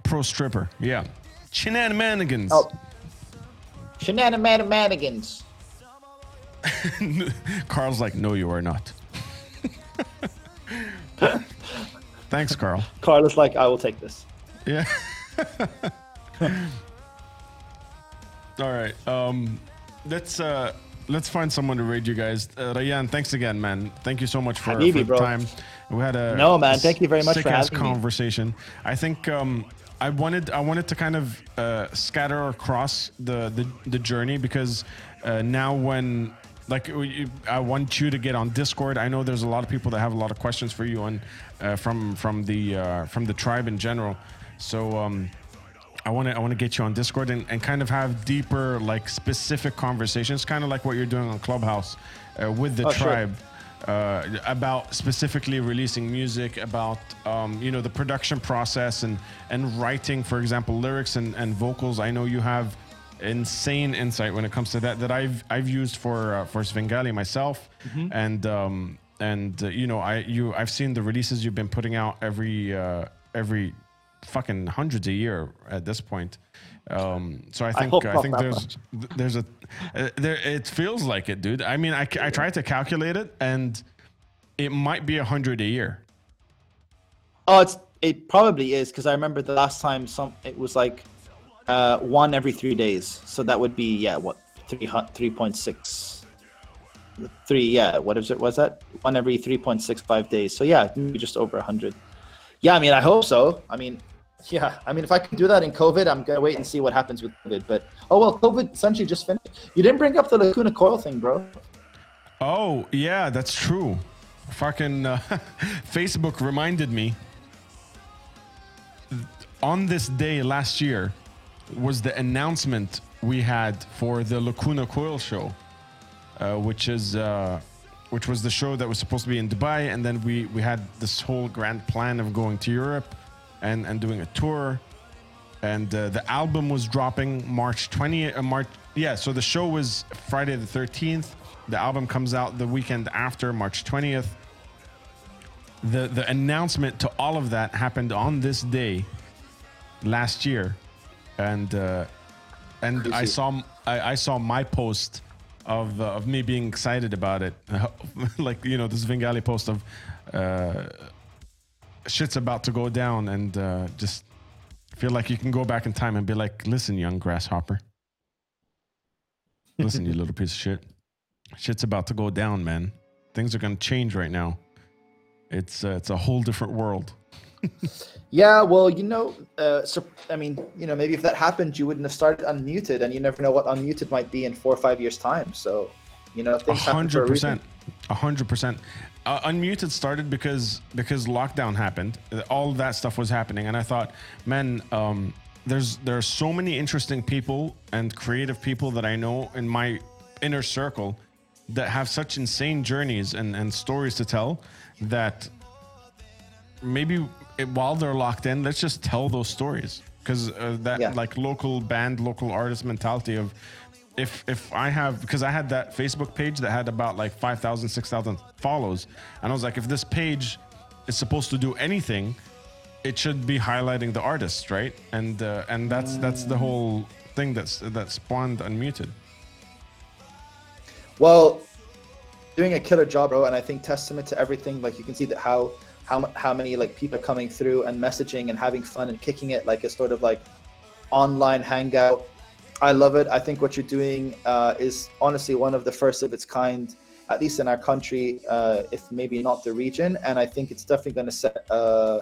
pro stripper. Yeah, shenanigans. oh shenanigans Carl's like, no, you are not. Thanks, Carl. Carl is like i will take this Yeah. All right. Um, let's uh, let's find someone to raid you guys. Uh, Rayan, thanks again, man. Thank you so much for, Habibi, for the bro. time. We had a No, man, thank you very much for having me. conversation. I think um, I wanted I wanted to kind of uh, scatter across the the, the journey because uh, now when like I want you to get on Discord. I know there's a lot of people that have a lot of questions for you on uh, from from the uh, from the tribe in general. So um, I want to I want to get you on Discord and, and kind of have deeper like specific conversations, kind of like what you're doing on Clubhouse uh, with the Oh, sure. tribe. Uh, about specifically releasing music, about um, you know the production process and and writing, for example, lyrics and, and vocals. I know you have insane insight when it comes to that that I've I've used for uh, for Svengali myself, Mm-hmm. and um, and uh, you know, I you I've seen the releases you've been putting out every uh, every fucking hundreds a year at this point. Um, so I think hope I, think there's much. there's a uh, there it feels like it, dude. I mean, I I tried to calculate it, and it might be a hundred a year. Oh, it's it probably is because I remember the last time some it was like uh, one every three days. So that would be yeah, what three three point six, three yeah. What is it? Was that one every three point six five days? So yeah, maybe just over a hundred. Yeah, I mean, I hope so. I mean, yeah, I mean, if I can do that in COVID, I'm gonna wait and see what happens with COVID. But oh well, COVID essentially just finished. You didn't bring up the Lacuna Coil thing, bro. Oh yeah, that's true. Fucking uh, Facebook reminded me. On this day last year was the announcement we had for the Lacuna Coil show, uh, which is uh, which was the show that was supposed to be in Dubai, and then we we had this whole grand plan of going to Europe and and doing a tour and uh, the album was dropping March 20th. Uh, March, yeah. So the show was Friday the 13th. The album comes out the weekend after March 20th. The the announcement to all of that happened on this day last year, and uh, and I saw I, I saw my post of uh, of me being excited about it, like you know this Svengali post of uh, shit's about to go down, and uh, just feel like you can go back in time and be like, listen, young grasshopper. Listen, you little piece of shit. Shit's about to go down, man. Things are gonna change right now. It's uh, it's a whole different world. Yeah, well, you know, uh, so, I mean, you know, maybe if that happened, you wouldn't have started unmuted, and you never know what unmuted might be in four or five years' time. So, you know, things happen for hundred a hundred percent. Uh, Unmuted started because because lockdown happened. All of that stuff was happening, and I thought, man, um, there's there are so many interesting people and creative people that I know in my inner circle that have such insane journeys and, and stories to tell that maybe it, while they're locked in, let's just tell those stories because uh, that Yeah. like local band, local artist mentality of if if I have because I had that Facebook page that had about like 5,000, 6,000 follows, and I was like, if this page is supposed to do anything, it should be highlighting the artists, right? And uh, and that's that's the whole thing that's that spawned unmuted. Well, doing a killer job, bro, and I think testament to everything. Like you can see that how how how many like people are coming through and messaging and having fun and kicking it like a sort of like online hangout. I love it. I think what you're doing uh, is honestly one of the first of its kind, at least in our country, uh, if maybe not the region. And I think it's definitely going to set uh,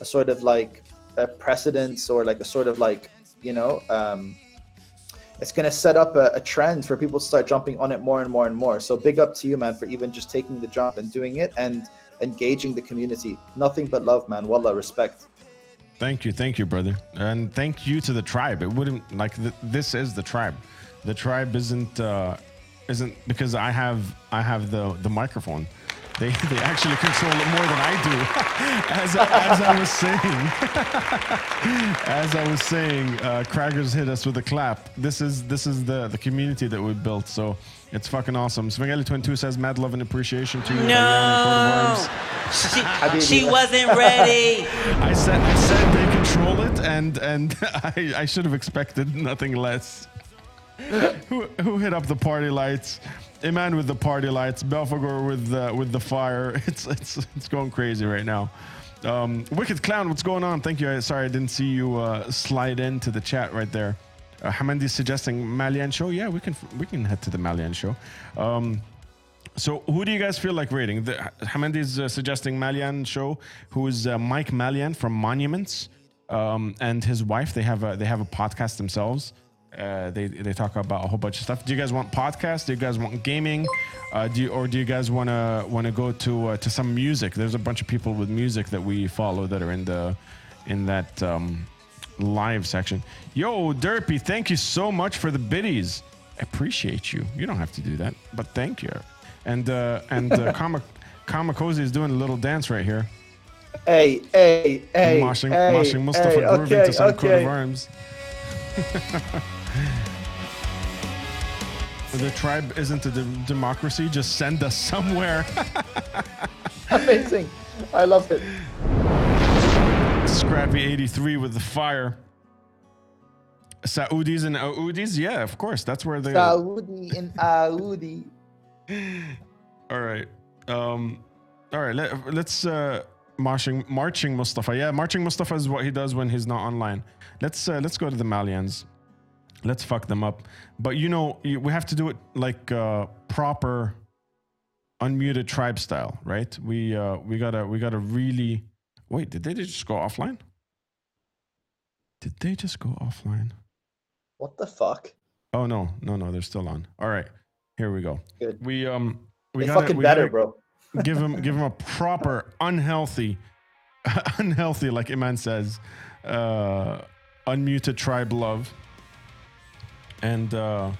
a sort of like a precedence or like a sort of like you know um, it's going to set up a, a trend for people to start jumping on it more and more and more. So big up to you, man, for even just taking the jump and doing it and engaging the community. Nothing but love, man. Wallah, respect. Thank you, thank you, brother, and thank you to the tribe. It wouldn't like th- this is the tribe. The tribe isn't uh, isn't because I have I have the the microphone. They they actually control it more than I do. as as I was saying, as I was saying, uh, Craggers hit us with a clap. This is this is the the community that we built. So it's fucking awesome. Svengali 22 says mad love and appreciation to you. No. Coat of Arms. She, she wasn't ready. I said I said they control it, and and I, I should have expected nothing less. who who hit up the party lights? Iman with the party lights, Belfagor with the with the fire. It's it's it's going crazy right now. Um, Wicked Clown, what's going on? Thank you. I, sorry, I didn't see you uh, slide into the chat right there. Uh, Hamandi suggesting Malyan show. Yeah, we can we can head to the Malyan show. Um, so, who do you guys feel like rating? The, is uh, suggesting Malyan show, who is uh, Mike Malyan from Monuments, um, and his wife. They have a they have a podcast themselves. Uh, they they talk about a whole bunch of stuff. Do you guys want podcasts? Do you guys want gaming? Uh, do you, or do you guys want to want to go to uh, to some music? There's a bunch of people with music that we follow that are in the in that um, live section. Yo, Derpy, thank you so much for the biddies. Appreciate you. You don't have to do that, but thank you. And uh, and uh, Kama Kamakozi is doing a little dance right here, Hey, hey, hey. moshing, hey, moshing Mustafa hey, okay, to some coat okay. of arms. the tribe isn't a de- democracy. Just send us somewhere. Amazing. I love it. Scrappy 83 with the fire. Saudis and Audis? Yeah, of course. That's where they Saudi and Audi. All right. Um all right, let, let's uh marching marching Mustafa. Yeah, marching Mustafa is what he does when he's not online. Let's uh, let's go to the Malyans. Let's fuck them up. But you know, we have to do it like uh proper unmuted tribe style, right? We uh we got to we got to really Wait, did they just go offline? Did they just go offline? What the fuck? Oh no, no, no, they're still on. All right, here we go. Good. We um, we They gotta, fucking we better, bro. give him give him a proper unhealthy, unhealthy, like Iman says, uh, unmuted tribe love. And uh,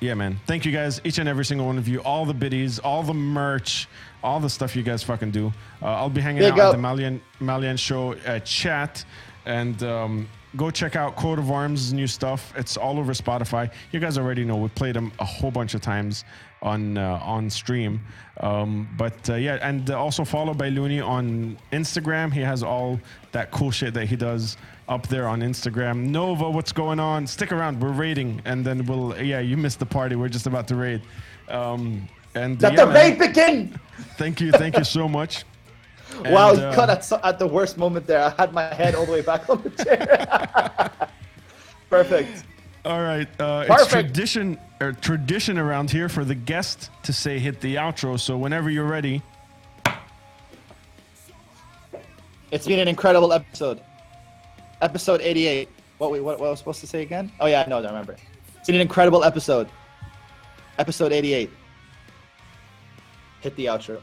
yeah, man, thank you guys, each and every single one of you, all the biddies, all the merch, all the stuff you guys fucking do. Uh, I'll be hanging Big out at the Malyan Malyan show uh, chat and. Um, Go check out Coat of Arms' new stuff. It's all over Spotify. You guys already know we played them a whole bunch of times on uh, on stream. Um, but uh, yeah, and also follow by Looney on Instagram. He has all that cool shit that he does up there on Instagram. Nova, what's going on? Stick around. We're raiding, and then we'll. Yeah, you missed the party. We're just about to raid. Um, and Let yeah, the raid begin. thank you, thank you so much. wow, you uh, cut at, at the worst moment there. I had my head all the way back on the chair. Perfect. All right. Uh, it's tradition or tradition around here for the guest to say hit the outro. So whenever you're ready, It's been an incredible episode. Episode 88. What, we, what, what was I supposed to say again? Oh, yeah, no, I remember. It's an incredible episode. Episode 88. Hit the outro.